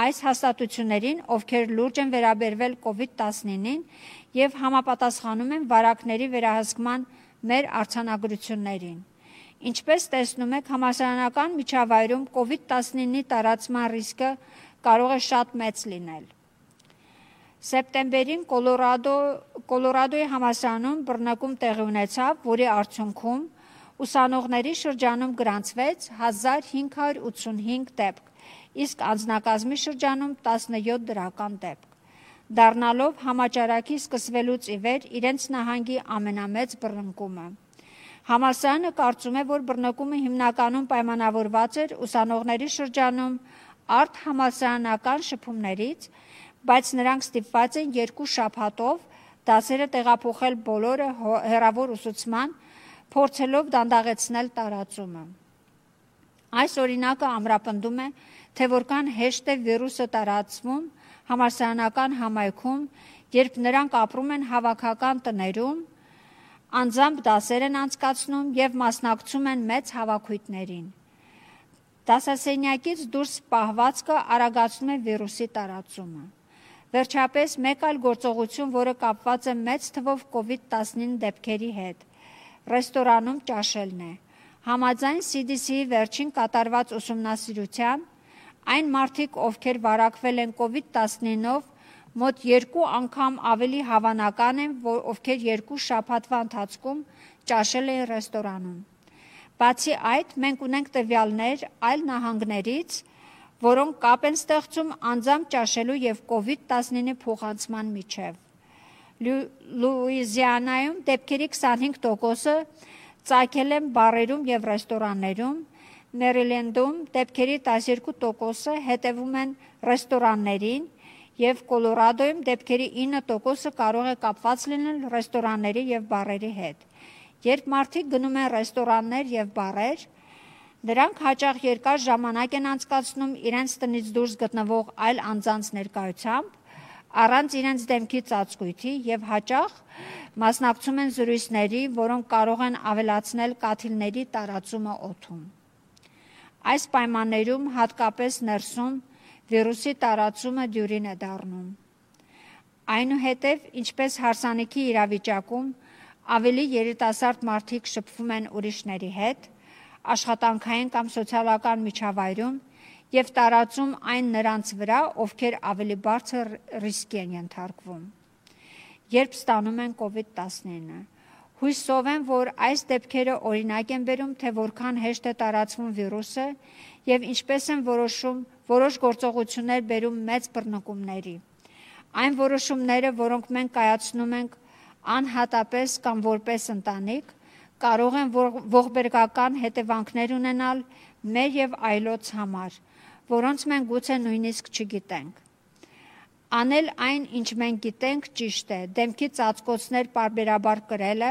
այս հաստատություններին, ովքեր լուրջ են վերաբերվել COVID-19-ին եւ համապատասխանում են վարակների վերահսկման մեր արցանագրություններին։ Ինչպես տեսնում եք, համասարանական միջավայրում COVID-19-ի տարածման ռիսկը կարող է շատ մեծ լինել։ Սեպտեմբերին Կոլորադո Կոլորադոյի համասարանում բռնկում տեղի ունեցավ, որի արդյունքում ուսանողների շրջանում գրանցվեց 1585 դեպք, իսկ անձնակազմի շրջանում 17 դրական դեպք դառնալով համաճարակի սկսվելուց ի վեր իրենց նահանգի ամենամեծ բռնկումը։ Համասարանը կարծում է, որ բռնկումը հիմնականում պայմանավորված էր ուսանողների շրջանում արդ համասարանական շփումներից, բայց նրանք ստիպված են երկու շաբաթով դասերը տեղափոխել բոլորը հերավոր ուսուցման, փորձելով դանդաղեցնել տարածումը։ Այս օրինակը ամրապնդում է, թե որքան հեշտ է վիրուսը տարածվում համասարանական համայնքում, երբ նրանք ապրում են հավաքական տներում, անձամբ դասեր են անցկացնում եւ մասնակցում են մեծ հավաքույթներին։ Դասասենյակից դուրս պահվածքը արագացնում է վիրուսի տարածումը։ Վերջապես մեկ այլ գործողություն, որը կապված է մեծ թվով COVID-19 դեպքերի հետ, ռեստորանում ճաշելն է։ Համաձայն CDC-ի վերջին կատարված ուսումնասիրության, այն մարդիկ, ովքեր վարակվել են COVID-19-ով, մոտ 2 անգամ ավելի հավանական են, որ ովքեր երկու շաբաթվա ընթացքում ճաշել են ռեստորանում։ Բացի այդ, մենք ունենք տվյալներ այլ նահանգներից, որոնք կապ են ստեղծում անձամբ ճաշելու եւ COVID-19 փոխանցման միջև։ Լուիզիանայում դեպքերի 25%-ը ծագել են բարերում եւ ռեստորաններում, Մերիլենդում դեպքերի 12%-ը հետևում են ռեստորաններին եւ Կոլորադոյում դեպքերի 9%-ը կարող է կապված լինել ռեստորանների եւ բարերի հետ։ Երբ մարդիկ գնում են ռեստորաններ եւ բարեր, Նրանք հաճախ երկար ժամանակ են անցկացնում իրենց տնից դուրս գտնվող այլ անձանց ներկայությամբ, առանց իրենց դեմքի ծածկույթի եւ հաճախ մասնակցում են զրույցների, որոնք կարող են ավելացնել կաթիլների տարածումը օդում։ Այս պայմաններում հատկապես ներսում վիրուսի տարածումը դյուրին է դառնում։ Այնուհետև, ինչպես հարսանիքի իրավիճակում ավելի երիտասարդ մարդիկ շփվում են ուրիշների հետ, աշխատանքային կամ սոցիալական միջավայրում եւ տարածում այն նրանց վրա, ովքեր ավելի բարձր ռիսկի են ենթարկվում։ Երբ ստանում են COVID-19, հույսով են, որ այս դեպքերը օրինակ են բերում, թե որքան հեշտ է տարածվում վիրուսը եւ ինչպես են որոշում որոշ գործողություններ բերում մեծ բռնկումների։ Այն որոշումները, որոնք մենք կայացնում ենք անհատապես կամ որպես ընտանիք, կարող են ողբերգական հետևանքներ ունենալ մեր եւ այլոց համար, որոնց մենք գուցե նույնիսկ չգիտենք։ Անել այն, ինչ մենք գիտենք, ճիշտ է։ Դեմքի ծածկոցներ parberabar կրելը,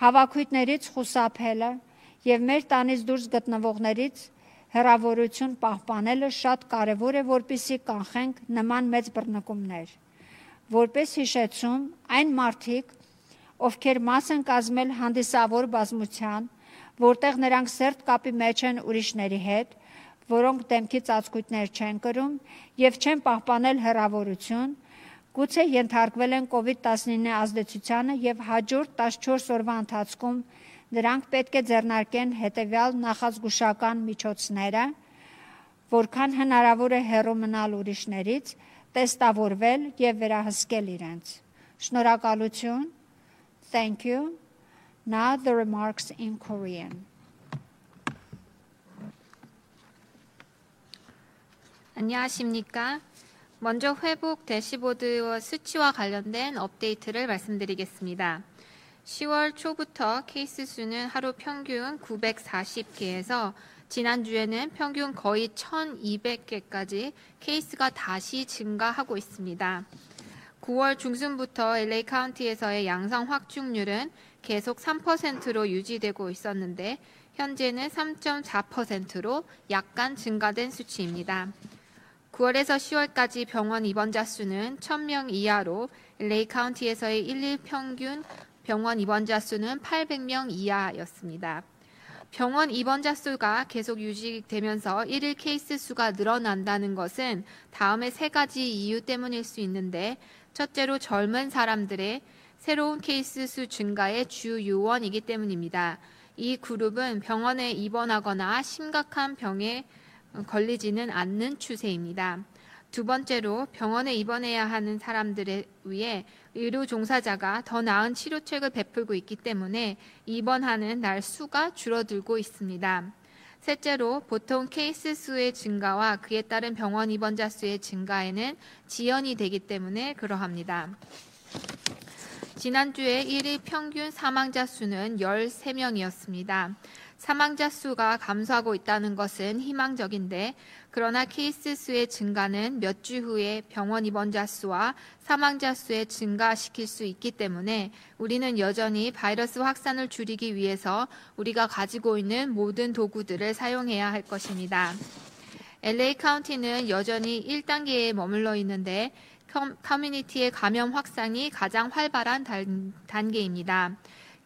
հավաքույտներից խուսափելը եւ մեր տանից դուրս գտնվողներից հերավորություն պահպանելը շատ կարևոր է, որpիսի կանխենք նման մեծ բռնկումներ։ Որպես հիշեցում, այն մարդիկ, ովքեր մաս են կազմել հանդիսավոր բազմության, որտեղ նրանք սերտ կապի մեջ են ուրիշների հետ, որոնք դեմքի ծածկույթներ չեն կրում եւ չեն պահպանել հեռավորություն, գուցե ենթարկվել են COVID-19 ազդեցությանը եւ հաջորդ 14 օրվա ընթացքում նրանք պետք է ձեռնարկեն հետեւյալ նախազգուշական միջոցները, որքան հնարավոր է հեռու մնալ ուրիշներից, տեստավորվել եւ վերահսկել իրենց։ Շնորհակալություն Thank you. Now the remarks in Korean. 안녕하십니까? 먼저 회복 대시보드 수치와 관련된 업데이트를 말씀드리겠습니다. 10월 초부터 케이스 수는 하루 평균 940개에서 지난주에는 평균 거의 1200개까지 케이스가 다시 증가하고 있습니다. 9월 중순부터 LA 카운티에서의 양성 확중률은 계속 3%로 유지되고 있었는데 현재는 3.4%로 약간 증가된 수치입니다. 9월에서 10월까지 병원 입원자 수는 1000명 이하로 LA 카운티에서의 1일 평균 병원 입원자 수는 800명 이하였습니다. 병원 입원자 수가 계속 유지되면서 1일 케이스 수가 늘어난다는 것은 다음에 세 가지 이유 때문일 수 있는데 첫째로 젊은 사람들의 새로운 케이스 수 증가의 주 요원이기 때문입니다. 이 그룹은 병원에 입원하거나 심각한 병에 걸리지는 않는 추세입니다. 두 번째로 병원에 입원해야 하는 사람들에 위해 의료 종사자가 더 나은 치료책을 베풀고 있기 때문에 입원하는 날 수가 줄어들고 있습니다. 셋째로 보통 케이스 수의 증가와 그에 따른 병원 입원자 수의 증가에는 지연이 되기 때문에 그러합니다. 지난주에 1일 평균 사망자 수는 13명이었습니다. 사망자 수가 감소하고 있다는 것은 희망적인데 그러나 케이스 수의 증가는 몇 주 후에 병원 입원자 수와 사망자 수에 증가시킬 수 있기 때문에 우리는 여전히 바이러스 확산을 줄이기 위해서 우리가 가지고 있는 모든 도구들을 사용해야 할 것입니다. LA 카운티는 여전히 1단계에 머물러 있는데 커뮤니티의 감염 확산이 가장 활발한 단계입니다.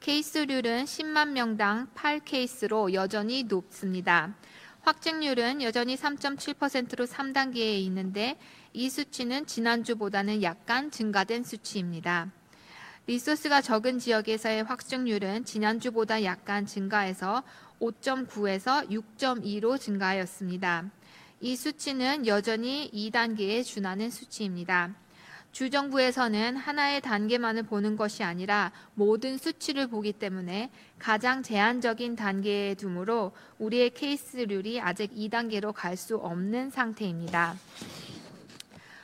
케이스률은 10만 명당 8케이스로 여전히 높습니다. 확진율은 여전히 3.7%로 3단계에 있는데 이 수치는 지난주보다는 약간 증가된 수치입니다. 리소스가 적은 지역에서의 확진율은 지난주보다 약간 증가해서 5.9에서 6.2로 증가하였습니다. 이 수치는 여전히 2단계에 준하는 수치입니다. 주정부에서는 하나의 단계만을 보는 것이 아니라 모든 수치를 보기 때문에 가장 제한적인 단계에 두므로 우리의 케이스률이 아직 2단계로 갈 수 없는 상태입니다.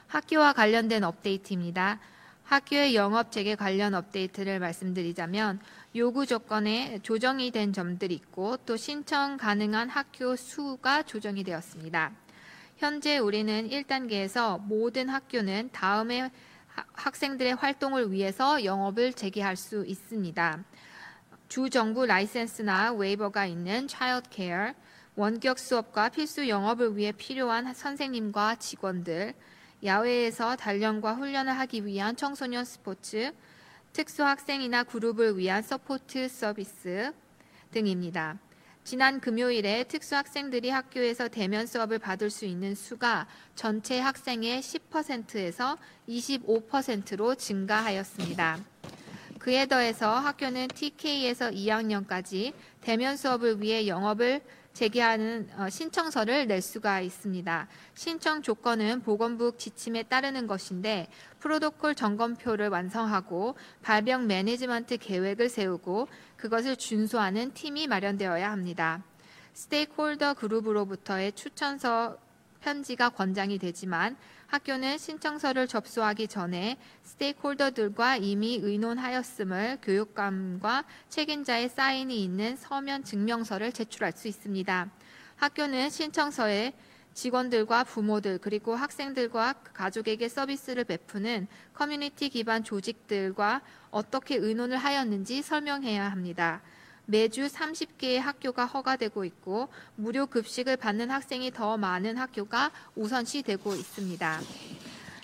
학교와 관련된 업데이트입니다. 학교의 영업 재개 관련 업데이트를 말씀드리자면 요구 조건에 조정이 된 점들이 있고 또 신청 가능한 학교 수가 조정이 되었습니다. 현재 우리는 1단계에서 모든 학교는 다음에 학생들의 활동을 위해서 영업을 재개할 수 있습니다. 주 정부 라이센스나 웨이버가 있는 차일드 케어, 원격 수업과 필수 영업을 위해 필요한 선생님과 직원들, 야외에서 단련과 훈련을 하기 위한 청소년 스포츠, 특수 학생이나 그룹을 위한 서포트 서비스 등입니다. 지난 금요일에 특수학생들이 학교에서 대면 수업을 받을 수 있는 수가 전체 학생의 10%에서 25%로 증가하였습니다. 그에 더해서 학교는 TK에서 2학년까지 대면 수업을 위해 영업을 재개하는 어, 신청서를 낼 수가 있습니다. 신청 조건은 보건부 지침에 따르는 것인데 프로토콜 점검표를 완성하고 발병 매니지먼트 계획을 세우고 그것을 준수하는 팀이 마련되어야 합니다. 스테이크홀더 그룹으로부터의 추천서 편지가 권장이 되지만 학교는 신청서를 접수하기 전에 스테이크홀더들과 이미 의논하였음을 교육감과 책임자의 사인이 있는 서면 증명서를 제출할 수 있습니다. 학교는 신청서에 직원들과 부모들 그리고 학생들과 가족에게 서비스를 베푸는 커뮤니티 기반 조직들과 어떻게 의논을 하였는지 설명해야 합니다. 매주 30개의 학교가 허가되고 있고 무료 급식을 받는 학생이 더 많은 학교가 우선시되고 있습니다.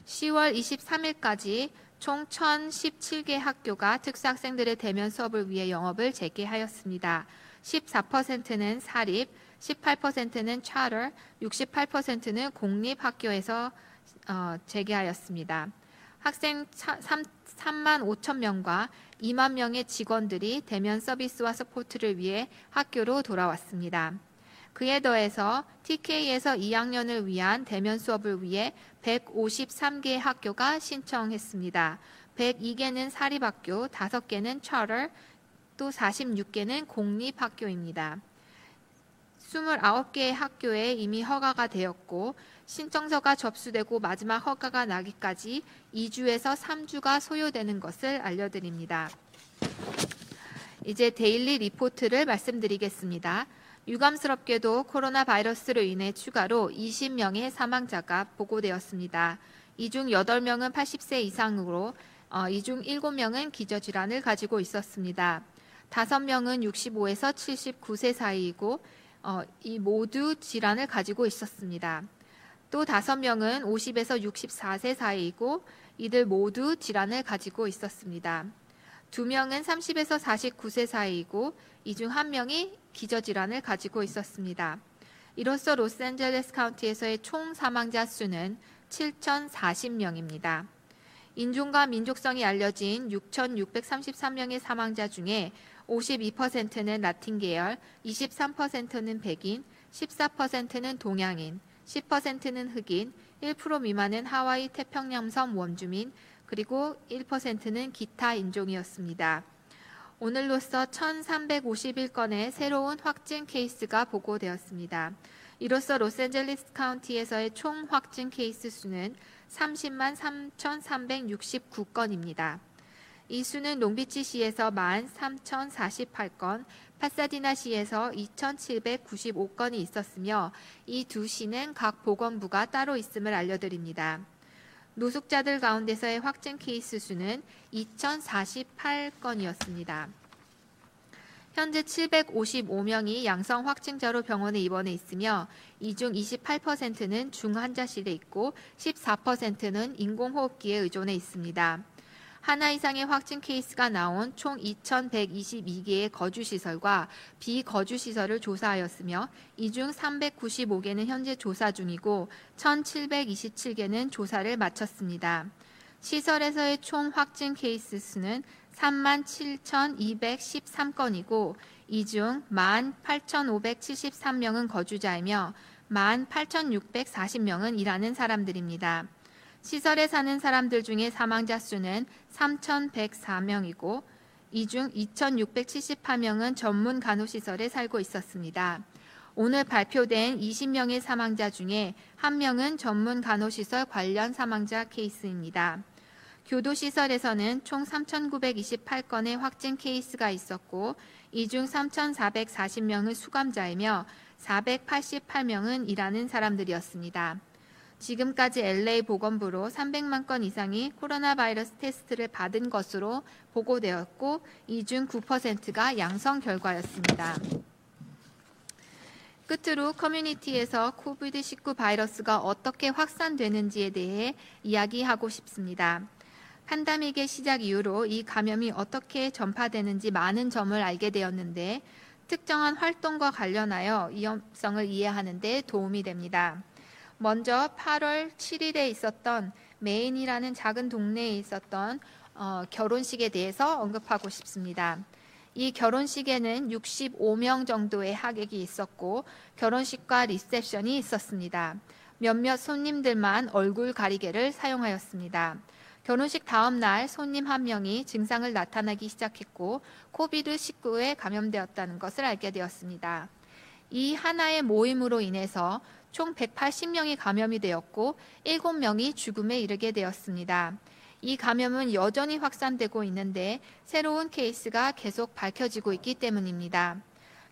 10월 23일까지 총 1,017개 학교가 특수학생들의 대면 수업을 위해 영업을 재개하였습니다. 14%는 사립, 18%는 차터, 68%는 공립 학교에서 어, 재개하였습니다. 학생 3, 3만 5천 명과 2만 명의 직원들이 대면 서비스와 서포트를 위해 학교로 돌아왔습니다. 그에 더해서 TK에서 2학년을 위한 대면 수업을 위해 153개 학교가 신청했습니다. 102개는 사립학교, 5개는 차터, 또 46개는 공립학교입니다. 29개의 학교에 이미 허가가 되었고 신청서가 접수되고 마지막 허가가 나기까지 2주에서 3주가 소요되는 것을 알려드립니다. 이제 데일리 리포트를 말씀드리겠습니다. 유감스럽게도 코로나 바이러스로 인해 추가로 20명의 사망자가 보고되었습니다. 이 중 8명은 80세 이상으로 어, 이중 7명은 기저질환을 가지고 있었습니다. 5명은 65에서 79세 사이이고 어, 이 모두 질환을 가지고 있었습니다. 또 다섯 명은 50에서 64세 사이이고 이들 모두 질환을 가지고 있었습니다. 두 명은 30에서 49세 사이이고 이 중 한 명이 기저질환을 가지고 있었습니다. 이로써 로스앤젤레스 카운티에서의 총 사망자 수는 7,040명입니다. 인종과 민족성이 알려진 6,633명의 사망자 중에 52%는 라틴 계열, 23%는 백인, 14%는 동양인, 10%는 흑인, 1% 미만은 하와이 태평양섬 원주민, 그리고 1%는 기타 인종이었습니다. 오늘로써 1,351건의 새로운 확진 케이스가 보고되었습니다. 이로써 로스앤젤리스 카운티에서의 총 확진 케이스 수는 30만 3,369건입니다. 이 수는 롱비치시에서 13,048건, 파사디나시에서 2,795건이 있었으며 이 두 시는 각 보건부가 따로 있음을 알려드립니다. 노숙자들 가운데서의 확진 케이스 수는 2,048건이었습니다. 현재 755명이 양성 확진자로 병원에 입원해 있으며 이 중 28%는 중환자실에 있고 14%는 인공호흡기에 의존해 있습니다. 하나 이상의 확진 케이스가 나온 총 2,122개의 거주시설과 비거주시설을 조사하였으며 이 중 395개는 현재 조사 중이고 1,727개는 조사를 마쳤습니다. 시설에서의 총 확진 케이스 수는 37,213건이고 이 중 18,573명은 거주자이며 18,640명은 일하는 사람들입니다. 시설에 사는 사람들 중에 사망자 수는 3,104명이고 이 중 2,678명은 전문 간호시설에 살고 있었습니다. 오늘 발표된 20명의 사망자 중에 1명은 전문 간호시설 관련 사망자 케이스입니다. 교도시설에서는 총 3,928건의 확진 케이스가 있었고 이 중 3,440명은 수감자이며 488명은 일하는 사람들이었습니다. 지금까지 LA 보건부로 300만 건 이상이 코로나 바이러스 테스트를 받은 것으로 보고되었고 이 중 9%가 양성 결과였습니다. 끝으로 커뮤니티에서 코비드19 바이러스가 어떻게 확산되는지에 대해 이야기하고 싶습니다. 팬데믹의 시작 이후로 이 감염이 어떻게 전파되는지 많은 점을 알게 되었는데 특정한 활동과 관련하여 위험성을 이해하는 데 도움이 됩니다. 먼저 8월 7일에 있었던 메인이라는 작은 동네에 있었던 어, 결혼식에 대해서 언급하고 싶습니다. 이 결혼식에는 65명 정도의 하객이 있었고 결혼식과 리셉션이 있었습니다. 몇몇 손님들만 얼굴 가리개를 사용하였습니다. 결혼식 다음 날 손님 한 명이 증상을 나타나기 시작했고 코비드19에 감염되었다는 것을 알게 되었습니다. 이 하나의 모임으로 인해서 총 180명이 감염이 되었고 7명이 죽음에 이르게 되었습니다. 이 감염은 여전히 확산되고 있는데 새로운 케이스가 계속 밝혀지고 있기 때문입니다.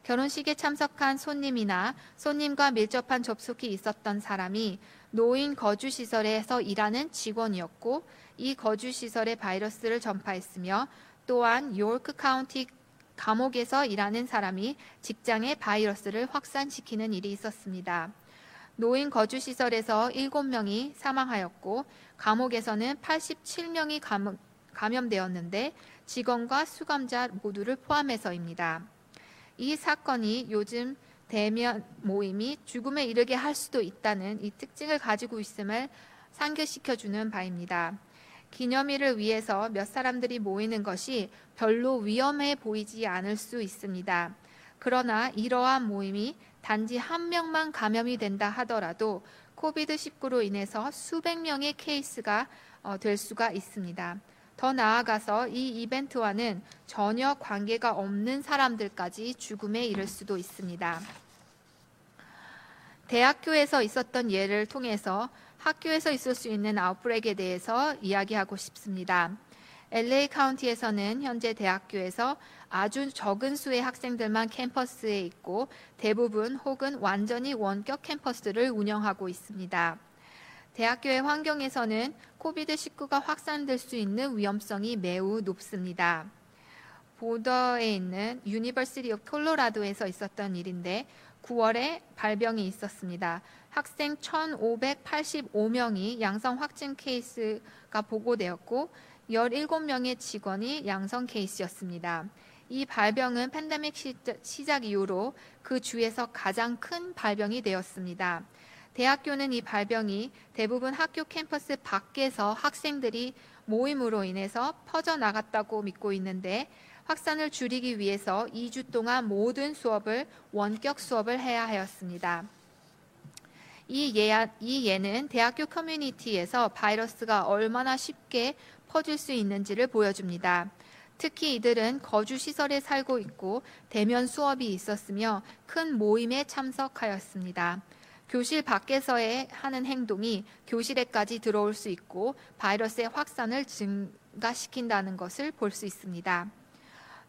결혼식에 참석한 손님이나 손님과 밀접한 접촉이 있었던 사람이 노인 거주시설에서 일하는 직원이었고 이 거주시설에 바이러스를 전파했으며 또한 요크 카운티 감옥에서 일하는 사람이 직장에 바이러스를 확산시키는 일이 있었습니다. 노인 거주시설에서 7명이 사망하였고 감옥에서는 87명이 감염되었는데 직원과 수감자 모두를 포함해서입니다. 이 사건이 요즘 대면 모임이 죽음에 이르게 할 수도 있다는 이 특징을 가지고 있음을 상기시켜주는 바입니다. 기념일을 위해서 몇 사람들이 모이는 것이 별로 위험해 보이지 않을 수 있습니다. 그러나 이러한 모임이 단지 한 명만 감염이 된다 하더라도 코비드19로 인해서 수백 명의 케이스가 어, 될 수가 있습니다. 더 나아가서 이 이벤트와는 전혀 관계가 없는 사람들까지 죽음에 이를 수도 있습니다. 대학교에서 있었던 예를 통해서 학교에서 있을 수 있는 아웃브레이크에 대해서 이야기하고 싶습니다. LA 카운티에서는 현재 대학교에서 아주 적은 수의 학생들만 캠퍼스에 있고 대부분 혹은 완전히 원격 캠퍼스를 운영하고 있습니다. 대학교의 환경에서는 코비드19가 확산될 수 있는 위험성이 매우 높습니다. 보더에 있는 유니버시티 오브 콜로라도에서 있었던 일인데 9월에 발병이 있었습니다. 학생 1,585명이 양성 확진 케이스가 보고되었고 17명의 직원이 양성 케이스였습니다. 이 발병은 팬데믹 시작 이후로 그 주에서 가장 큰 발병이 되었습니다. 대학교는 이 발병이 대부분 학교 캠퍼스 밖에서 학생들이 모임으로 인해서 퍼져나갔다고 믿고 있는데 확산을 줄이기 위해서 2주 동안 모든 수업을 원격 수업을 해야 하였습니다. 이, 예, 이 예는 대학교 커뮤니티에서 바이러스가 얼마나 쉽게 퍼질 수 있는지를 보여줍니다. 특히 이들은 거주 시설에 살고 있고 대면 수업이 있었으며 큰 모임에 참석하였습니다. 교실 밖에서의 하는 행동이 교실에까지 들어올 수 있고 바이러스의 확산을 증가시킨다는 것을 볼 수 있습니다.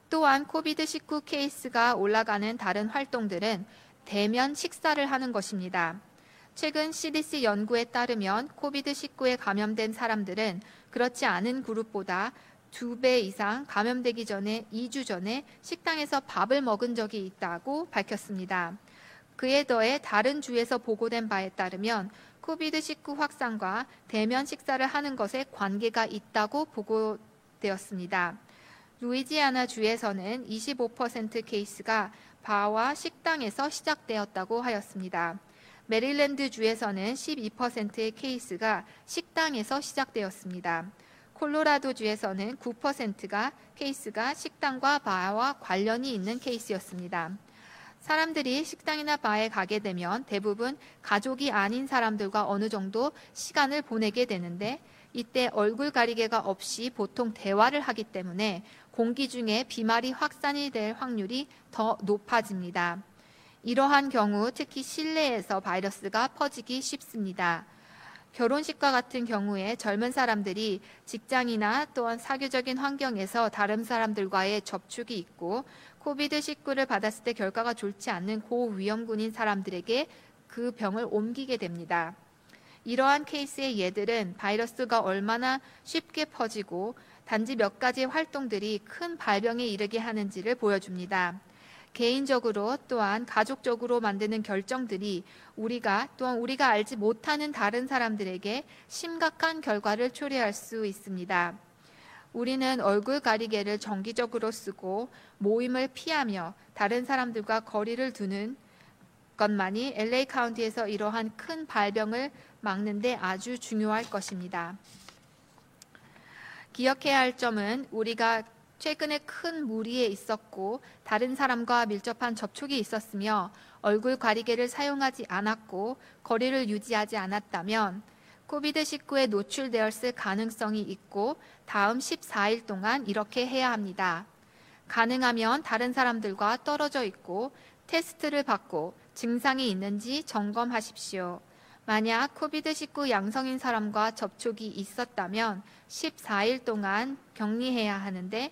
또한 코비드19 케이스가 올라가는 다른 활동들은 대면 식사를 하는 것입니다. 최근 CDC 연구에 따르면 코비드19에 감염된 사람들은 그렇지 않은 그룹보다 두 배 이상 감염되기 전에 2주 전에 식당에서 밥을 먹은 적이 있다고 밝혔습니다. 그에 더해 다른 주에서 보고된 바에 따르면 코비드19 확산과 대면 식사를 하는 것에 관계가 있다고 보고 되었습니다. 루이지아나 주에서는 25% 케이스가 바와 식당에서 시작되었다고 하였습니다. 메릴랜드 주에서는 12%의 케이스가 식당에서 시작되었습니다. 콜로라도 주에서는 9%가 케이스가 식당과 바와 관련이 있는 케이스였습니다. 사람들이 식당이나 바에 가게 되면 대부분 가족이 아닌 사람들과 어느 정도 시간을 보내게 되는데 이때 얼굴 가리개가 없이 보통 대화를 하기 때문에 공기 중에 비말이 확산이 될 확률이 더 높아집니다. 이러한 경우 특히 실내에서 바이러스가 퍼지기 쉽습니다. 결혼식과 같은 경우에 젊은 사람들이 직장이나 또한 사교적인 환경에서 다른 사람들과의 접촉이 있고 코비드19를 받았을 때 결과가 좋지 않는 고위험군인 사람들에게 그 병을 옮기게 됩니다. 이러한 케이스의 예들은 바이러스가 얼마나 쉽게 퍼지고 단지 몇 가지 활동들이 큰 발병에 이르게 하는지를 보여줍니다. 개인적으로 또한 가족적으로 만드는 결정들이 우리가 또한 우리가 알지 못하는 다른 사람들에게 심각한 결과를 초래할 수 있습니다. 우리는 얼굴 가리개를 정기적으로 쓰고 모임을 피하며 다른 사람들과 거리를 두는 것만이 LA 카운티에서 이러한 큰 발병을 막는데 아주 중요할 것입니다. 기억해야 할 점은 우리가 최근에 큰 무리에 있었고 다른 사람과 밀접한 접촉이 있었으며 얼굴 가리개를 사용하지 않았고 거리를 유지하지 않았다면 코비드19에 노출되었을 가능성이 있고 다음 14일 동안 이렇게 해야 합니다. 가능하면 다른 사람들과 떨어져 있고 테스트를 받고 증상이 있는지 점검하십시오. 만약 코비드19 양성인 사람과 접촉이 있었다면 14일 동안 격리해야 하는데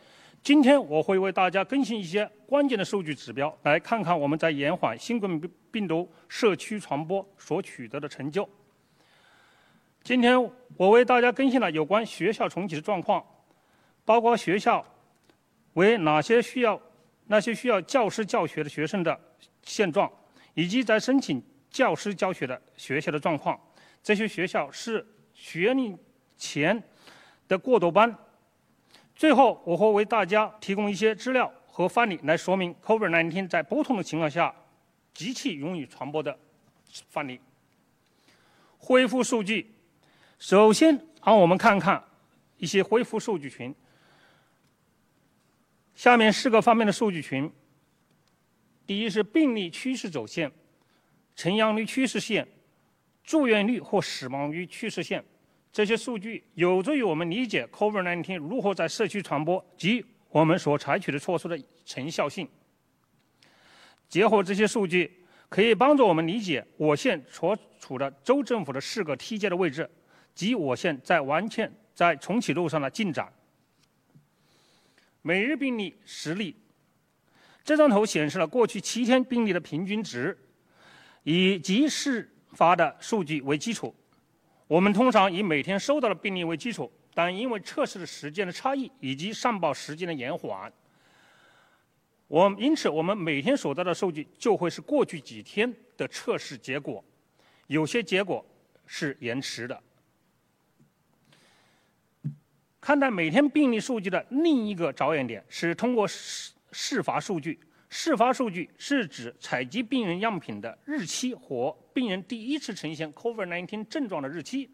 今天我会为大家更新一些关键的数据指标，来看看我们在延缓新冠病毒社区传播所取得的成就。今天我为大家更新了有关学校重启的状况，包括学校。为哪些需要那些需要教师教学的学生的现状，以及在申请教师教学的学校的状况。这些学校是学历前的过渡班。最后，我会为大家提供一些资料和范例来说明 COVID-19 在不同的情况下极其容易传播的范例。恢复数据，首先让我们看看一些恢复数据群。下面四个方面的数据群：第一是病例趋势走线、呈阳率趋势线、住院率或死亡率趋势线。这些数据有助于我们理解 COVID-19 如何在社区传播及我们所采取的措施的成效性。结合这些数据，可以帮助我们理解我县所处的州政府的四个梯阶的位置及我县在完全在重启路上的进展。每日病例十例，这张图显示了过去七天病例的平均值，以及事发的数据为基础。我们通常以每天收到的病例为基础，但因为测试的时间的差异以及上报时间的延缓，我因此我们每天所得的数据就会是过去几天的测试结果，有些结果是延迟的。看待每天病例数据的另一个着眼点是通过事事发数据。事发数据是指采集病人样品的日期和病人第一次呈现 COVID-19 症状的日期，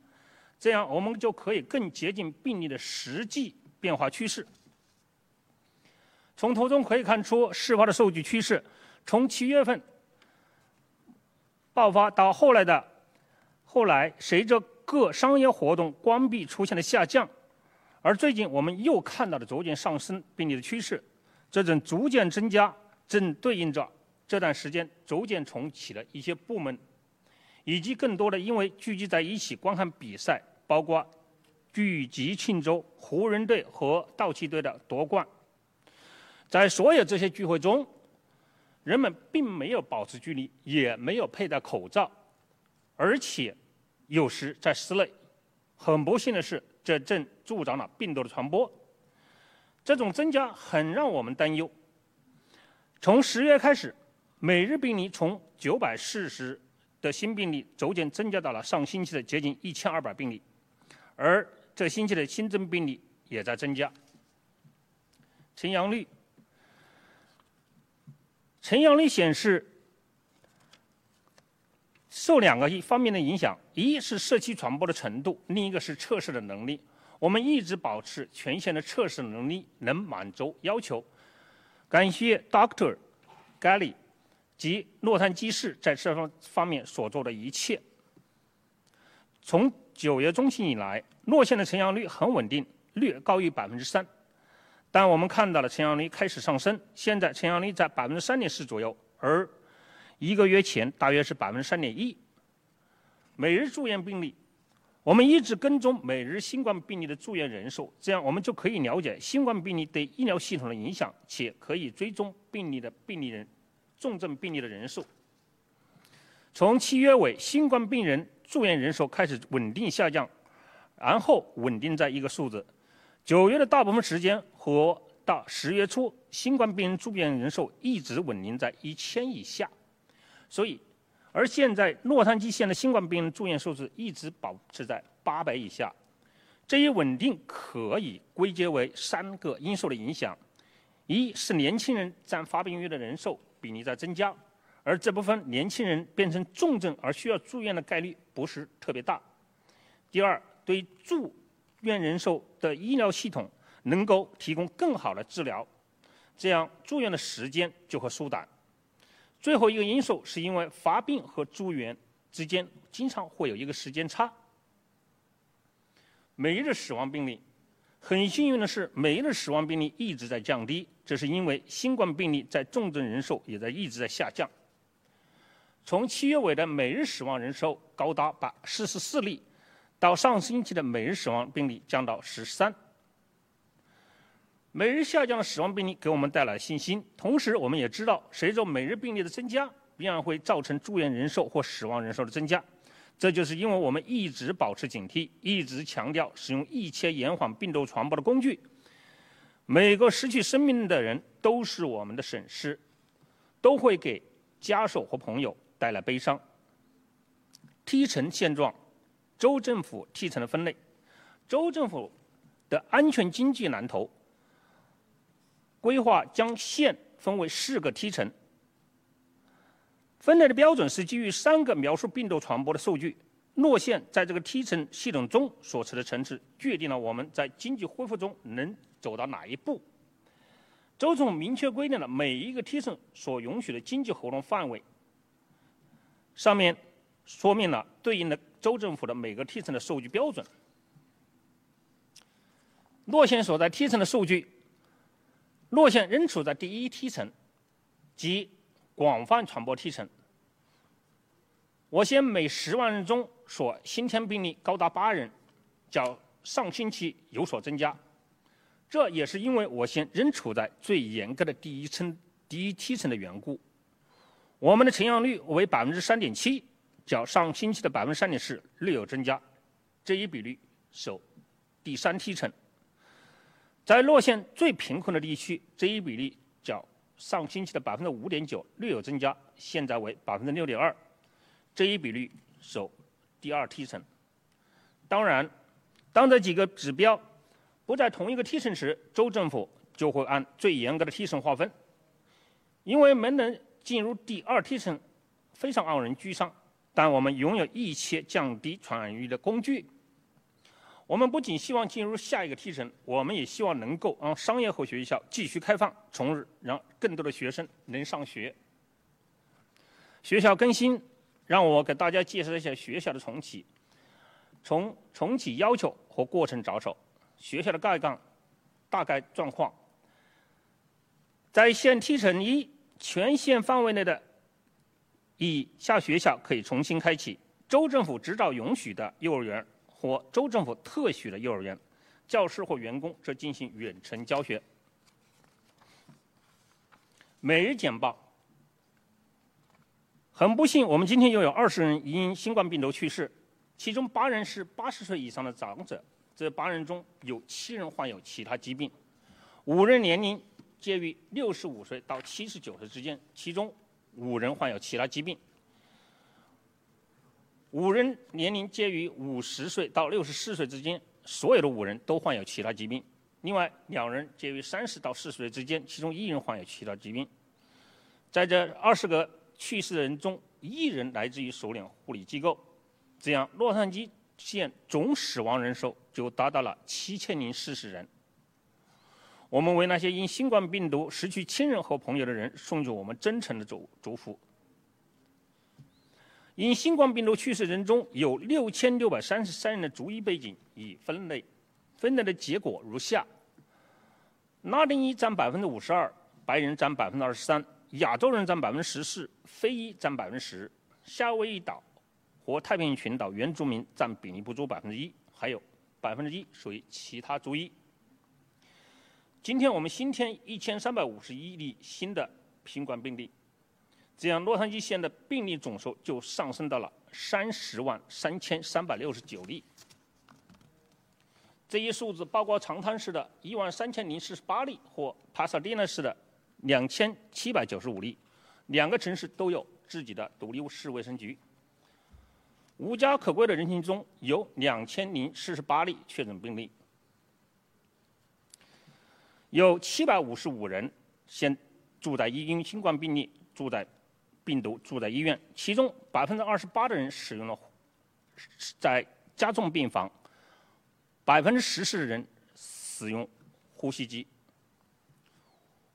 这样我们就可以更接近病例的实际变化趋势。从图中可以看出事发的数据趋势，从七月份爆发到后来的后来，随着各商业活动关闭出现了下降。而最近，我们又看到了逐渐上升病例的趋势，这种逐渐增加正对应着这段时间逐渐重启的一些部门，以及更多的因为聚集在一起观看比赛，包括聚集庆祝湖人队和道奇队的夺冠。在所有这些聚会中，人们并没有保持距离，也没有佩戴口罩，而且有时在室内。很不幸的是，这正助长了病毒的传播。这种增加很让我们担忧。从十月开始，每日病例从九百四十的新病例逐渐增加到了上星期的接近一千二百病例，而这星期的新增病例也在增加。呈阳率，呈阳率显示受两个一方面的影响，一是社区传播的程度，另一个是测试的能力。我们一直保持全线的测试能力能满足要求。感谢 Doctor Gally 及洛杉矶市在这方方面所做的一切。从九月中旬以来，洛县的呈阳率很稳定，略高于百分之三。但我们看到了呈阳率开始上升，现在呈阳率在百分之三点四左右，而一个月前大约是百分之三点一。每日住院病例。我们一直跟踪每日新冠病例的住院人数，这样我们就可以了解新冠病例对医疗系统的影响，且可以追踪病例的病例人、重症病例的人数。从七月尾，新冠病人住院人数开始稳定下降，然后稳定在一个数字。九月的大部分时间和到十月初，新冠病人住院人数一直稳定在一千以下，所以。而现在，洛杉矶县的新冠病人住院数字一直保持在八百以下，这一稳定可以归结为三个因素的影响：一是年轻人占发病率的人数比例在增加，而这部分年轻人变成重症而需要住院的概率不是特别大；第二，对住院人数的医疗系统能够提供更好的治疗，这样住院的时间就会缩短。最后一个因素是因为发病和住院之间经常会有一个时间差。每日死亡病例，很幸运的是，每日死亡病例一直在降低，这是因为新冠病例在重症人数也在一直在下降。从七月尾的每日死亡人数高达百四十四例，到上星期的每日死亡病例降到十三。每日下降的死亡病例给我们带来信心，同时我们也知道，随着每日病例的增加，必然会造成住院人数或死亡人数的增加。这就是因为我们一直保持警惕，一直强调使用一切延缓病毒传播的工具。每个失去生命的人都是我们的损失，都会给家属和朋友带来悲伤。梯层现状，州政府梯层的分类，州政府的安全经济蓝图。规划将县分为四个梯层，分类的标准是基于三个描述病毒传播的数据。洛县在这个梯层系统中所处的层次，决定了我们在经济恢复中能走到哪一步。州总明确规定了每一个梯层所允许的经济活动范围，上面说明了对应的州政府的每个梯层的数据标准。洛县所在梯层的数据。洛县仍处在第一梯层，即广泛传播梯层。我县每十万人中所新添病例高达八人，较上星期有所增加。这也是因为我县仍处在最严格的第一层、第一梯层的缘故。我们的呈阳率为百分之三点七，较上星期的百分之三点四略有增加。这一比率属第三梯层。在洛县最贫困的地区，这一比例较上星期的百分之五点九略有增加，现在为百分之六点二。这一比率首第二梯层。当然，当这几个指标不在同一个梯层时，州政府就会按最严格的梯层划分。因为没能进入第二梯层，非常让人沮丧。但我们拥有一切降低传染率的工具。我们不仅希望进入下一个梯层，我们也希望能够让商业和学校继续开放，从而让更多的学生能上学。学校更新，让我给大家介绍一下学校的重启。从重启要求和过程着手，学校的概纲、大概状况。在线梯层一，全县范围内的以下学校可以重新开启：州政府执照允许的幼儿园。或州政府特许的幼儿园，教师或员工则进行远程教学。每日简报。很不幸，我们今天又有二十人因新冠病毒去世，其中八人是八十岁以上的长者。这八人中有七人患有其他疾病，五人年龄介于六十五岁到七十九岁之间，其中五人患有其他疾病。五人年龄介于五十岁到六十四岁之间，所有的五人都患有其他疾病。另外两人介于三十到四十岁之间，其中一人患有其他疾病。在这二十个去世的人中，一人来自于首领护理机构，这样洛杉矶县总死亡人数就达到了七千零四十人。我们为那些因新冠病毒失去亲人和朋友的人送去我们真诚的祝祝福。因新冠病毒去世人中有六千六百三十三人的族裔背景已分类，分类的结果如下：拉丁裔占百分之五十二，白人占百分之二十三。亚洲人占百分之十四，非裔占百分之十，夏威夷岛和太平洋群岛原住民占比例不足百分之一，还有百分之一属于其他族裔。今天我们新添一千三百五十一例新的新冠病例，这样洛杉矶县的病例总数就上升到了三十万三千三百六十九例。这一数字包括长滩市的一万三千零四十八例和帕萨迪纳市的。两千七百九十五例，两个城市都有自己的独立市卫生局。无家可归的人群中有两千零四十八例确诊病例，有七百五十五人现住在因新冠病例住在病毒住在医院，其中百分之二十八的人使用了在加重病房，百分之十四的人使用呼吸机。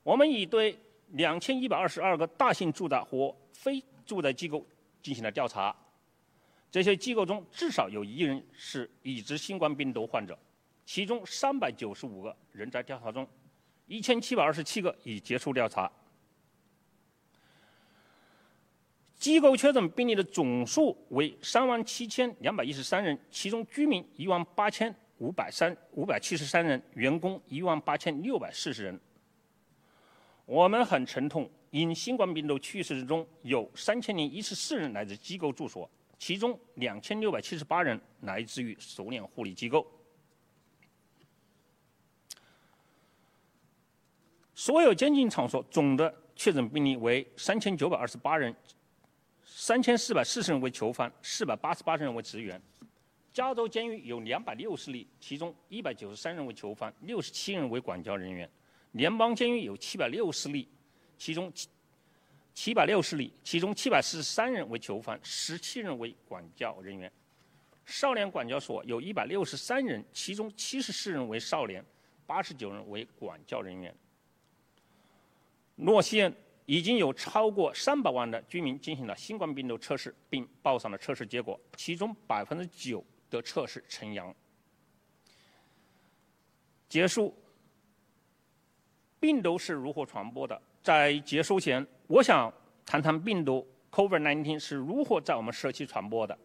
我们已对两千一百二十二个大型住宅和非住宅机构进行了调查，这些机构中至少有一人是已知新冠病毒患者，其中三百九十五个人在调查中，一千七百二十七个已结束调查。机构确诊病例的总数为三万七千两百一十三人，其中居民一万八千五百三五百七十三人，员工一万八千六百四十人。我们很沉痛，因新冠病毒去世之中有三千零一十四人来自机构住所，其中两千六百七十八人来自于熟练护理机构。所有监禁场所总的确诊病例为三千九百二十八人，三千四百四十人为囚犯，四百八十八人为职员。加州监狱有两百六十例，其中一百九十三人为囚犯，六十七人为管教人员。联邦监狱有七百六十例，其中七百六十例，其中七百四十三人为囚犯，十七人为管教人员。少年管教所有一百六十三人，其中七十四人为少年，八十九人为管教人员。洛县已经有超过三百万的居民进行了新冠病毒测试，并报上了测试结果，其中百分之九的测试呈阳。结束。病毒是如何传播的？在结束前，我想谈谈病毒 COVID-19 是如何在我们社区传播的。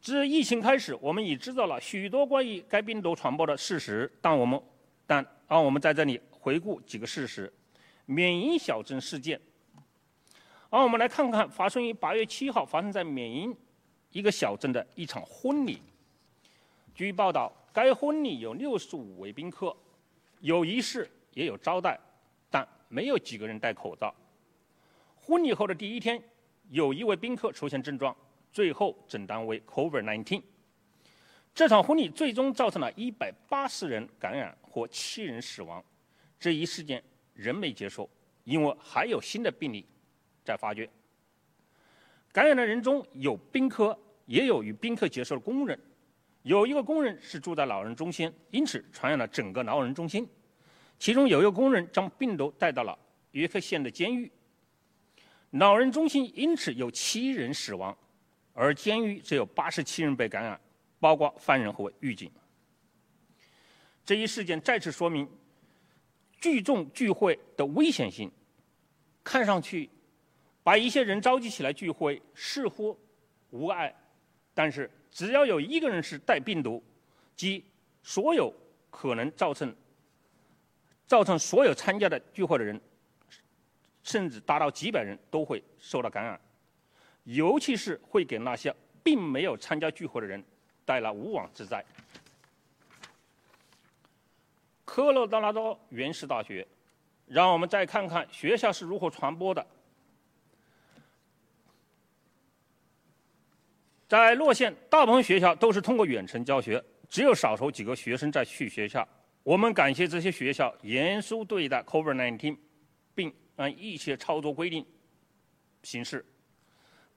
自疫情开始，我们已知道了许多关于该病毒传播的事实，但我们但让我们在这里回顾几个事实：缅因小镇事件。让我们来看看发生于八月七号发生在缅因一个小镇的一场婚礼。据报道，该婚礼有六十五位宾客。有仪式，也有招待，但没有几个人戴口罩。婚礼后的第一天，有一位宾客出现症状，最后诊断为 COVID-19。这场婚礼最终造成了一百八十人感染或七人死亡。这一事件仍没结束，因为还有新的病例在发掘。感染的人中有宾客，也有与宾客接触的工人。有一个工人是住在老人中心，因此传染了整个老人中心。其中有一个工人将病毒带到了约克县的监狱，老人中心因此有七人死亡，而监狱只有八十七人被感染，包括犯人和狱警。这一事件再次说明聚众聚会的危险性。看上去，把一些人召集起来聚会似乎无碍，但是。只要有一个人是带病毒，即所有可能造成造成所有参加的聚会的人甚至达到几百人都会受到感染，尤其是会给那些并没有参加聚会的人带来无妄之灾。科罗拉多原始大学，让我们再看看学校是如何传播的。在洛县，大部分学校都是通过远程教学，只有少数几个学生在去学校。我们感谢这些学校严肃对待 COVID-19，并按一切操作规定行事。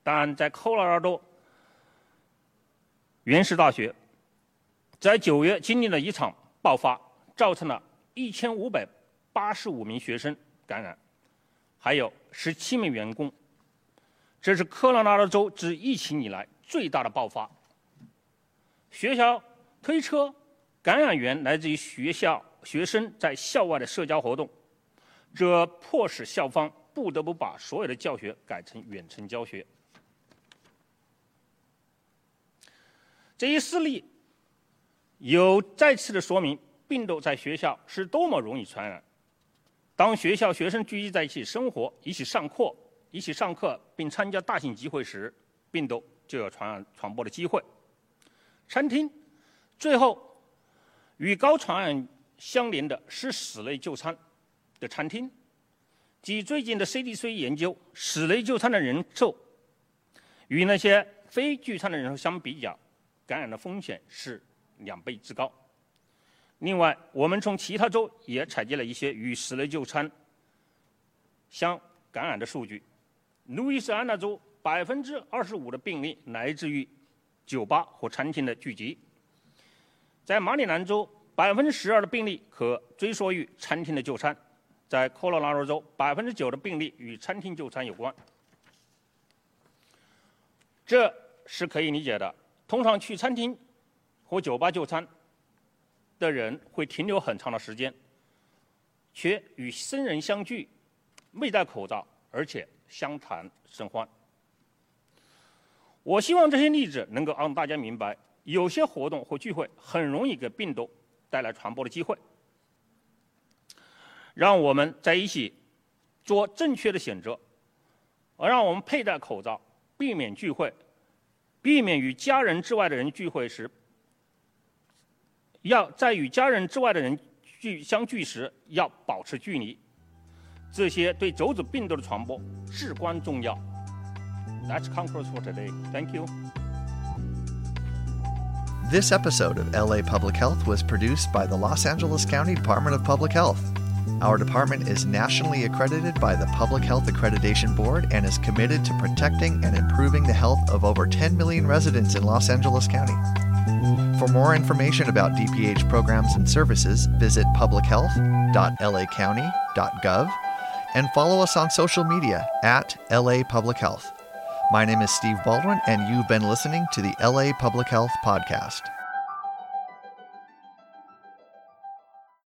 但在科罗拉多原始大学，在九月经历了一场爆发，造成了一千五百八十五名学生感染，还有十七名员工。这是科罗拉多州自疫情以来。最大的爆发，学校推车感染源来自于学校学生在校外的社交活动，这迫使校方不得不把所有的教学改成远程教学。这一事例有再次的说明，病毒在学校是多么容易传染。当学校学生聚集在一起生活、一起上课、一起上课并参加大型集会时，病毒。就有传染传播的机会。餐厅，最后与高传染相连的是室内就餐的餐厅。据最近的 CDC 研究，室内就餐的人数与那些非聚餐的人数相比较，感染的风险是两倍之高。另外，我们从其他州也采集了一些与室内就餐相感染的数据。路易斯安那州。百分之二十五的病例来自于酒吧和餐厅的聚集。在马里兰州，百分之十二的病例可追溯于餐厅的就餐；在科罗拉多州，百分之九的病例与餐厅就餐有关。这是可以理解的。通常去餐厅和酒吧就餐的人会停留很长的时间，却与生人相聚，未戴口罩，而且相谈甚欢。我希望这些例子能够让大家明白，有些活动或聚会很容易给病毒带来传播的机会。让我们在一起做正确的选择，而让我们佩戴口罩，避免聚会，避免与家人之外的人聚会时，要在与家人之外的人聚相聚时要保持距离。这些对肘子病毒的传播至关重要。That's Conference for today. Thank you. This episode of LA Public Health was produced by the Los Angeles County Department of Public Health. Our department is nationally accredited by the Public Health Accreditation Board and is committed to protecting and improving the health of over 10 million residents in Los Angeles County. For more information about DPH programs and services, visit publichealth.lacounty.gov and follow us on social media at LA Public Health. My name is Steve Baldwin, and you've been listening to the LA Public Health Podcast.